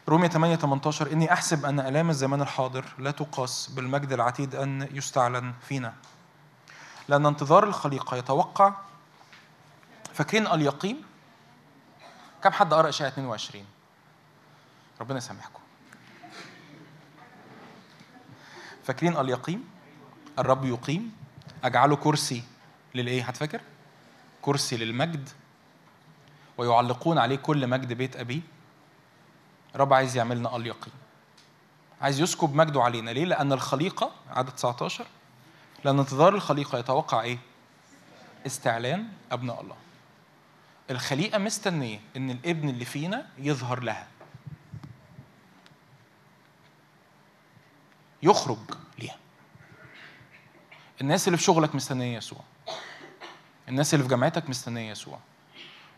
S2: رومية 8 18 إني أحسب أن آلام الزمان الحاضر لا تقاس بالمجد العتيد أن يستعلن فينا. لأن انتظار الخليقة يتوقع. فاكرين اليقين؟ كم حد قرأ إشاعة 22 ربنا يسامحكم. فاكرين اليقين؟ الرب يقيم. أجعله كرسي للإيه؟ هتفكر؟ كرسي للمجد. ويعلقون عليه كل مجد بيت أبيه. رب عايز يعملنا اليقين. عايز يسكب مجده علينا. ليه؟ لأن الخليقة عدد 19 لأن انتظار الخليقة يتوقع إيه؟ استعلان أبناء الله. الخليقة مستنية إن الابن اللي فينا يظهر لها. يخرج ليها. الناس اللي في شغلك مستنية يسوع. الناس اللي في جامعتك مستنية يسوع.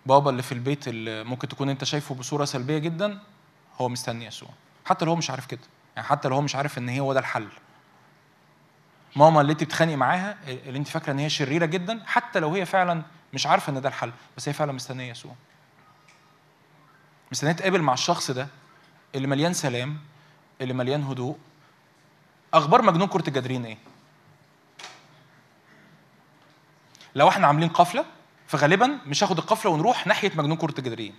S2: بابا اللي في البيت اللي ممكن تكون انت شايفه بصورة سلبية جدا هو مستني يسوع. حتى لو هو مش عارف كده. يعني حتى لو هو مش عارف إن هي هو ده الحل. ماما اللي انت بتتخانقي معاها اللي انت فاكرة إن هي شريرة جدا حتى لو هي فعلا مش عارفة إن ده الحل بس هي فعلا مستنية يسوع. مستنية تقابل مع الشخص ده اللي مليان سلام اللي مليان هدوء أخبار مجنون كرة الجدرين إيه؟ لو إحنا عاملين قفلة فغالبا مش هاخد القفلة ونروح ناحية مجنون كرة الجدرين.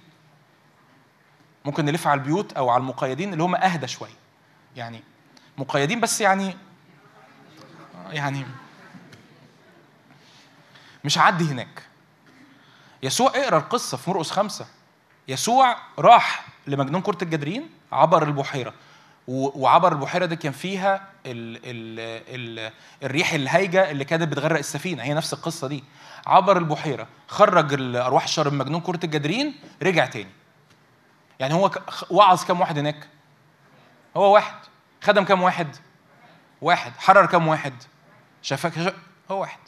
S2: ممكن نلف على البيوت أو على المقيدين اللي هم أهدى شوية يعني مقيدين بس يعني يعني مش هعدي هناك. يسوع اقرأ القصة في مرقس خمسة. يسوع راح لمجنون كرة الجدرين عبر البحيرة. وعبر البحيرة دي كان فيها ال ال ال الريح الهايجة اللي كانت بتغرق السفينة. هي نفس القصة دي. عبر البحيرة خرج الارواح الشر من مجنون كرة الجدرين رجع تاني. يعني هو وعظ كام واحد هناك؟ هو واحد. خدم كام واحد؟ واحد. حرر كام واحد؟ شا- هو واحد.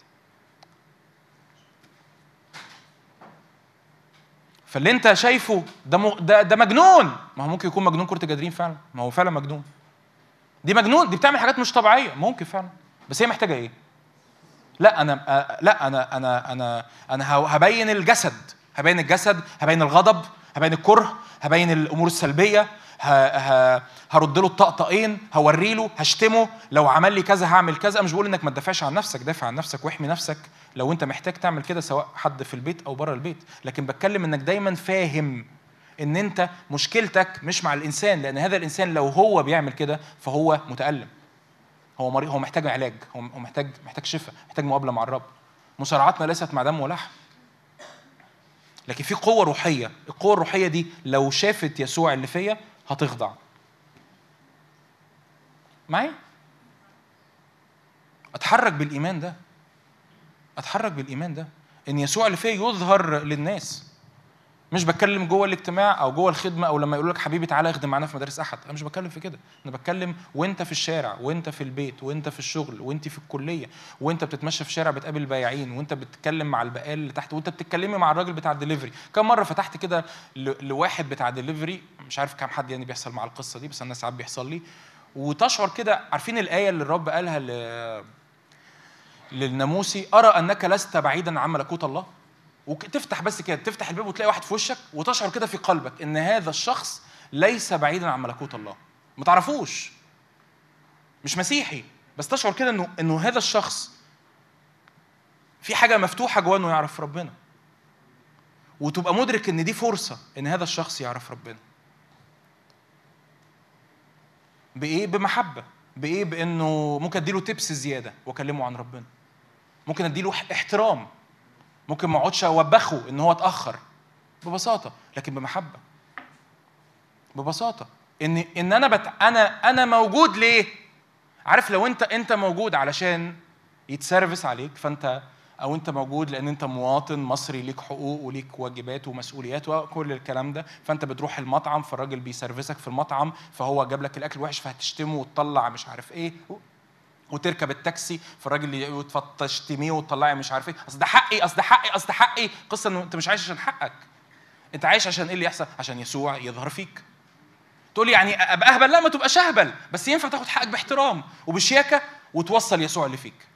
S2: فاللي انت شايفه ده م... ده ده مجنون. ما هو ممكن يكون مجنون كرة الجدرين فعلا. ما هو فعلا مجنون. دي مجنون دي بتعمل حاجات مش طبيعية. ممكن فعلا. بس هي محتاجة إيه؟ لا أنا آه، لا أنا أنا أنا أنا هبين الجسد. هبين الجسد هبين الغضب هبين الكره هبين الأمور السلبية. هرد له الطقطقين هوري له هشتمه لو عمل لي كذا هعمل كذا. مش بقول إنك ما تدافعش عن نفسك دافع عن نفسك واحمي نفسك. لو أنت محتاج تعمل كده سواء حد في البيت أو بره البيت. لكن بتكلم إنك دايما فاهم إن أنت مشكلتك مش مع الإنسان لأن هذا الإنسان لو هو بيعمل كده فهو متألم. هو مريض هو محتاج علاج هو محتاج محتاج شفاء محتاج مقابلة مع الرب. مصارعتنا ليست مع دم ولحم. لكن في قوة روحية. القوة الروحية دي لو شافت يسوع اللي فيا هتخضع. معايا؟ أتحرك بالإيمان ده. أتحرك بالإيمان ده. إن يسوع اللي فيا يظهر للناس. مش بتكلم جوه الاجتماع أو جوه الخدمة أو لما يقولوا لك حبيبي تعالى اخدم معانا في مدارس أحد. أنا مش بتكلم في كده. أنا بتكلم وأنت في الشارع وأنت في البيت وأنت في الشغل وأنت في الكلية وأنت بتتمشى في الشارع بتقابل البياعين وأنت بتتكلم مع البقال اللي تحت وأنت بتتكلمي مع الراجل بتاع الدليفري كم مرة فتحت كده لواحد بتاع دليفري مش عارف كام حد يعني بيحصل مع القصة دي بس أنا ساعات بيحصل لي. وتشعر كده عارفين الآية اللي الرب قالها. للناموسي؟ أرى أنك لست بعيدا عن ملكوت الله؟ وتفتح بس كده تفتح الباب وتلاقي واحد في وشك وتشعر كده في قلبك إن هذا الشخص ليس بعيدا عن ملكوت الله. ما تعرفوش. مش مسيحي. بس تشعر كده إنه إنه هذا الشخص في حاجة مفتوحة جواه إنه يعرف ربنا. وتبقى مدرك إن دي فرصة إن هذا الشخص يعرف ربنا. بإيه؟ بمحبة. بإيه؟ بإنه ممكن أديله تبس زيادة وأكلمه عن ربنا. ممكن أديله احترام. ممكن ما اقعدش اوبخه ان هو اتاخر. ببساطة. لكن بمحبة. ببساطة. ان ان أنا بت... أنا أنا موجود ليه؟ عارف لو انت انت موجود علشان يتسرفس عليك فانت أو انت موجود لأن انت مواطن مصري ليك حقوق وليك واجبات ومسؤوليات وكل الكلام ده فانت بتروح المطعم فالراجل بيسرفسك في المطعم فهو جاب لك الأكل وحش فهتشتمه وتطلع مش عارف إيه وتركب التاكسي فالراجل ي- تشتميه وتطلعي مش عارف إيه. أصل ده حقي أصل ده حقي أصل ده حقي. قصة إنه أنت مش عايش عشان حقك. أنت عايش عشان إيه اللي يحصل؟ عشان يسوع يظهر فيك. تقول لي يعني أبقى أهبل؟ لا ما تبقاش أهبل. بس ينفع تاخد حقك باحترام وبشياكة وتوصل يسوع اللي فيك.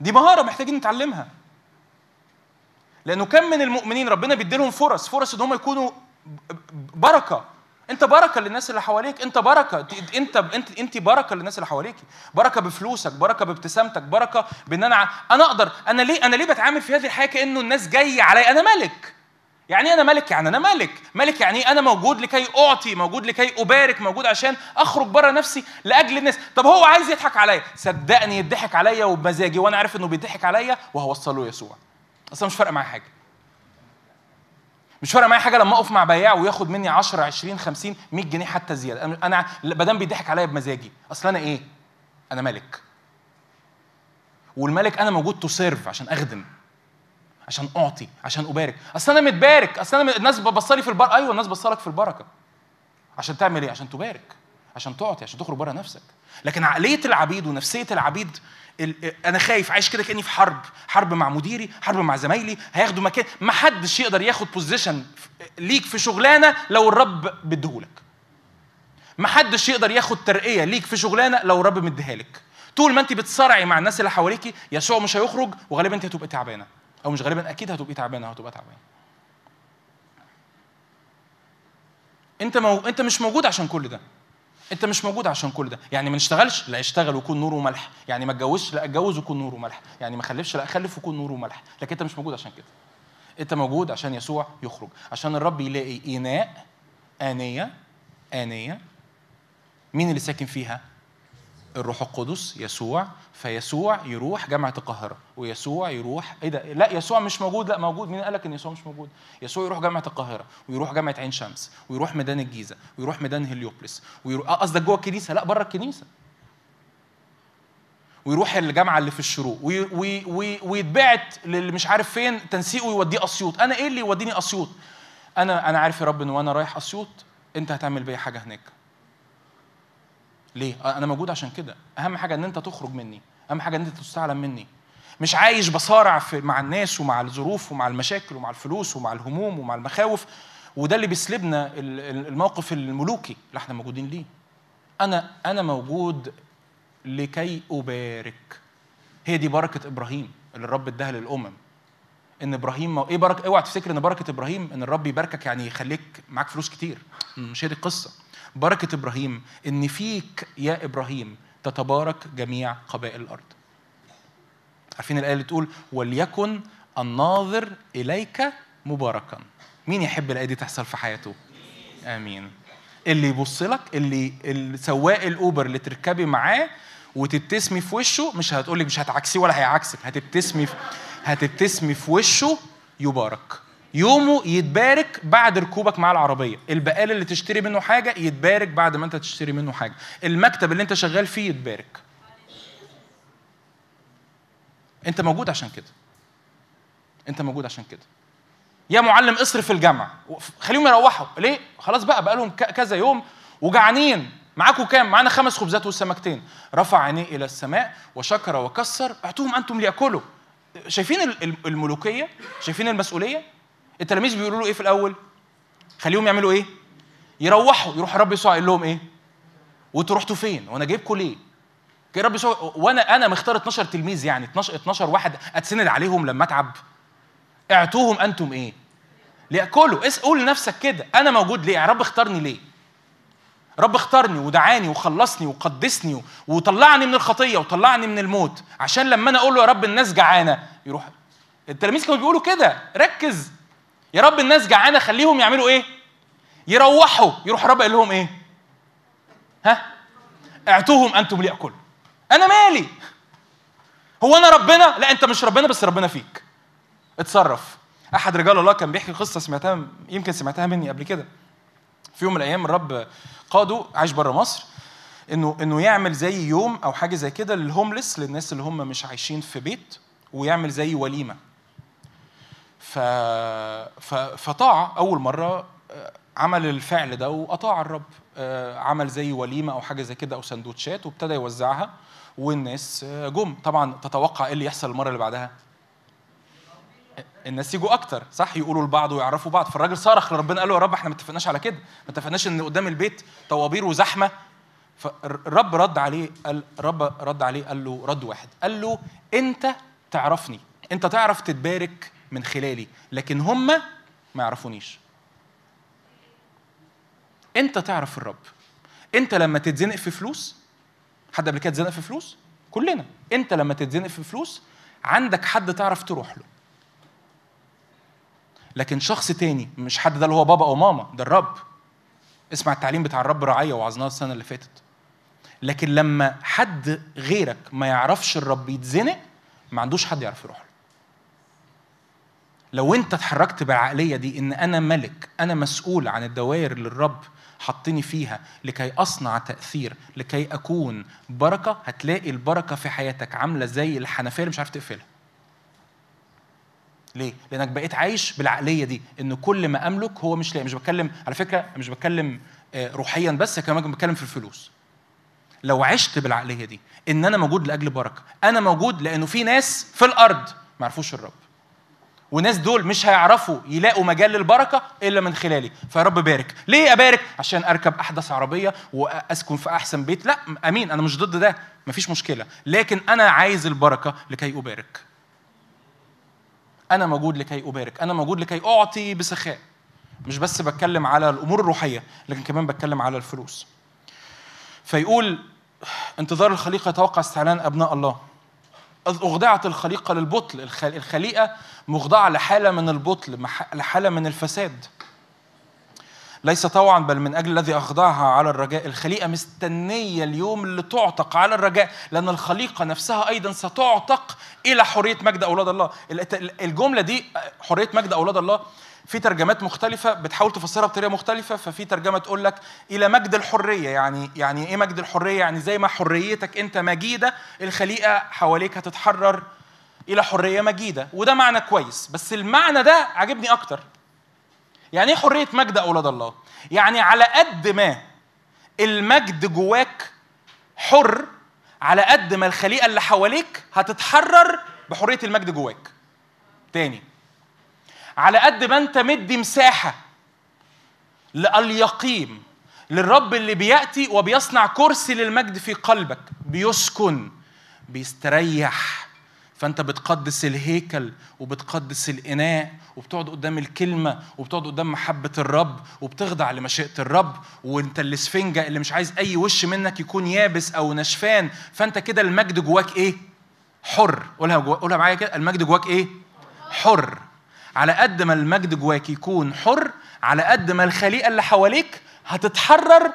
S2: دي مهارة محتاجين نتعلمها. لأنه كم من المؤمنين ربنا بيديلهم فرص فرص إن هم يكونوا بركة. انت بركة للناس اللي حواليك انت بركة. انت انت انت بركة للناس اللي حواليك بركة بفلوسك بركة بابتسامتك بركة بإن أنا أنا أقدر أنا ليه أنا ليه بتعامل في هذه الحياة كأنه الناس جاية عليا أنا ملك؟ يعني إيه أنا ملك؟ يعني أنا ملك. ملك يعني إيه أنا موجود لكي أعطي موجود لكي أبارك موجود عشان أخرج بره نفسي لأجل الناس. طب هو عايز يضحك عليا؟ صدقني يضحك عليا وبمزاجي وأنا عارف إنه بيضحك عليا وهوصله يسوع. أصلا مش فارقه معايا حاجة. مش فارقه معايا حاجة لما أقف مع بياع وياخد مني 10 20 50 100 جنيه حتى زيادة. أنا أنا ما دام بيضحك عليا بمزاجي. أصل أنا إيه؟ أنا ملك. والملك أنا موجود to serve عشان أخدم عشان أعطي عشان أبارك. أصل أنا متبارك. أصل أنا الناس بصلي في البركه أيوه الناس بصلك في البركة. عشان تعمل إيه؟ عشان تبارك. عشان تعطي عشان تخرج بره نفسك. لكن عقلية العبيد ونفسية العبيد ال- أنا خايف عايش كده كأني في حرب حرب مع مديري حرب مع زمايلي هياخدوا مكان. ما حدش يقدر ياخد بوزيشن ليك في شغلانة لو الرب بيديهولك ما حدش يقدر ياخد ترقية ليك في شغلانة لو الرب مديها لك. طول ما انت بتصارعي مع الناس اللي حواليكي يسوع مش هيخرج وغالبا انت هتبقي تعبانة. أو مش غالبا أكيد هتبقي تعبانة هتبقى تعبانة. انت مو... انت مش موجود عشان كل ده. انت مش موجود عشان كل ده. يعني ما نشتغلش؟ لا اشتغل ويكون نور وملح. يعني ما اتجوزش؟ لا اتجوز ويكون نور وملح. يعني ما خلفش؟ لا اخلف ويكون نور وملح. لكن انت مش موجود عشان كده. انت موجود عشان يسوع يخرج. عشان الرب يلاقي اناء آنية آنية. مين اللي ساكن فيها؟ الروح القدس يسوع. فيسوع يروح جامعة القاهرة ويسوع يروح إيه ده؟ لا يسوع مش موجود لا موجود. مين قال لك إن يسوع مش موجود؟ يسوع يروح جامعة القاهرة ويروح جامعة عين شمس ويروح ميدان الجيزة ويروح ميدان هليوبلس ويروح آه، قصدك جوه الكنيسة؟ لا بره الكنيسة. ويروح الجامعة اللي في الشروق وي وي وي ويتبعت للي مش عارف فين تنسيقه يوديه أسيوط. أنا إيه اللي يوديني أسيوط؟ أنا أنا عارف يا رب إن وأنا رايح أسيوط أنت هتعمل بيا حاجة هناك. ليه؟ أنا موجود عشان كده. أهم حاجة إن أنت تخرج مني. أهم حاجة إن أنت تستعلم مني. مش عايش بصارع في مع الناس ومع الظروف ومع المشاكل ومع الفلوس ومع الهموم ومع المخاوف. وده اللي بيسلبنا ال- ال- الموقف الملوكي اللي إحنا موجودين ليه. أنا أنا موجود لكي أبارك. هي دي بركة إبراهيم اللي الرب اداها للأمم. إن إبراهيم مو... إيه بركه اوعى تفتكر إن بركة إبراهيم إن الرب يباركك يعني يخليك معاك فلوس كتير. مش هي دي القصة. بركة إبراهيم إن فيك يا إبراهيم تتبارك جميع قبائل الأرض. عارفين الآية اللي تقول وليكن الناظر إليك مباركا. مين يحب الآية دي تحصل في حياته؟ آمين. اللي يبص لك اللي السواق الأوبر اللي تركبي معاه وتبتسمي في وشه مش هتقول لك مش هتعكسيه ولا هيعكسك هتبتسمي في هتبتسمي في وشه يبارك. يومه يتبارك بعد ركوبك مع العربية. البقال اللي تشتري منه حاجة يتبارك بعد ما انت تشتري منه حاجة. المكتب اللي انت شغال فيه يتبارك. انت موجود عشان كده. انت موجود عشان كده. يا معلم اصرف الجامعة. خليهم يروحوا. ليه؟ خلاص بقى بقى لهم كذا يوم وجعانين. معاكم كام؟ معانا خمس خبزات والسمكتين. رفع عينيه إلى السماء وشكر وكسر. أعطوهم أنتم ليأكلوا. شايفين ال- ال- الملوكية؟ شايفين المسؤولية؟ التلاميذ بيقولوا له إيه في الأول؟ خليهم يعملوا إيه؟ يروحوا. يروح الرب يسوع يقول لهم إيه؟ وانتوا رحتوا فين؟ وأنا جايبكم ليه جاي الرب يسوع وأنا أنا مختار 12 تلميذ يعني 12 12 واحد أتسند عليهم لما أتعب. اعطوهم أنتم إيه؟ ليأكلوا. قول لنفسك كده أنا موجود ليه؟ يا رب اختارني ليه؟ رب اختارني ودعاني وخلصني وقدسني وطلعني من الخطية وطلعني من الموت. عشان لما أنا أقول له يا رب الناس جعانة يروح. التلاميذ كانوا بيقولوا كده. ركز. يا رب الناس جعانة خليهم يعملوا إيه؟ يروحوا. يروح رب قال لهم إيه؟ ها؟ اعطوهم أنتم ليأكلوا أنا مالي. هو أنا ربنا؟ لا أنت مش ربنا بس ربنا فيك. اتصرف. أحد رجال الله كان بيحكي قصة سمعتها يمكن سمعتها مني قبل كده. في يوم من الأيام الرب قاده عايش بره مصر إنه إنه يعمل زي يوم أو حاجة زي كده للهوملس للناس اللي هم مش عايشين في بيت ويعمل زي وليمة. ف... ف... فطاع أول مرة آه، عمل الفعل ده واطاع الرب آه، عمل زي وليمة أو حاجة زي كده أو سندوتشات وابتدى يوزعها والناس آه، جم. طبعا تتوقع إيه اللي يحصل المرة اللي بعدها؟ الناس يجوا أكتر صح؟ يقولوا لبعض ويعرفوا بعض. فالراجل صرخ لربنا قال له يا رب إحنا ما اتفقناش على كده. ما اتفقناش إن قدام البيت طوابير وزحمة. فالرب رد عليه قال الرب رد عليه قال له رد واحد. قال له أنت تعرفني. أنت تعرف تتبارك من خلالي لكن هم ما يعرفونيش. انت تعرف الرب. انت لما تتزنق في فلوس حد قبل كده اتزنق في فلوس؟ كلنا. انت لما تتزنق في فلوس عندك حد تعرف تروح له. لكن شخص تاني مش حد ده اللي هو بابا أو ماما ده الرب. اسمع التعليم بتاع الرب رعاية وعظناه السنة اللي فاتت. لكن لما حد غيرك ما يعرفش الرب يتزنق ما عندوش حد يعرف يروح له. لو انت اتحركت بالعقلية دي ان أنا ملك أنا مسؤول عن الدوائر اللي الرب حطني فيها لكي اصنع تأثير لكي اكون بركة هتلاقي البركة في حياتك عاملة زي الحنفية اللي مش عارف تقفلها. ليه؟ لأنك بقيت عايش بالعقلية دي إن كل ما أملك هو مش لاقي. مش بتكلم على فكرة مش بتكلم آه، روحيا بس كمان بتكلم في الفلوس. لو عشت بالعقلية دي إن أنا موجود لأجل بركة أنا موجود لأنه في ناس في الأرض ما يعرفوش الرب. وناس دول مش هيعرفوا يلاقوا مجال للبركة إلا من خلالي. فيا رب بارك. ليه ابارك عشان أركب أحدث عربية وأسكن في أحسن بيت. لا أمين أنا مش ضد ده. مفيش مشكلة. لكن أنا عايز البركة لكي أبارك. أنا موجود لكي أبارك. أنا موجود لكي أعطي بسخاء. مش بس بتكلم على الأمور الروحية لكن كمان بتكلم على الفلوس. فيقول انتظار الخليقة يتوقع استعلان أبناء الله. إذ أخضعت الخليقة للبطل. الخ- الخليقة مخضعة لحالة من البطل لحالة من الفساد. ليس طوعا بل من أجل الذي أخضعها على الرجاء. الخليقة مستنية اليوم اللي تعتق على الرجاء لأن الخليقة نفسها أيضا ستعتق إلى حرية مجد أولاد الله. ال- الجملة دي حرية مجد أولاد الله في ترجمات مختلفة بتحاول تفسرها بطريقة مختلفة ففي ترجمة تقول لك إلى مجد الحرية. يعني يعني إيه مجد الحرية؟ يعني زي ما حريتك أنت مجيدة الخليقة حواليك هتتحرر إلى حرية مجيدة. وده معنى كويس. بس المعنى ده عجبني أكتر. يعني إيه حرية مجد أولاد الله؟ يعني على قد ما المجد جواك حر على قد ما الخليقة اللي حواليك هتتحرر بحرية المجد جواك. تاني على قد ما انت مدي مساحة لليقيم للرب اللي بيأتي وبيصنع كرسي للمجد في قلبك بيسكن بيستريح. فانت بتقدس الهيكل وبتقدس الإناء وبتقعد قدام الكلمة وبتقعد قدام محبة الرب وبتخضع لمشيئة الرب. وانت الاسفنجة اللي مش عايز أي وش منك يكون يابس أو نشفان فانت كده المجد جواك إيه؟ حر. قولها جوا... قولها معايا كده. المجد جواك إيه؟ حر. على قد ما المجد جواك يكون حر على قد ما الخليقة اللي حواليك هتتحرر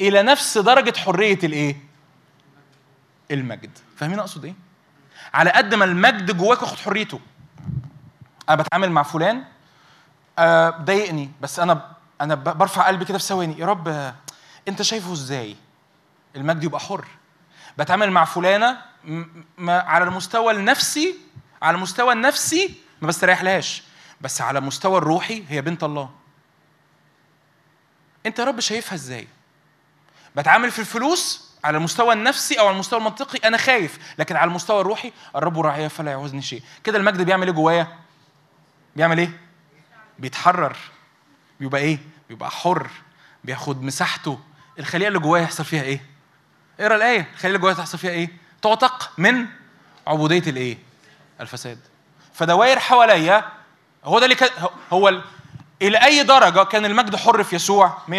S2: إلى نفس درجة حرية الإيه؟ المجد. فاهمين أقصد إيه؟ على قد ما المجد جواك واخد حريته. أنا بتعامل مع فلان آه، ضايقني بس أنا أنا برفع قلبي كده في ثواني. يا رب أنت شايفه إزاي؟ المجد يبقى حر. بتعامل مع فلانة م- م- على المستوى النفسي على المستوى النفسي ما بستريح لهاش بس على المستوى الروحي هي بنت الله. انت يا رب شايفها إزاي؟ بتعامل في الفلوس على المستوى النفسي أو على المستوى المنطقي أنا خايف. لكن على المستوى الروحي الرب راعي فلا يعوزني شيء. كده المجد بيعمل إيه جوايا؟ بيعمل إيه؟ بيتحرر. بيبقى إيه؟ بيبقى حر. بياخد مساحته. الخليقه اللي جوايا يحصل فيها إيه؟ اقرأ الآية. الخليقه اللي جوايا تحصل فيها إيه؟ تعتق من عبودية الإيه؟ الفساد. فدوائر حواليا هو ده اللي كان هو ال... إلى أي درجة كان المجد حر في يسوع؟ 100%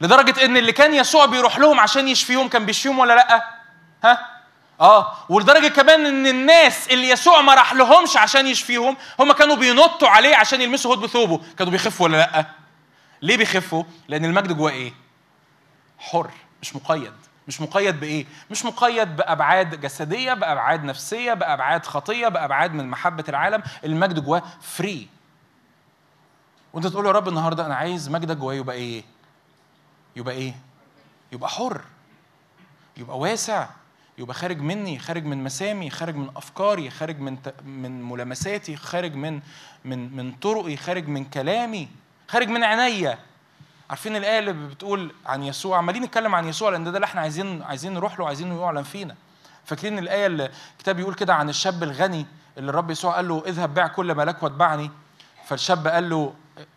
S2: لدرجة إن اللي كان يسوع بيروح لهم عشان يشفيهم كان بيشفيهم ولا لأ؟ ها؟ آه. ولدرجة كمان إن الناس اللي يسوع ما راح لهمش عشان يشفيهم هم كانوا بينطوا عليه عشان يلمسوا هود بثوبه كانوا بيخفوا ولا لأ؟ ليه بيخفوا؟ لأن المجد جواه إيه؟ حر مش مقيد. مش مقيد بإيه؟ مش مقيد بأبعاد جسدية بأبعاد نفسية بأبعاد خطية بأبعاد من محبة العالم. المجد جواه فري وأنت تقول يا رب النهارده أنا عايز مجدك جوايا يبقى إيه؟ يبقى إيه؟ يبقى حر. يبقى واسع. يبقى خارج مني خارج من مسامي خارج من أفكاري خارج من ت... من ملامساتي خارج من من من طرقي خارج من كلامي خارج من عينيا. عارفين الآية اللي بتقول عن يسوع؟ عمالين نتكلم عن يسوع لأن ده اللي إحنا عايزين عايزين نروح له عايزين يعلن فينا. فاكرين الآية اللي الكتاب بيقول كده عن الشاب الغني اللي الرب يسوع قال له اذهب بيع كل ما لك واتبعني؟ فالشاب قال له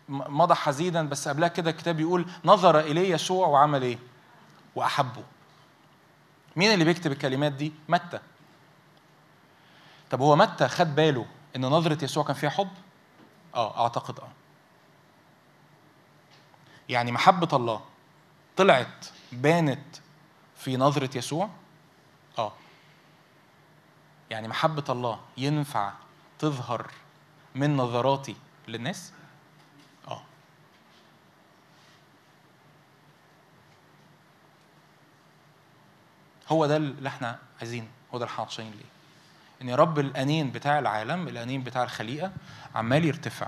S2: مضى حزينا بس قبلها كده الكتاب يقول نظر إليه يسوع وعمل إيه؟ وأحبه. مين اللي بيكتب الكلمات دي؟ متى؟ طب هو متى خد باله إن نظرة يسوع كان فيها حب؟ آه أعتقد آه. يعني محبة الله طلعت بانت في نظرة يسوع؟ آه. يعني محبة الله ينفع تظهر من نظراتي للناس؟ آه. هو ده اللي إحنا عايزينه هو ده اللي إحنا عطشانين ليه. إن يا رب الأنين بتاع العالم الأنين بتاع الخليقة عمال يرتفع.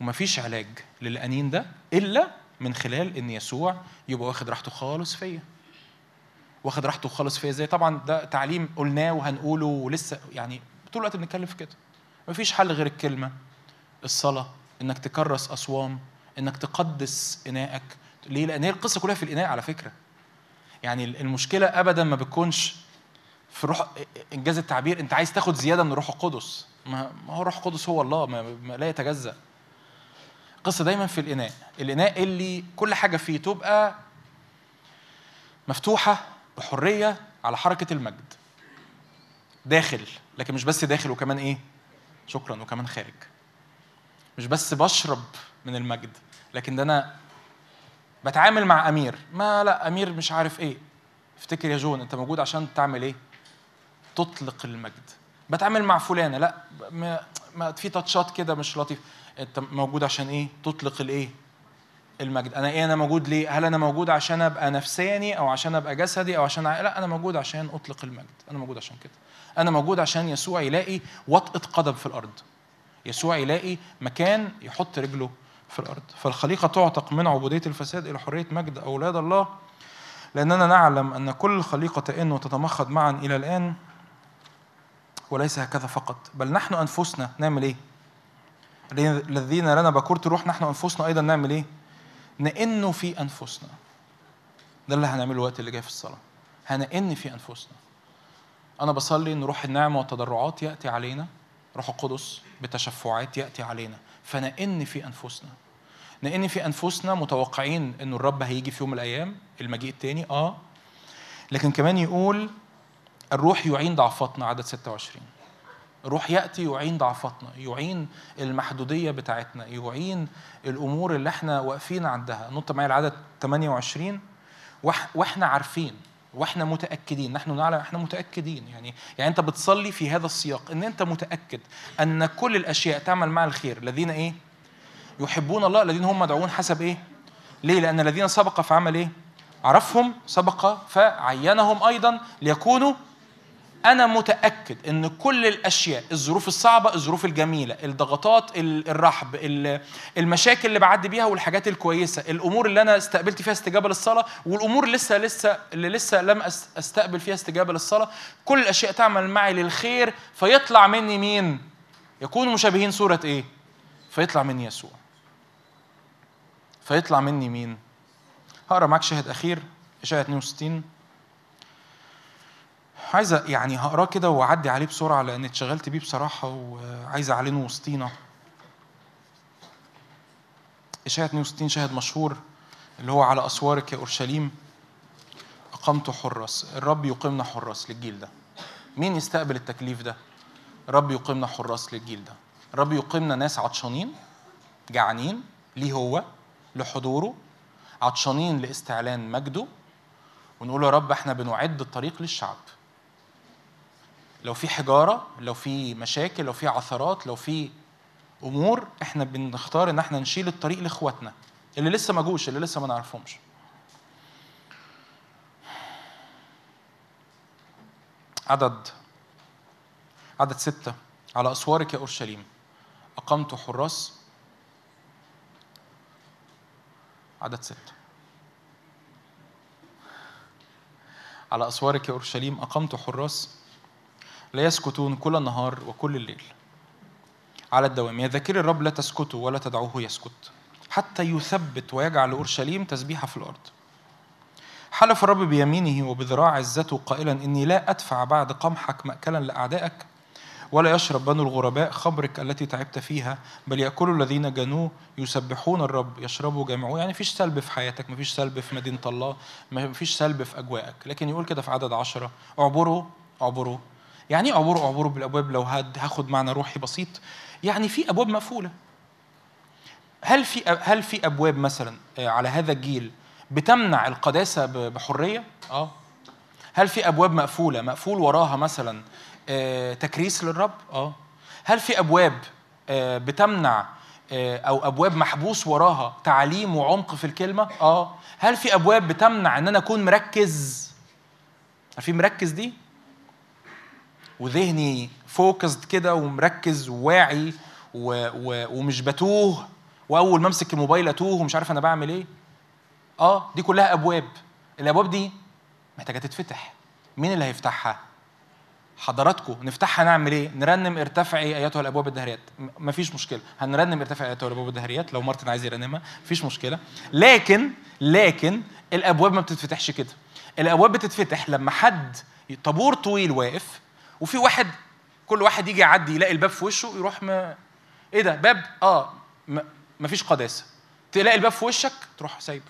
S2: ومفيش علاج للأنين ده إلا من خلال إن يسوع يبقى واخد راحته خالص فيا. واخد راحته خالص فيا إزاي؟ طبعا ده تعليم قلناه وهنقوله ولسه يعني طول الوقت بنتكلم في كده. مفيش حل غير الكلمة الصلاة إنك تكرس أصوام إنك تقدس انائك ليه؟ لأن هي القصة كلها في الإناء على فكرة. يعني المشكلة ابدا ما بتكونش في روح إنجاز التعبير أنت عايز تاخد زيادة من روح القدس. ما هو روح القدس هو الله ما لا يتجزأ. القصة دايما في الإناء. الإناء اللي كل حاجة فيه تبقى مفتوحة بحرية على حركة المجد. داخل لكن مش بس داخل وكمان إيه؟ شكرا وكمان خارج. مش بس بشرب من المجد لكن ده أنا بتعامل مع أمير. ما لا أمير مش عارف إيه. افتكر يا جون أنت موجود عشان تعمل إيه؟ تطلق المجد. بتعامل مع فلانة لا ما, في تاتشات كده مش لطيف. انت موجود عشان إيه؟ تطلق الايه؟ المجد. أنا إيه أنا موجود ليه؟ هل أنا موجود عشان ابقى نفساني أو عشان ابقى جسدي أو عشان لا أنا موجود عشان اطلق المجد. أنا موجود عشان كده. أنا موجود عشان يسوع يلاقي وطئه قدم في الأرض. يسوع يلاقي مكان يحط رجله في الأرض. فالخليقة تعتق من عبودية الفساد إلى حرية مجد أولاد الله. لأننا نعلم أن كل الخليقه تئن وتتمخض معا إلى الآن وليس هكذا فقط بل نحن أنفسنا. نعمل إيه؟ الذين لنا بكورة الروح نحن أنفسنا أيضا نعمل إيه؟ نئن في أنفسنا. ده اللي هنعمله الوقت اللي جاي في الصلاة. هنئن في أنفسنا. أنا بصلي إن روح النعمة والتضرعات يأتي علينا روح القدس بتشفعات يأتي علينا. فنئن في أنفسنا. نئن في أنفسنا متوقعين ان الرب هيجي في يوم من الأيام المجيء التاني آه. لكن كمان يقول الروح يعين ضعفاتنا عدد 26 الروح يأتي يعين ضعفاتنا يعين المحدودية بتاعتنا يعين الأمور اللي إحنا واقفين عندها. نط معايا العدد 28 وإح- وإحنا عارفين وإحنا متأكدين نحن نعلم إحنا متأكدين. يعني يعني انت بتصلي في هذا السياق ان انت متأكد ان كل الأشياء تعمل مع الخير. الذين إيه؟ يحبون الله الذين هم مدعوون حسب إيه؟ ليه؟ لأن الذين سبق فعمل إيه؟ عرفهم سبق فعينهم أيضا ليكونوا أنا متأكد إن كل الأشياء الظروف الصعبة الظروف الجميلة الضغطات ال- الرحب ال- المشاكل اللي بعدي بيها والحاجات الكويسة الأمور اللي أنا استقبلت فيها استجابة للصلاة والأمور اللي لسه لسه اللي لسه لم أس- أستقبل فيها استجابة للصلاة كل الأشياء تعمل معي للخير فيطلع مني مين؟ يكونوا مشابهين صورة إيه؟ فيطلع مني يسوع. فيطلع مني مين؟ هقرأ معاك شاهد أخير اشعياء 62 عايز يعني هقراه كده وأعدي عليه بسرعة لأن اتشغلت بيه بصراحة وعايز اعلنه وسطينا اشعياء 62 شاهد مشهور اللي هو على أسوارك يا أورشليم. أقمت حراس الرب يقيمنا حراس للجيل ده. مين يستقبل التكليف ده؟ الرب يقيمنا حراس للجيل ده. الرب يقيمنا ناس عطشانين جعانين ليه هو؟ لحضوره. عطشانين لاستعلان مجده. ونقول يا رب إحنا بنعد الطريق للشعب. لو في حجارة لو في مشاكل لو في عثرات لو في أمور إحنا بنختار إن إحنا نشيل الطريق لإخواتنا اللي لسه ما جوش اللي لسه ما نعرفهمش. عدد عدد ستة. على أسوارك يا أورشليم. أقمت حراس. عدد ستة. على أسوارك يا أورشليم. أقمت حراس. لا يسكتون كل النهار وكل الليل. على الدوام يا ذاكري الرب لا تسكتوا ولا تدعوه يسكت. حتى يثبت ويجعل أورشليم تسبيحة في الأرض. حلف الرب بيمينه وبذراع عزته قائلا إني لا أدفع بعد قمحك مأكلا لأعدائك ولا يشرب بنو الغرباء خمرك التي تعبت فيها بل يأكل الذين جنوه يسبحون الرب يشربوا جميعه. يعني مفيش سلب في حياتك مفيش سلب في مدينة الله مفيش سلب في أجواءك. لكن يقول كده في عدد عشرة اعبروا اعبروا. يعني إيه اعبروا اعبروا بالأبواب لو هاخد معنى روحي بسيط يعني في أبواب مقفولة هل في هل في أبواب مثلا آه، على هذا الجيل بتمنع القداسة بحرية؟ آه. هل في أبواب مقفولة مقفول وراها مثلا آه، تكريس للرب؟ آه. هل في أبواب آه، بتمنع أو أبواب محبوس وراها تعليم وعمق في الكلمة؟ آه. هل في أبواب بتمنع إن أنا أكون مركز؟ عارفين مركز دي؟ وذهني فوكسد كده ومركز وواعي و... و... ومش بتوه. وأول ما أمسك الموبايل أتوه ومش عارف أنا بعمل إيه. آه دي كلها أبواب. الأبواب دي محتاجة تتفتح. مين اللي هيفتحها؟ حضراتكم نفتحها نعمل إيه؟ نرنم ارتفعي أيتها الأبواب الدهريات. مفيش مشكلة. هنرنم ارتفعي أيتها الأبواب الدهريات. لو مارتن عايز يرنمها مفيش مشكلة. لكن لكن الأبواب ما بتتفتحش كده. الأبواب بتتفتح لما حد طابور طويل واقف وفي واحد كل واحد يجي يعدي يلاقي الباب في وشه يروح ما إيه ده؟ باب آه مفيش قداسة. تلاقي الباب في وشك تروح سايبه.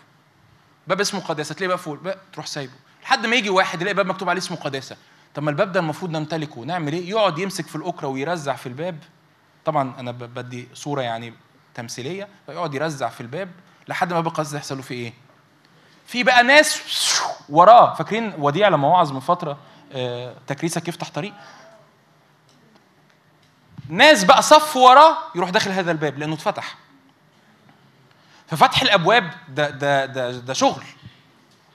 S2: باب اسمه قداسة تلاقي باب فوق باب تروح سايبه. لحد ما يجي واحد يلاقي باب مكتوب عليه اسمه قداسة. طب ما الباب ده المفروض نمتلكه نعمل إيه؟ يقعد يمسك في الأكرة ويرزع في الباب. طبعا أنا بدي صورة يعني تمثيلية. فيقعد يرزع في الباب لحد ما القداسه يحصل له فيه إيه؟ في بقى ناس وراه. فاكرين وديع لما وعظ من فترة؟ تكريسك يفتح طريق ناس بقى صف وراه يروح داخل هذا الباب لأنه اتفتح ففتح الأبواب ده ده ده ده شغل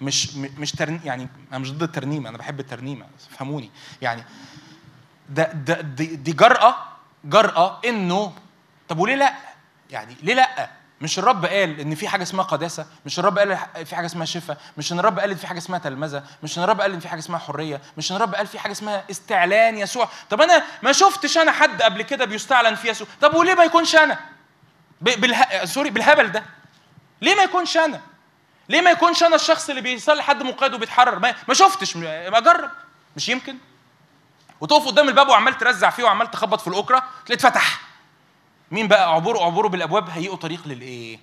S2: مش مش ترن يعني أنا مش ضد الترنيمة أنا بحب الترنيمة فهموني يعني ده ده دي, دي جرأة جرأة إنه طب وليه لأ؟ يعني ليه لأ؟ مش الرب قال إن في حاجة اسمها قداسة، مش الرب قال في حاجة اسمها شفاء، مش إن الرب قال في حاجة اسمها تلمذة، مش إن الرب قال إن في حاجة اسمها حرية، مش إن الرب قال في حاجة اسمها استعلان يسوع، طب أنا ما شفتش أنا حد قبل كده بيستعلن في يسوع، طب وليه ما يكونش أنا؟ بالها... سوري بالهبل ده ليه ما يكونش أنا؟ ليه ما يكونش أنا الشخص اللي بيصلي حد مقيد وبيتحرر؟ ما, ما شفتش ما أجرب مش يمكن؟ وتقف قدام الباب وعمال ترزع فيه وعمال تخبط في الأكرة تلاقي اتفتح مين بقى عبوروا عبوروا بالابواب هيئوا طريق للايه؟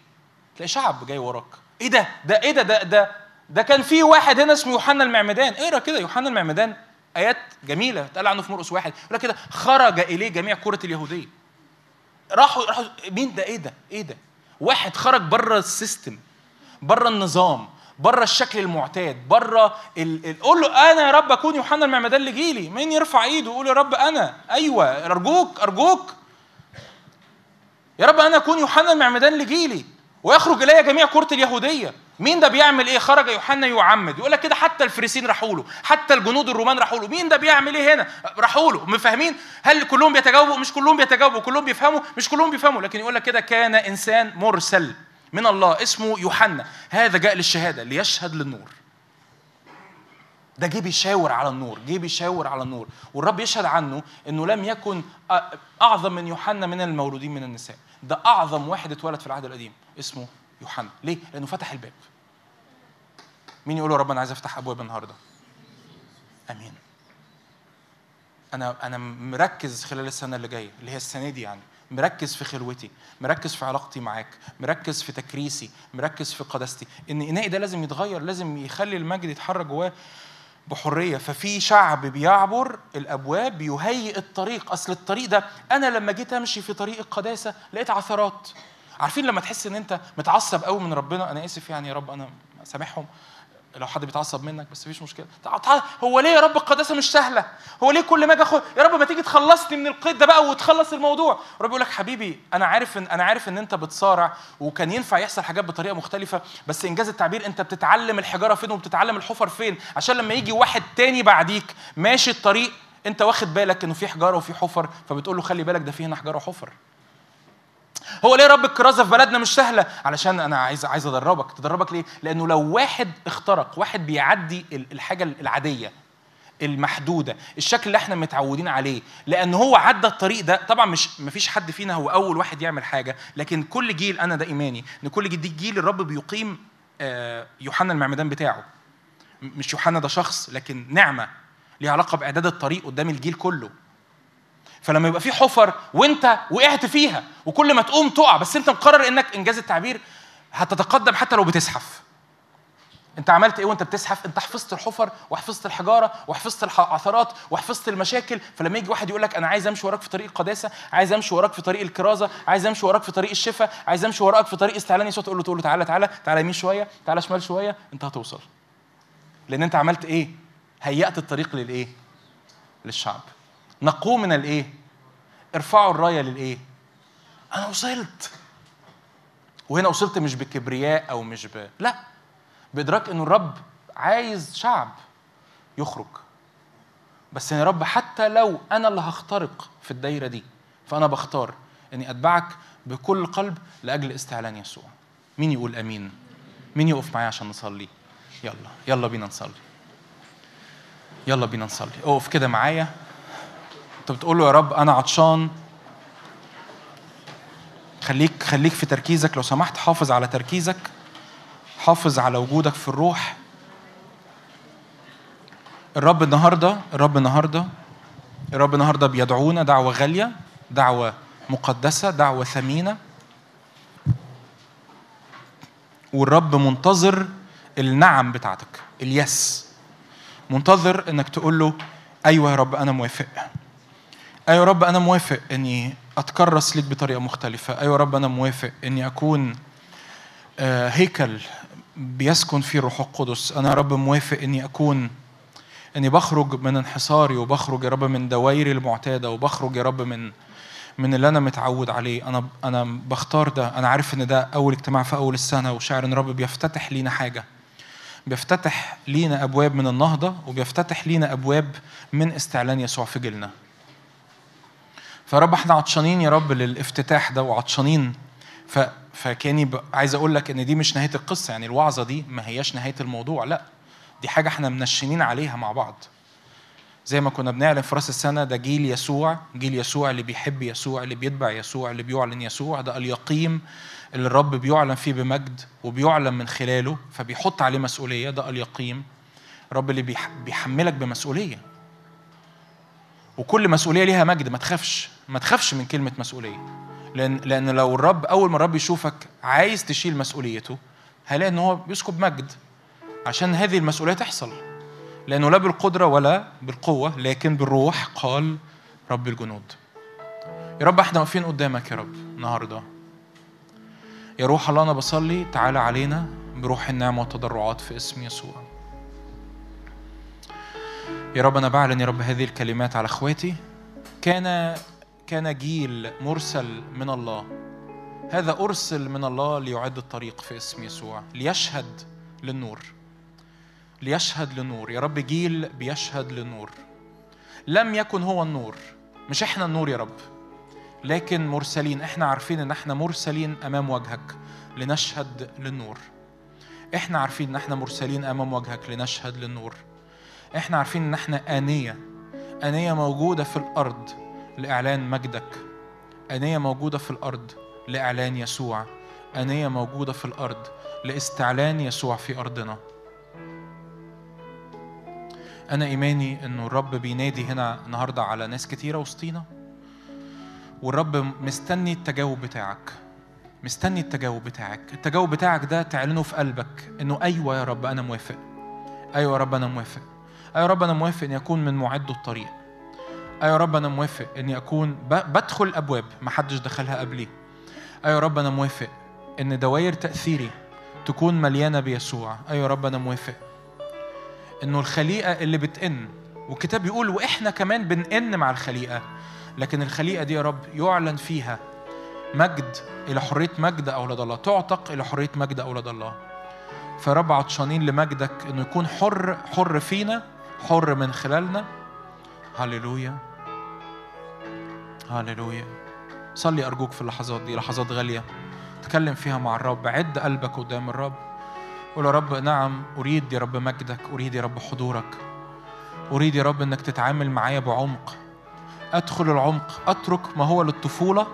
S2: تلاقي شعب جاي وراك. إيه ده؟ ده إيه ده؟ ده ده ده كان في واحد هنا اسمه يوحنا المعمدان. اقرا كده؟ يوحنا المعمدان آيات جميلة. اتقال عنه في مرقس واحد. يقول كده خرج إليه جميع كرة اليهودية. راحوا راحوا مين ده؟ إيه ده؟ إيه ده؟ واحد خرج بره السيستم بره النظام بره الشكل المعتاد بره ال... ال... قول له أنا يا رب أكون يوحنا المعمدان لجيلي. مين يرفع إيده؟ ويقول يا رب أنا. أيوه أرجوك أرجوك. يا رب أنا اكون يوحنا المعمدان لجيلي ويخرج إلي جميع كرة اليهودية. مين ده بيعمل إيه؟ خرج يوحنا يعمد. يقول لك كده حتى الفريسين راحوا له حتى الجنود الرومان راحوا له. مين ده بيعمل إيه هنا؟ راحوا له. مفهمين؟ هل كلهم بيتجاوبوا؟ مش كلهم بيتجاوبوا. كلهم بيفهموا؟ مش كلهم بيفهموا. لكن يقول لك كده كان إنسان مرسل من الله اسمه يوحنا. هذا جاء للشهادة ليشهد للنور. ده جه بيشاور على النور جه بيشاور على النور. والرب يشهد عنه إنه لم يكن أعظم من يوحنا من المولودين من النساء. ده أعظم واحد اتولد في العهد القديم اسمه يوحنا. ليه؟ لأنه فتح الباب. مين يقول يا رب أنا عايز أفتح أبواب النهارده؟ آمين. أنا أنا مركز خلال السنة اللي جاية اللي هي السنة دي يعني. مركز في خلوتي مركز في علاقتي معاك مركز في تكريسي مركز في قداستي إن انائي ده لازم يتغير لازم يخلي المجد يتحرك جواه. بحرية ففي شعب بيعبر الأبواب بيهيئ الطريق. أصل الطريق ده أنا لما جيت أمشي في طريق القداسة لقيت عثرات. عارفين لما تحس إن أنت متعصب قوي من ربنا؟ أنا آسف يعني يا رب أنا سامحهم. لو حد بيتعصب منك بس مفيش مشكلة. هو ليه يا رب القداسة مش سهلة؟ هو ليه كل ما أجي اخد يا رب ما تيجي تخلصني من القيد ده بقى وتخلص الموضوع؟ رب يقول لك حبيبي أنا عارف ان أنا عارف إن أنت بتصارع وكان ينفع يحصل حاجات بطريقة مختلفة بس إنجاز التعبير أنت بتتعلم الحجارة فين وبتتعلم الحفر فين؟ عشان لما يجي واحد تاني بعديك ماشي الطريق أنت واخد بالك إنه في حجارة وفي حفر فبتقول له خلي بالك ده في هنا حجارة وحفر. هو ليه رب الكرازة في بلدنا مش سهلة؟ علشان أنا عايز عايز أدربك. تدربك ليه؟ لأنه لو واحد اخترق واحد بيعدي ال- الحاجة العادية المحدودة الشكل اللي إحنا متعودين عليه لأن هو عدى الطريق ده طبعا مش مفيش حد فينا هو أول واحد يعمل حاجة لكن كل جيل أنا ده إيماني إن كل جيل جيل الرب بيقيم آه، يوحنا المعمدان بتاعه. مش يوحنا ده شخص لكن نعمة ليها علاقة بإعداد الطريق قدام الجيل كله. فلما يبقى في حفر وانت وقعت فيها وكل ما تقوم تقع بس انت مقرر انك انجاز التعبير هتتقدم حتى لو بتزحف. انت عملت إيه وانت بتزحف؟ انت حفظت الحفر وحفظت الحجارة وحفظت العثرات وحفظت المشاكل. فلما يجي واحد يقول لك أنا عايز أمشي وراك في طريق القداسة عايز أمشي وراك في طريق الكرازة عايز أمشي وراك في طريق الشفاء عايز أمشي وراك في طريق استعلان يسوع تقول له تقول له تعالى تعالى تعالى يمين شوية تعالى شمال شوية انت هتوصل. لأن انت عملت إيه؟ هيأت الطريق للإيه؟ للشعب. نقوه من الإيه؟ ارفعوا الراية للإيه؟ أنا وصلت. وهنا وصلت مش بكبرياء أو مش ب لا. بإدراك انه الرب عايز شعب يخرج. بس يا رب حتى لو أنا اللي هخترق في الدايرة دي فأنا بختار إني أتبعك بكل قلب لأجل استعلان يسوع. مين يقول آمين؟ مين يقف معايا عشان نصلي؟ يلا يلا بينا نصلي. يلا بينا نصلي. اقف كده معايا. انت بتقول له يا رب أنا عطشان. خليك خليك في تركيزك. لو سمحت حافظ على تركيزك. حافظ على وجودك في الروح. الرب النهارده الرب النهارده الرب النهارده بيدعونا دعوة غالية دعوة مقدسة دعوة ثمينة. والرب منتظر النعم بتاعتك اليس. منتظر انك تقول له أيوه يا رب أنا موافق. أيوه يا رب أنا موافق إني أتكرس ليك بطريقة مختلفة. أيوه يا رب أنا موافق إني أكون آه، هيكل بيسكن فيه الروح القدس. أنا يا رب موافق إني أكون إني بخرج من انحصاري وبخرج يا رب من دوائري المعتادة وبخرج يا رب من من اللي أنا متعود عليه. أنا أنا بختار ده. أنا عارف إن ده أول اجتماع في أول السنة وشاعر إن رب بيفتتح لينا حاجة. بيفتتح لينا أبواب من النهضة وبيفتتح لينا أبواب من استعلان يسوع في جيلنا. فرب إحنا عطشانين يا رب للافتتاح ده وعطشانين. ف فكأني ب... عايز أقول لك إن دي مش نهاية القصة يعني الوعظة دي ما هياش نهاية الموضوع لأ. دي حاجة إحنا منشنين عليها مع بعض. زي ما كنا بنعلن في رأس السنة ده جيل يسوع جيل يسوع اللي بيحب يسوع اللي بيتبع يسوع اللي بيعلن يسوع ده اليقيم اللي الرب بيعلن فيه بمجد وبيعلن من خلاله فبيحط عليه مسؤولية ده اليقيم الرب اللي بيح... بيحملك بمسؤولية. وكل مسؤولية ليها مجد ما تخافش. ما تخافش من كلمة مسؤولية. لأن لأن لو الرب أول ما الرب يشوفك عايز تشيل مسؤوليته هيلاقي إن هو بيسكب مجد عشان هذه المسؤولية تحصل. لأنه لا بالقدرة ولا بالقوة لكن بالروح قال رب الجنود. يا رب إحنا واقفين قدامك يا رب النهارده. يا روح الله أنا بصلي تعالى علينا بروح النعمة والتضرعات في اسم يسوع. يا رب أنا بعلن يا رب هذه الكلمات على إخواتي. كان كان جيل مرسل من الله. هذا أرسل من الله ليعد الطريق في اسم يسوع ليشهد للنور. ليشهد للنور. يا رب جيل بيشهد للنور. لم يكن هو النور. مش إحنا النور يا رب. لكن مرسلين. إحنا عارفين إن إحنا مرسلين أمام وجهك لنشهد للنور. إحنا عارفين إن إحنا مرسلين أمام وجهك لنشهد للنور. إحنا عارفين إن إحنا آنية. آنية موجودة في الأرض. لإعلان مجدك. آنية موجودة في الأرض لإعلان يسوع. آنية موجودة في الأرض لاستعلان يسوع في أرضنا. أنا إيماني إنه الرب بينادي هنا النهاردة على ناس كتيرة وسطينا. والرب مستني التجاوب بتاعك. مستني التجاوب بتاعك. التجاوب بتاعك ده تعلنه في قلبك إنه أيوة يا رب أنا موافق. أيوة يا رب أنا موافق. أيوة يا رب أنا موافق إني أكون من معد الطريق. أيوة رب أنا موافق إني أكون بدخل أبواب محدش دخلها قبلي. أيوة رب أنا موافق إن دوائر تأثيري تكون مليانة بيسوع. أيوة رب أنا موافق إنه الخليقة اللي بتئن والكتاب بيقول وإحنا كمان بنئن مع الخليقة. لكن الخليقة دي يا رب يعلن فيها مجد إلى حرية مجد أولاد الله تعتق إلى حرية مجد أولاد الله. فرب عطشانين لمجدك إنه يكون حر حر فينا حر من خلالنا. هللويا. هللويا صلي أرجوك في اللحظات دي لحظات غالية. تكلم فيها مع الرب. عد قلبك قدام الرب. قول يا رب نعم أريد يا رب مجدك أريد يا رب حضورك. أريد يا رب إنك تتعامل معايا بعمق. أدخل العمق أترك ما هو للطفولة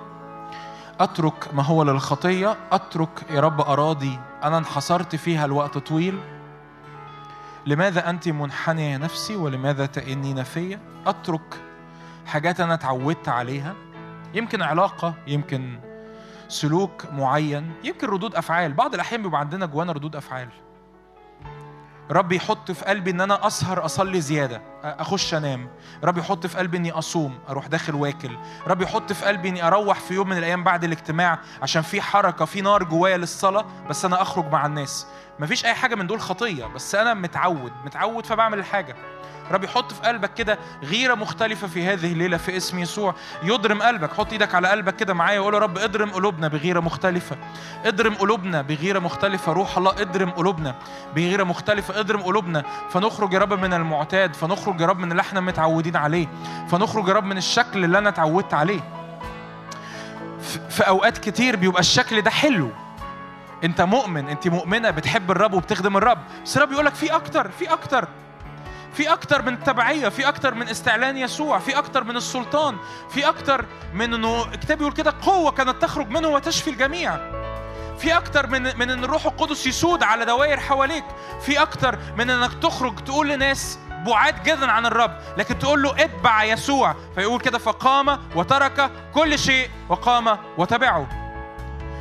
S2: أترك ما هو للخطية أترك يا رب أراضي أنا انحصرت فيها الوقت طويل. لماذا أنت منحنية يا نفسي ولماذا تئنين فيا؟ أترك حاجات أنا اتعودت عليها. يمكن علاقة يمكن سلوك معين يمكن ردود أفعال. بعض الأحيان بيبقى عندنا جوانا ردود أفعال. رب يحط في قلبي إن أنا أسهر أصلي زيادة أخش أنام. رب يحط في قلبي إني أصوم أروح داخل واكل. رب يحط في قلبي إني أروح في يوم من الأيام بعد الاجتماع عشان في حركة في نار جوايا للصلاة بس أنا أخرج مع الناس. مفيش أي حاجة من دول خطية بس أنا متعود متعود فبعمل الحاجة. رب يحط في قلبك كده غيرة مختلفة في هذه الليلة في اسم يسوع. يضرم قلبك حط إيدك على قلبك كده معايا وقول يا رب اضرم قلوبنا بغيرة مختلفة. اضرم قلوبنا بغيرة مختلفة روح الله اضرم قلوبنا بغيرة مختلفة اضرم قلوبنا. فنخرج يا رب من المعتاد فنخرج يا رب من اللي إحنا متعودين عليه. فنخرج يا رب من الشكل اللي أنا اتعودت عليه. في- اوقات كتير بيبقى الشكل ده حلو. انت مؤمن انت مؤمنة بتحب الرب وبتخدم الرب. بس الرب يقول لك في أكتر في أكتر. في أكتر من التبعية في أكتر من استعلان يسوع في أكتر من السلطان في أكتر من أنه الكتاب يقول كده قوة كانت تخرج منه وتشفي الجميع. في أكتر من من أن الروح القدس يسود على دوائر حواليك. في أكتر من أنك تخرج تقول لناس بعاد جدا عن الرب لكن تقول له اتبع يسوع. فيقول كده فقام وترك كل شيء وقام وتبعه.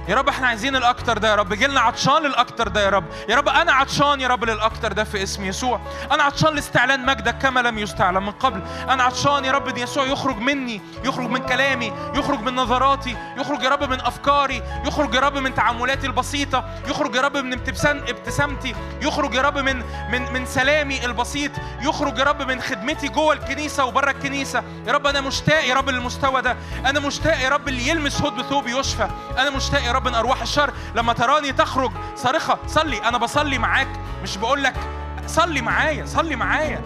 S2: يا رب إحنا عايزين الاكتر ده يا رب جيلنا عطشان للاكتر ده يا رب يا رب أنا عطشان يا رب للاكتر ده في اسم يسوع أنا عطشان لاستعلان مجدك كما لم يستعلن من قبل أنا عطشان يا رب ان يسوع يخرج مني يخرج من كلامي يخرج من نظراتي يخرج يا رب من افكاري يخرج يا رب من تعاملاتي البسيطه يخرج يا رب من ابتسام ابتسامتي يخرج يا رب من من من سلامي البسيط يخرج يا رب من خدمتي جوه الكنيسه وبره الكنيسه يا رب أنا مشتاق يا رب للمستوى ده أنا مشتاق يا رب اللي يلمس هد بثوبي يشفى أنا مشتاق رب من أرواح الشر. لما تراني تخرج صارخة صلي أنا بصلي معاك. مش بقول لك صلي معايا صلي معايا.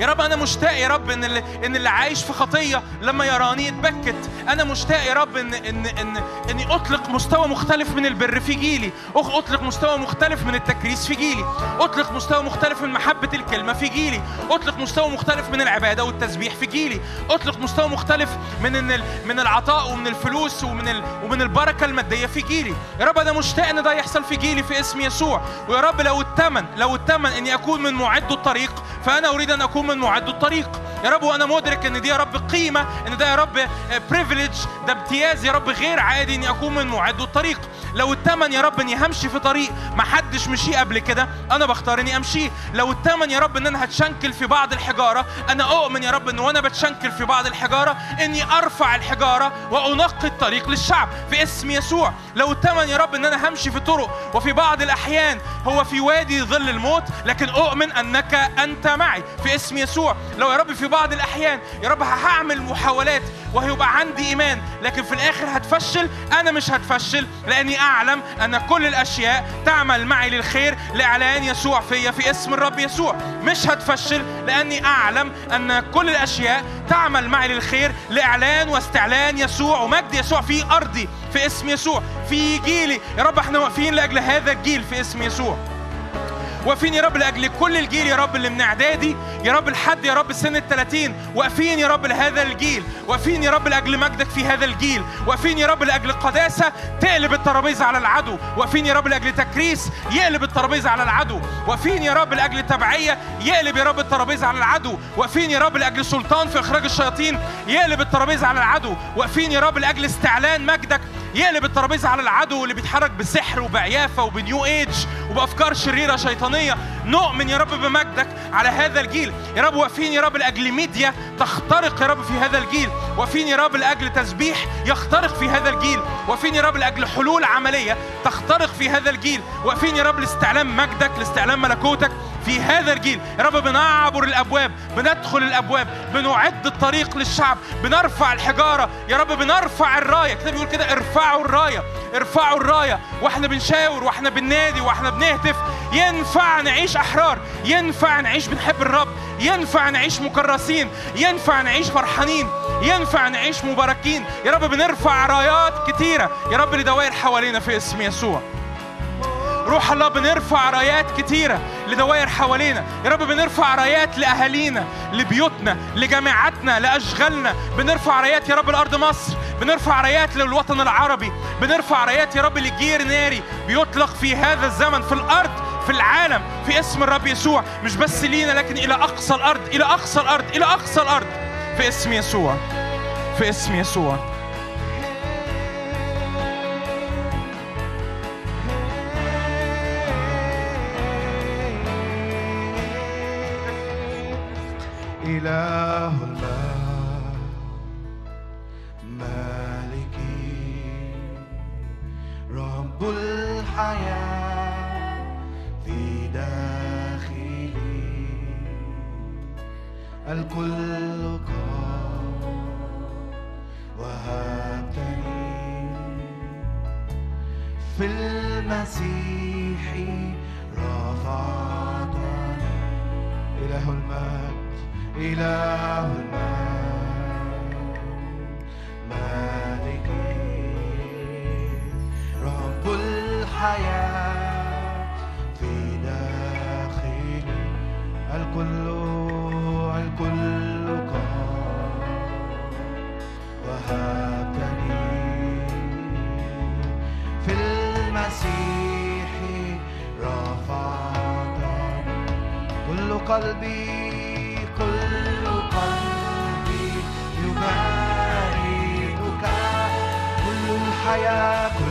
S2: يا رب أنا مشتاق يا رب إن اللي إن اللي عايش في خطية لما يراني يتبكت. أنا مشتاق يا رب ان ان ان إني أطلق مستوى مختلف من البر في جيلي. أخ أطلق مستوى مختلف من التكريس في جيلي. أطلق مستوى مختلف من محبة الكلمة في جيلي. أطلق مستوى مختلف من العبادة والتسبيح في جيلي. أطلق مستوى مختلف من ال- من العطاء ومن الفلوس ومن ال ومن البركة المادية في جيلي. يا رب أنا مشتاق إن ده يحصل في جيلي في اسم يسوع. ويا رب لو الثمن لو الثمن إني أكون من معد الطريق فأنا أريد أن أكون من معد الطريق. يا رب وأنا مدرك إن دي يا رب قيمة إن ده يا رب privilege ده امتياز يا رب غير عادي إني أكون من معدي الطريق. لو الثمن يا رب إني همشي في طريق ما حدش مشيه قبل كده أنا بختار إني أمشيه. لو الثمن يا رب إن أنا هتشنكل في بعض الحجارة أنا أؤمن يا رب إن وأنا بتشنكل في بعض الحجارة إني أرفع الحجارة وأنقي الطريق للشعب في اسم يسوع. لو الثمن يا رب إن أنا همشي في طرق وفي بعض الأحيان هو في وادي ظل الموت لكن أؤمن أنك أنت معي في اسم يسوع. لو يا رب في بعض الأحيان يا رب هعمل محاولات وهيبقى عندي إيمان لكن في الآخر هتفشل أنا مش هتفشل لأني أعلم أن كل الأشياء تعمل معي للخير لإعلان يسوع فيا في اسم الرب يسوع. مش هتفشل لأني أعلم أن كل الأشياء تعمل معي للخير لإعلان واستعلان يسوع ومجد يسوع في أرضي في اسم يسوع. في جيلي يا رب إحنا واقفين لأجل هذا الجيل في اسم يسوع. واقفين يا رب لاجل كل الجيل يا رب اللي من اعدادي يا رب لحد يا رب سن ال 30 واقفين يا رب لهذا الجيل واقفين يا رب لاجل مجدك في هذا الجيل واقفين يا رب لاجل قداسه تقلب الترابيزه على العدو واقفين يا رب لاجل تكريس يقلب الترابيزه على العدو واقفين يا رب لاجل تبعيه يقلب يا رب الترابيزه على العدو واقفين يا رب لاجل سلطان في اخراج الشياطين يقلب الترابيزه على العدو واقفين يا رب لاجل استعلان مجدك يقلب الترابيزه على العدو اللي بيتحرك بسحر وبعيافه وب New Age وبافكار شريره شيطانيه نؤمن يا رب بمجدك على هذا الجيل. يا رب واقفين يا رب لأجل ميديا تخترق يا رب في هذا الجيل. واقفين يا رب لأجل تسبيح يخترق في هذا الجيل. واقفين يا رب لأجل حلول عملية تخترق في هذا الجيل. واقفين يا رب لاستعلام مجدك لاستعلام ملكوتك في هذا الجيل. يا رب بنعبر الأبواب بندخل الأبواب بنعد الطريق للشعب بنرفع الحجارة. يا رب بنرفع الراية. الكتاب بيقول كده ارفعوا الراية ارفعوا الراية. وإحنا بنشاور وإحنا بننادي وإحنا بنهتف. ينفع نعيش أحرار ينفع نعيش بنحب الرب ينفع نعيش مكرسين ينفع نعيش فرحانين ينفع نعيش مباركين. يا رب بنرفع رايات كتيرة يا رب لدوائر حوالينا في اسم يسوع. روح الله بنرفع رايات كتيرة لدوائر حوالينا. يا رب بنرفع رايات لأهالينا لبيوتنا لجامعاتنا لأشغالنا. بنرفع رايات يا رب لأرض مصر. بنرفع رايات للوطن العربي. بنرفع رايات يا رب لجير ناري. بيطلق في هذا الزمن في الأرض في العالم في اسم الرب يسوع. مش بس لينا لكن إلى أقصى الأرض إلى أقصى الأرض إلى أقصى الأرض. في اسم يسوع في اسم يسوع.
S1: إله الماء مالكي رب الحياة في داخلي. الكل قام وهبتني في المسيح رفعتني. إله المجد. إلهنا مالك رب الحياة. في داخلي الكل الكل قال وهبتني في المسيح رفعتني كل قلبي. أمارسك كل الحياة كل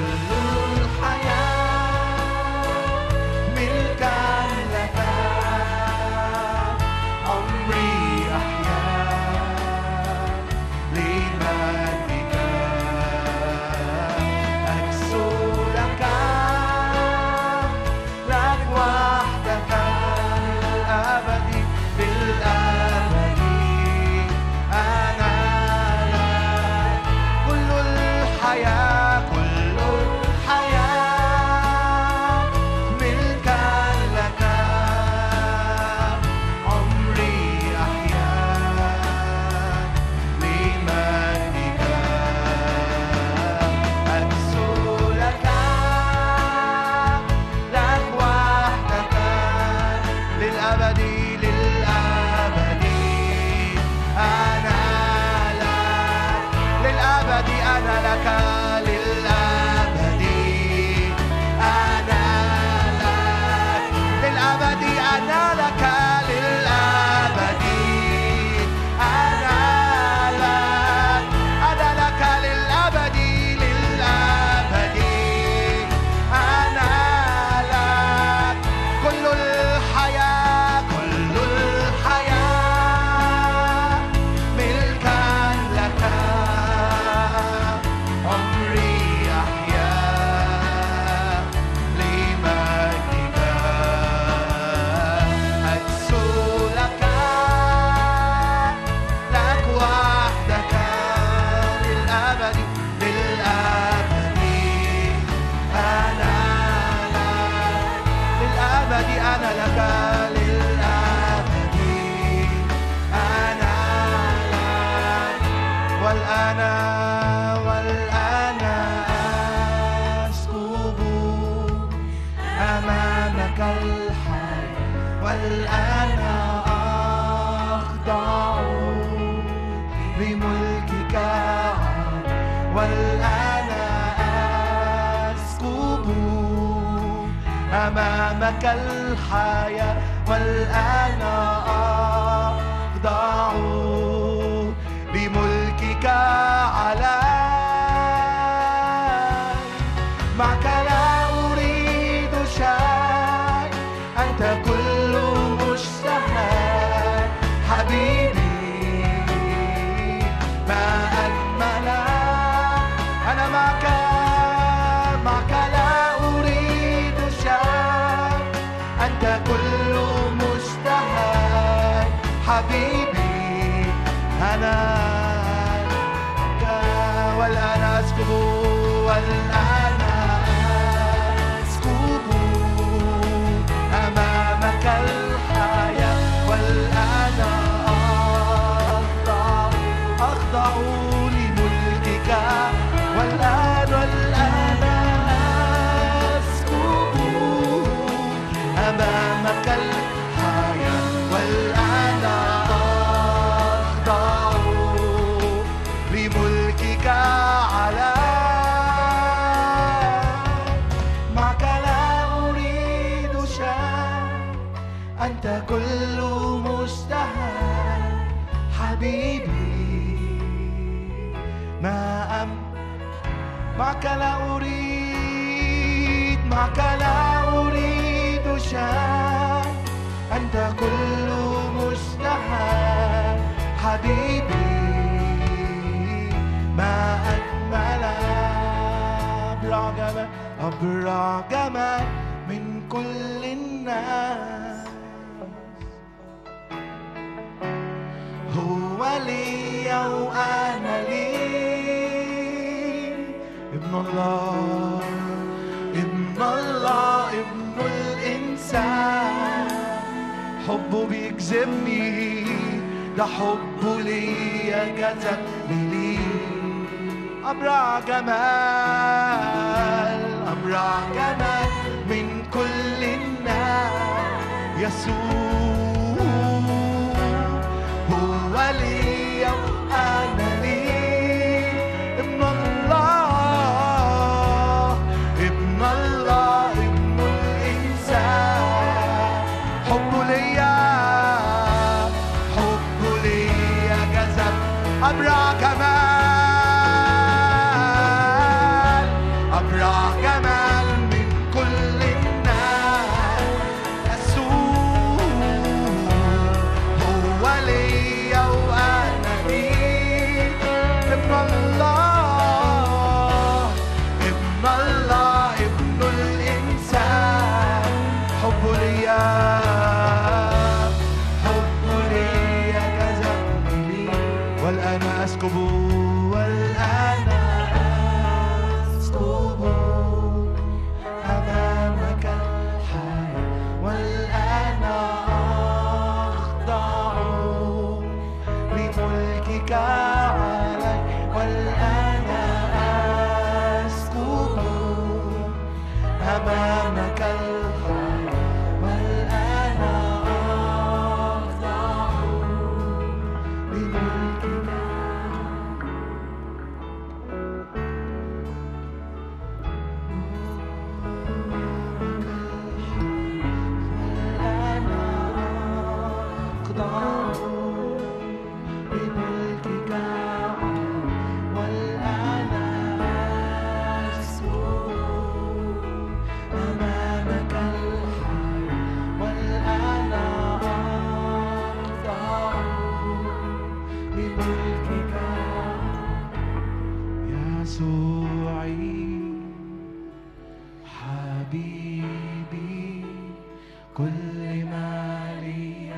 S1: حبيبي كل ما لي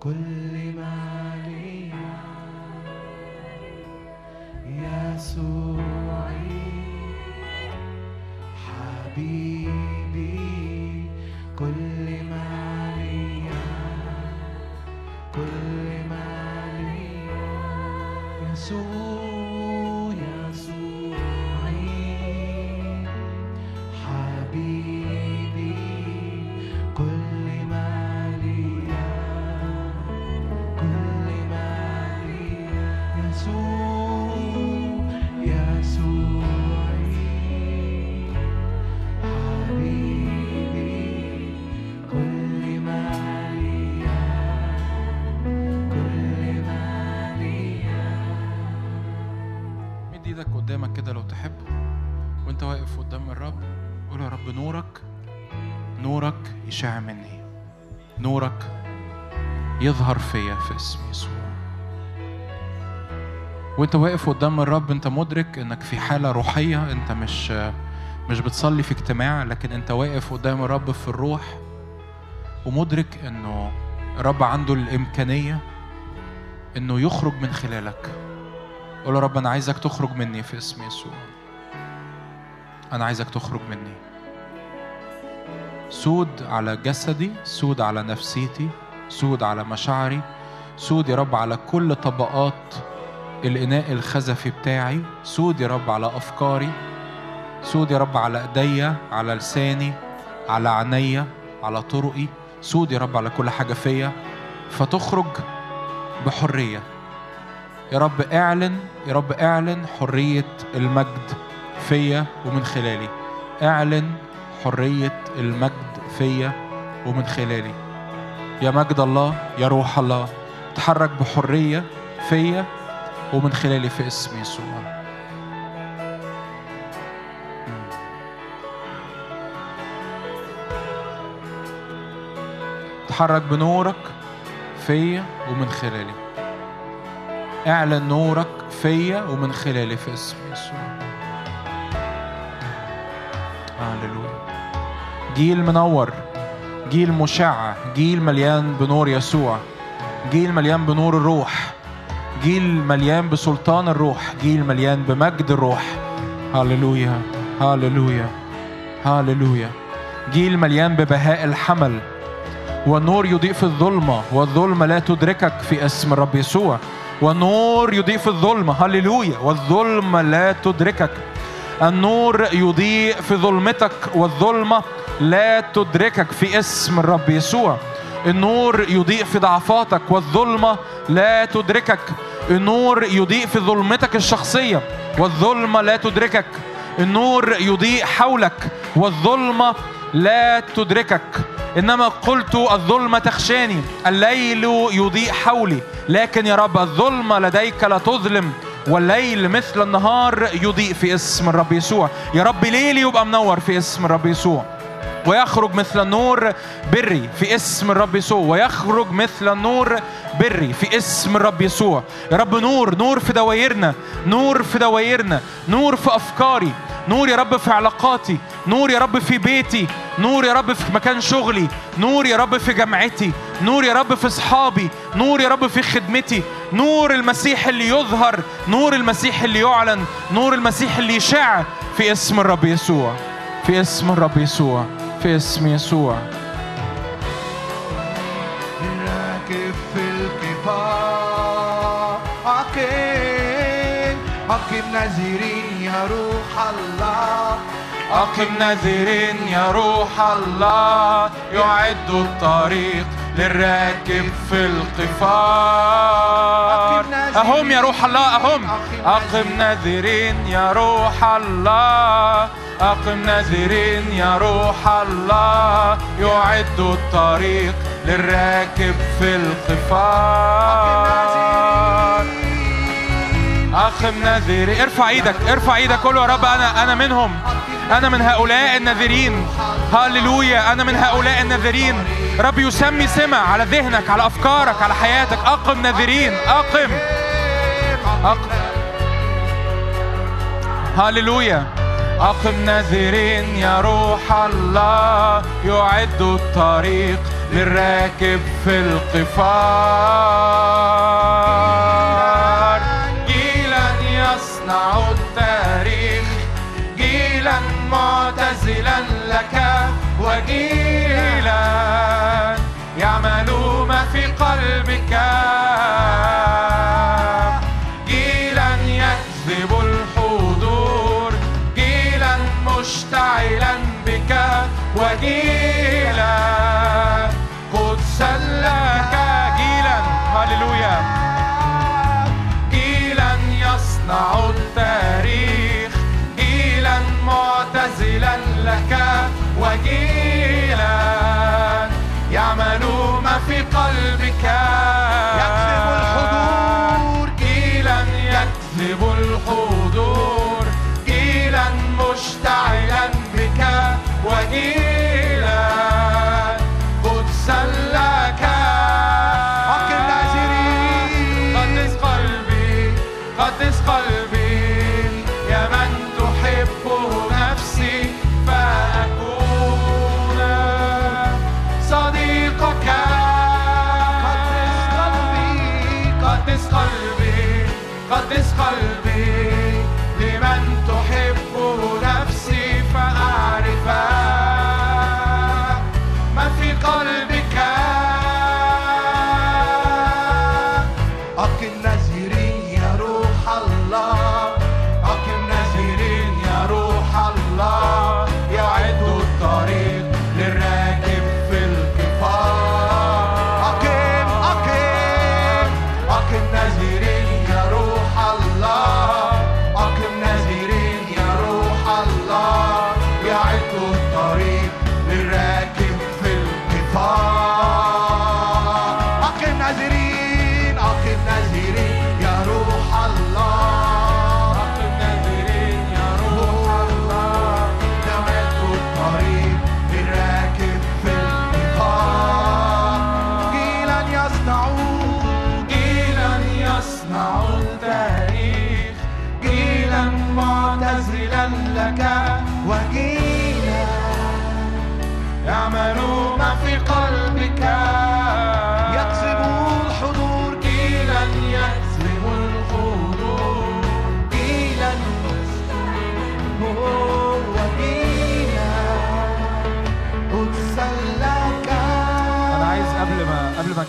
S1: كل ما لي يسوعي
S2: يظهر فيا في اسم يسوع. وانت واقف قدام الرب انت مدرك انك في حالة روحية انت مش مش بتصلي في اجتماع لكن انت واقف قدام الرب في الروح ومدرك انه الرب عنده الإمكانية انه يخرج من خلالك. قول يا رب أنا عايزك تخرج مني في اسم يسوع. أنا عايزك تخرج مني. سود على جسدي سود على نفسيتي. سود على مشاعري سود يا رب على كل طبقات الإناء الخزفي بتاعي سود يا رب على أفكاري سود يا رب على إيديا على لساني على عينيا على طرقي سود يا رب على كل حاجة فيا. فتخرج بحرية. يا رب اعلن يا رب اعلن حرية المجد فيا ومن خلالي. اعلن حرية المجد فيا ومن خلالي. يا مجد الله يا روح الله تحرك بحرية فيا ومن خلالي في اسم يسوع. تحرك بنورك فيا ومن خلالي. اعلن نورك فيا ومن خلالي في اسم يسوع. هللويا. جيل منور. جيل مشع جيل مليان بنور يسوع جيل مليان بنور الروح جيل مليان بسلطان الروح جيل مليان بمجد الروح. هللويا هللويا هللويا. جيل مليان ببهاء الحمل والنور يضيء في الظلمة والظلمة لا تدركك في اسم الرب يسوع. والنور يضيء في الظلمة هللويا. والظلمة لا تدركك. النور يضيء في ظلمتك والظلمة لا تدركك في اسم الرب يسوع. النور يضيء في ضعفاتك والظلمة لا تدركك. النور يضيء في ظلمتك الشخصية والظلمة لا تدركك. النور يضيء حولك والظلمة لا تدركك. إنما قلت الظلمة تخشاني الليل يضيء حولي لكن يا رب الظلمة لديك لا تظلم. والليل مثل النهار يضيء في اسم الرب يسوع. يا رب ليلي يبقى منور في اسم الرب يسوع. ويخرج مثل النور بري في اسم الرب يسوع. ويخرج مثل النور بري في اسم الرب يسوع. يا رب نور نور في دوايرنا نور في دوايرنا نور في أفكاري. نور يا رب في علاقاتي. نور يا رب في بيتي نور يا رب في مكان شغلي نور يا رب في جامعتي نور يا رب في أصحابي نور يا رب في خدمتي نور المسيح اللي يظهر نور المسيح اللي يعلن نور المسيح اللي يشع في اسم الرب يسوع في اسم الرب يسوع في اسم يسوع.
S1: راكب في الكفار أقيم أقيم يا روح الله.
S2: أقم نذيرين يا روح الله يعد الطريق للراكب في القفار. أهم يا روح الله أهم. أقم نذيرين يا روح الله أقم نذيرين يا روح الله يعد الطريق للراكب في القفار. أقم نذيرين ارفع إيدك ارفع إيدك قول يا رب أنا أنا منهم. أنا من هؤلاء النذيرين. هللويا أنا من هؤلاء النذيرين. رب يسمي سمة على ذهنك على أفكارك على حياتك. أقم نذيرين أقم. أقم هللويا أقم نذيرين يا روح الله يعد الطريق للراكب في القفار يصنع التاريخ جيلا معتزلا لك وجيلا يعمل ما في قلبك. قلبك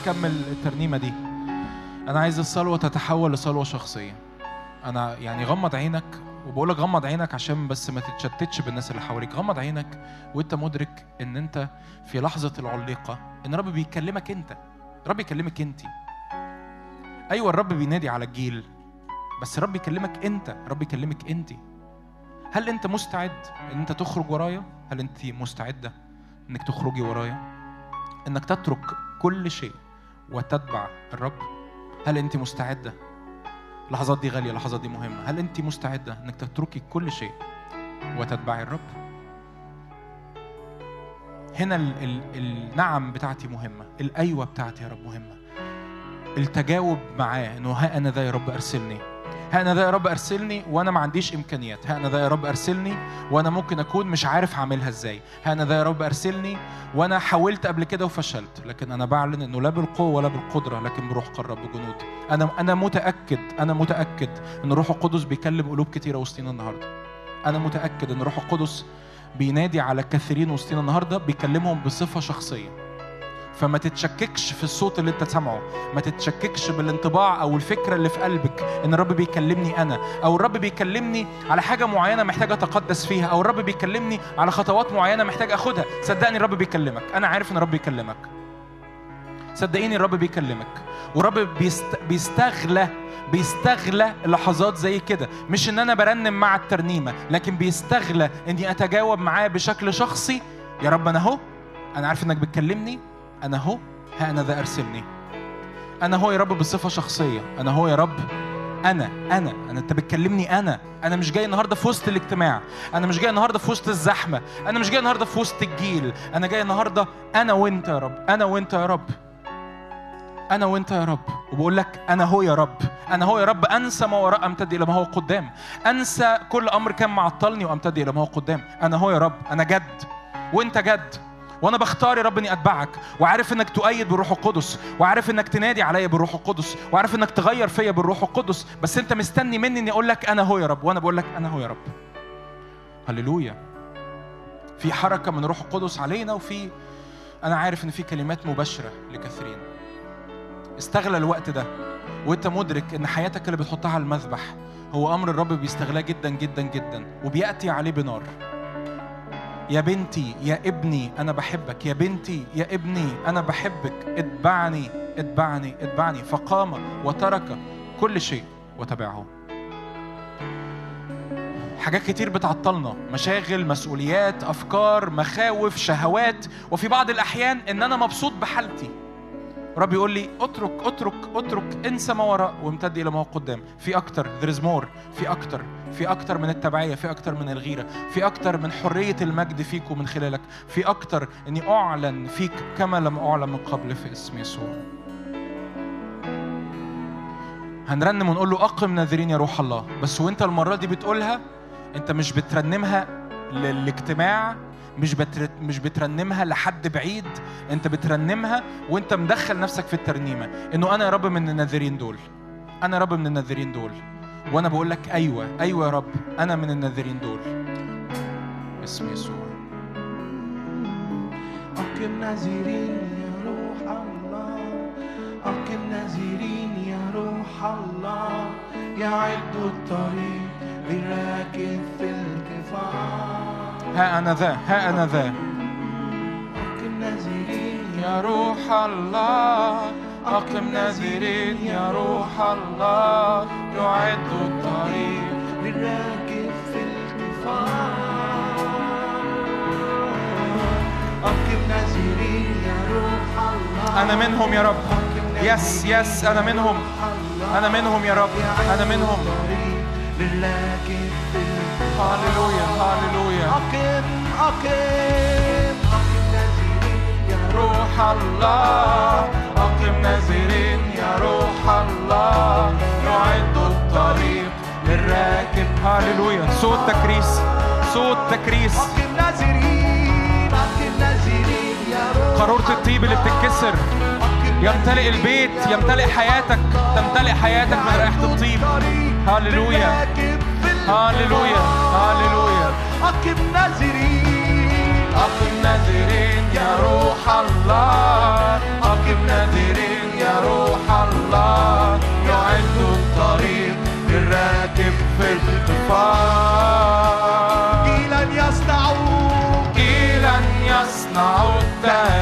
S2: نكمل الترنيمة دي. أنا عايز الصلوة تتحول لصلوة شخصية. أنا يعني غمض عينك وبقول لك غمض عينك عشان بس ما تتشتتش بالناس اللي حواليك. غمض عينك وأنت مدرك إن أنت في لحظة العليقة إن الرب بيكلمك أنت. الرب يكلمك انت أيوه الرب بينادي على الجيل بس الرب يكلمك أنت. الرب يكلمك انت هل أنت مستعد إن أنت تخرج ورايا؟ هل انت مستعدة إنك تخرجي ورايا؟ إنك تترك كل شيء وتتبع الرب؟ هل أنت مستعدة؟ اللحظات دي غالية اللحظات دي مهمة. هل أنت مستعدة إنك تتركي كل شيء وتتبعي الرب؟ هنا ال ال النعم بتاعتي مهمة الأيوة بتاعتي يا رب مهمة. التجاوب معاه إنه ها أنا ذا يا رب أرسلني. ها أنا ذا يا رب أرسلني وأنا ما عنديش إمكانيات. ها أنا ذا يا رب أرسلني وأنا ممكن أكون مش عارف اعملها إزاي. ها أنا ذا يا رب أرسلني وأنا حاولت قبل كده وفشلت لكن أنا بعلن إنه لا بالقوة ولا بالقدرة لكن بروح قرب بجنود. أنا أنا متأكد أنا متأكد إن الروح القدس بيكلم قلوب كتيرة وسطينا النهارده. أنا متأكد إن الروح القدس بينادي على كثيرين وسطينا النهارده بيكلمهم بصفة شخصية. فما تتشككش في الصوت اللي انت سامعه. ما تتشككش بالانطباع أو الفكرة اللي في قلبك ان الرب بيكلمني أنا أو الرب بيكلمني على حاجة معينة محتاج اتقدس فيها أو الرب بيكلمني على خطوات معينة محتاج اخدها. صدقني الرب بيكلمك. أنا عارف ان الرب بيكلمك. صدقيني الرب بيكلمك. والرب بيست... بيستنى بيستنى لحظات زي كده. مش ان أنا برنم مع الترنيمة لكن بيستنى اني اتجاوب معاه بشكل شخصي. يا رب أنا اهو. أنا عارف انك بتكلمني. أنا اهو ها أنا ذا أرسلني. أنا اهو يا رب بصفة شخصية. أنا اهو يا رب. أنا أنا أنا أنت بتكلمني أنا. أنا مش جاي النهارده في وسط الاجتماع. أنا مش جاي النهارده في وسط الزحمة. أنا مش جاي النهارده في وسط الجيل. أنا جاي النهارده أنا وأنت يا رب. أنا وأنت يا رب. أنا وأنت يا رب. وبقول لك أنا هو يا رب. أنا هو يا رب. أنسى ما وراء أمتد إلى ما هو قدام. أنسى كل أمر كان معطلني وأمتد إلى ما هو قدام. أنا هو يا رب. أنا جد. وأنت جد. وأنا بختار يا رب اني اتبعك وعارف انك تؤيد بالروح القدس وعارف انك تنادي عليا بالروح القدس وعارف انك تغير فيا بالروح القدس بس انت مستني مني اني أقول لك أنا هو يا رب وأنا بقول لك أنا هو يا رب. هللويا. في حركة من روح القدس علينا وفي أنا عارف إن في كلمات مباشرة لكثيرين استغلى الوقت ده وأنت مدرك إن حياتك اللي بتحطها على المذبح هو أمر الرب بيستغلاه جدا جدا جدا وبيأتي عليه بنار. يا بنتي يا ابني أنا بحبك. يا بنتي يا ابني أنا بحبك. اتبعني اتبعني اتبعني. فقام وترك كل شيء وتبعه. حاجات كتير بتعطلنا. مشاغل مسؤوليات أفكار مخاوف شهوات. وفي بعض الأحيان إن أنا مبسوط بحالتي. رب يقول لي اترك اترك اترك انسى ما وراء. وامتد إلى ما هو قدام. في أكتر there is more. في أكتر في أكتر من التبعية في أكتر من الغيرة في أكتر من حرية المجد فيك ومن خلالك في أكتر أني أعلن فيك كما لم أعلن من قبل في اسم يسوع. هنرنم ونقول له أقم ناذرين يا روح الله. بس وأنت المرة دي بتقولها أنت مش بترنمها للاجتماع مش بتر... مش بترنمها لحد بعيد انت بترنمها وانت مدخل نفسك في الترنيمة. انه أنا يا رب من الناذرين دول. أنا رب من الناذرين دول. وأنا بقول لك أيوه أيوه يا رب أنا من الناذرين دول. اسم يسوع.
S1: أقم نازرين يا روح الله. أقم نازرين يا روح الله. يعد الطريق للراكب في الكفار
S2: ها أنا ذا ها أنا ذا.
S1: أقم نازرين
S2: يا روح الله. أقم ناذرين يا روح الله. يعد الطريق
S1: للراكب في الكفار أقم نازرين يا روح الله.
S2: أنا منهم يا رب. يس يس أنا منهم. أنا منهم يا رب. أنا منهم.
S1: الطريق للراكب أقم أقم. أقم نازرين يا روح
S2: الله. أقم ناذرين يا روح الله. يعد الطريق للراكب. هاليلويا صوت تكريس. صوت تكريس.
S1: أقم نازرين أقم نازرين يا روح
S2: قارورة الطيب اللي بتتكسر. يمتلئ البيت يمتلئ حياتك تمتلئ حياتك من رائحة الطيب. هاليلويا هاليلويا هاليلويا
S1: أقم نازرين
S2: أقم ناذرين يا روح الله. أقم ناذرين يا روح الله. يعد الطريق للراكب في الكفار
S1: جيلا يصنعون
S2: جيلا يصنع التاريخ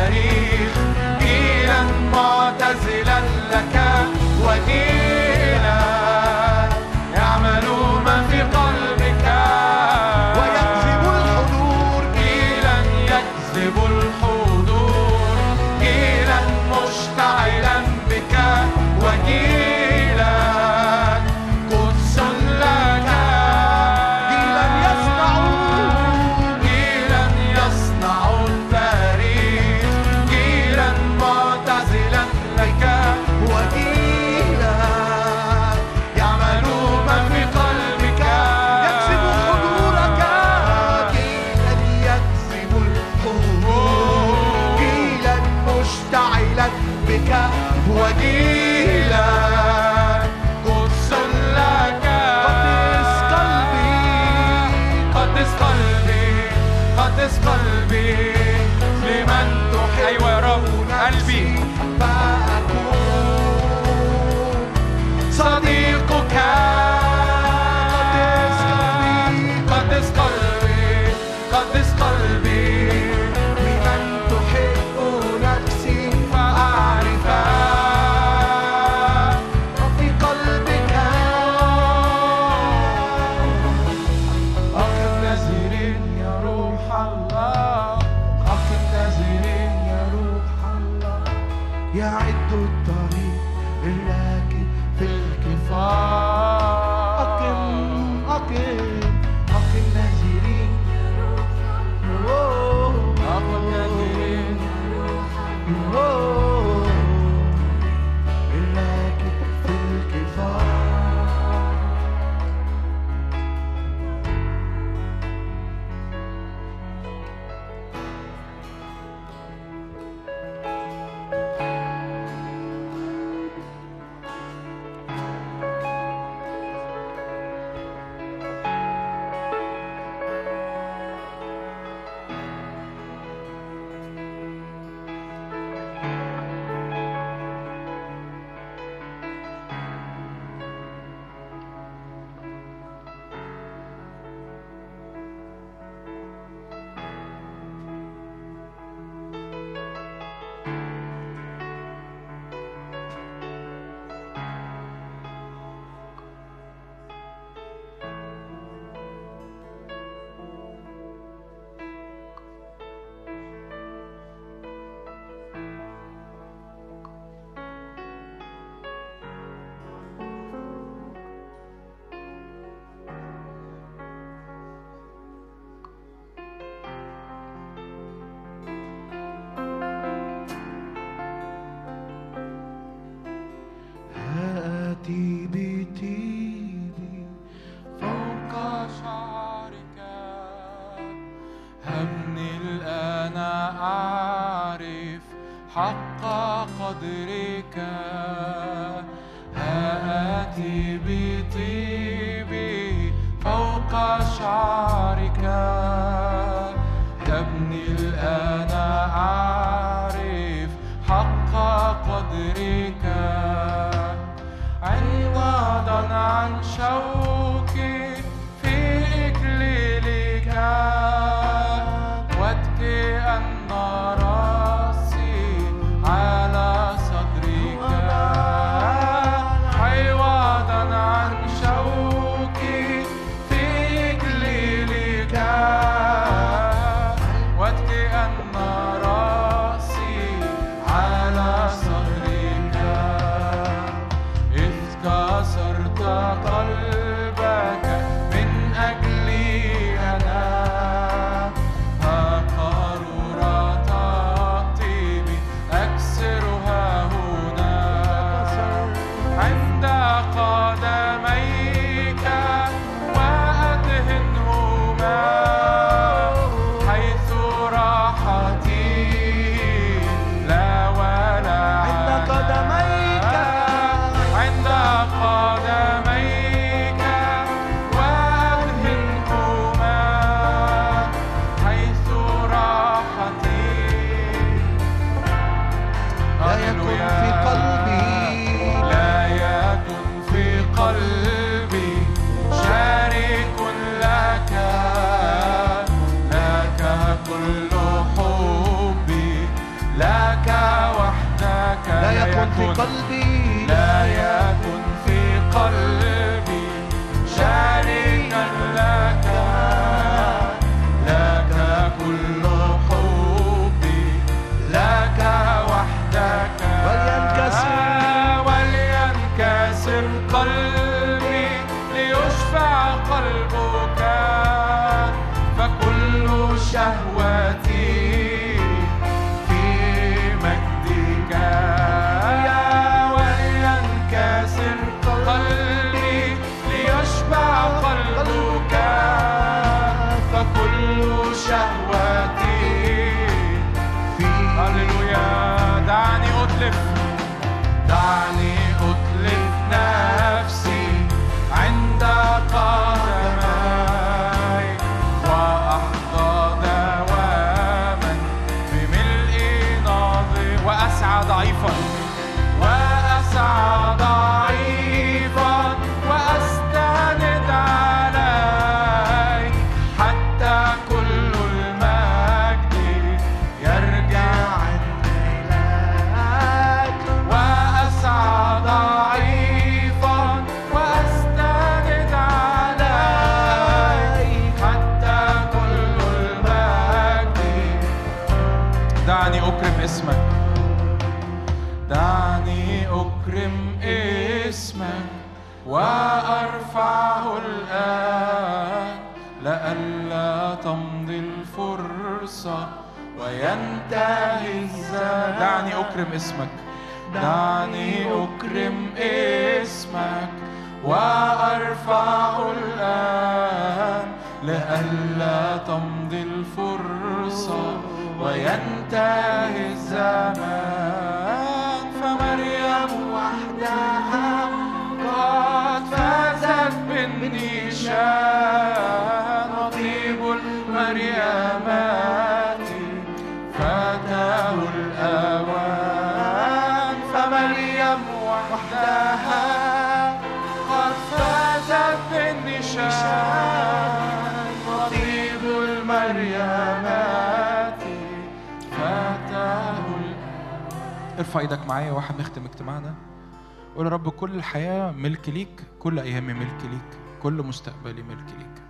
S2: مستقبلي ملك ليك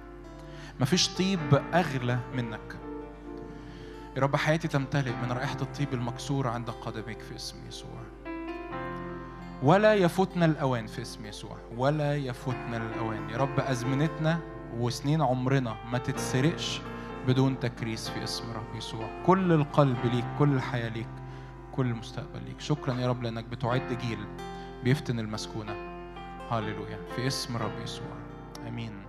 S2: مفيش طيب أغلى منك. يا رب حياتي تمتلئ من رائحة الطيب المكسور عند قدميك في اسم يسوع. ولا يفوتنا الأوان في اسم يسوع. ولا يفوتنا الأوان. يا رب أزمنتنا وسنين عمرنا ما تتسرقش بدون تكريس في اسم رب يسوع. كل القلب ليك كل الحياة ليك كل المستقبل ليك. شكرا يا رب لأنك بتعد جيل بيفتن المسكونة. هاللويا في اسم رب يسوع. I mean,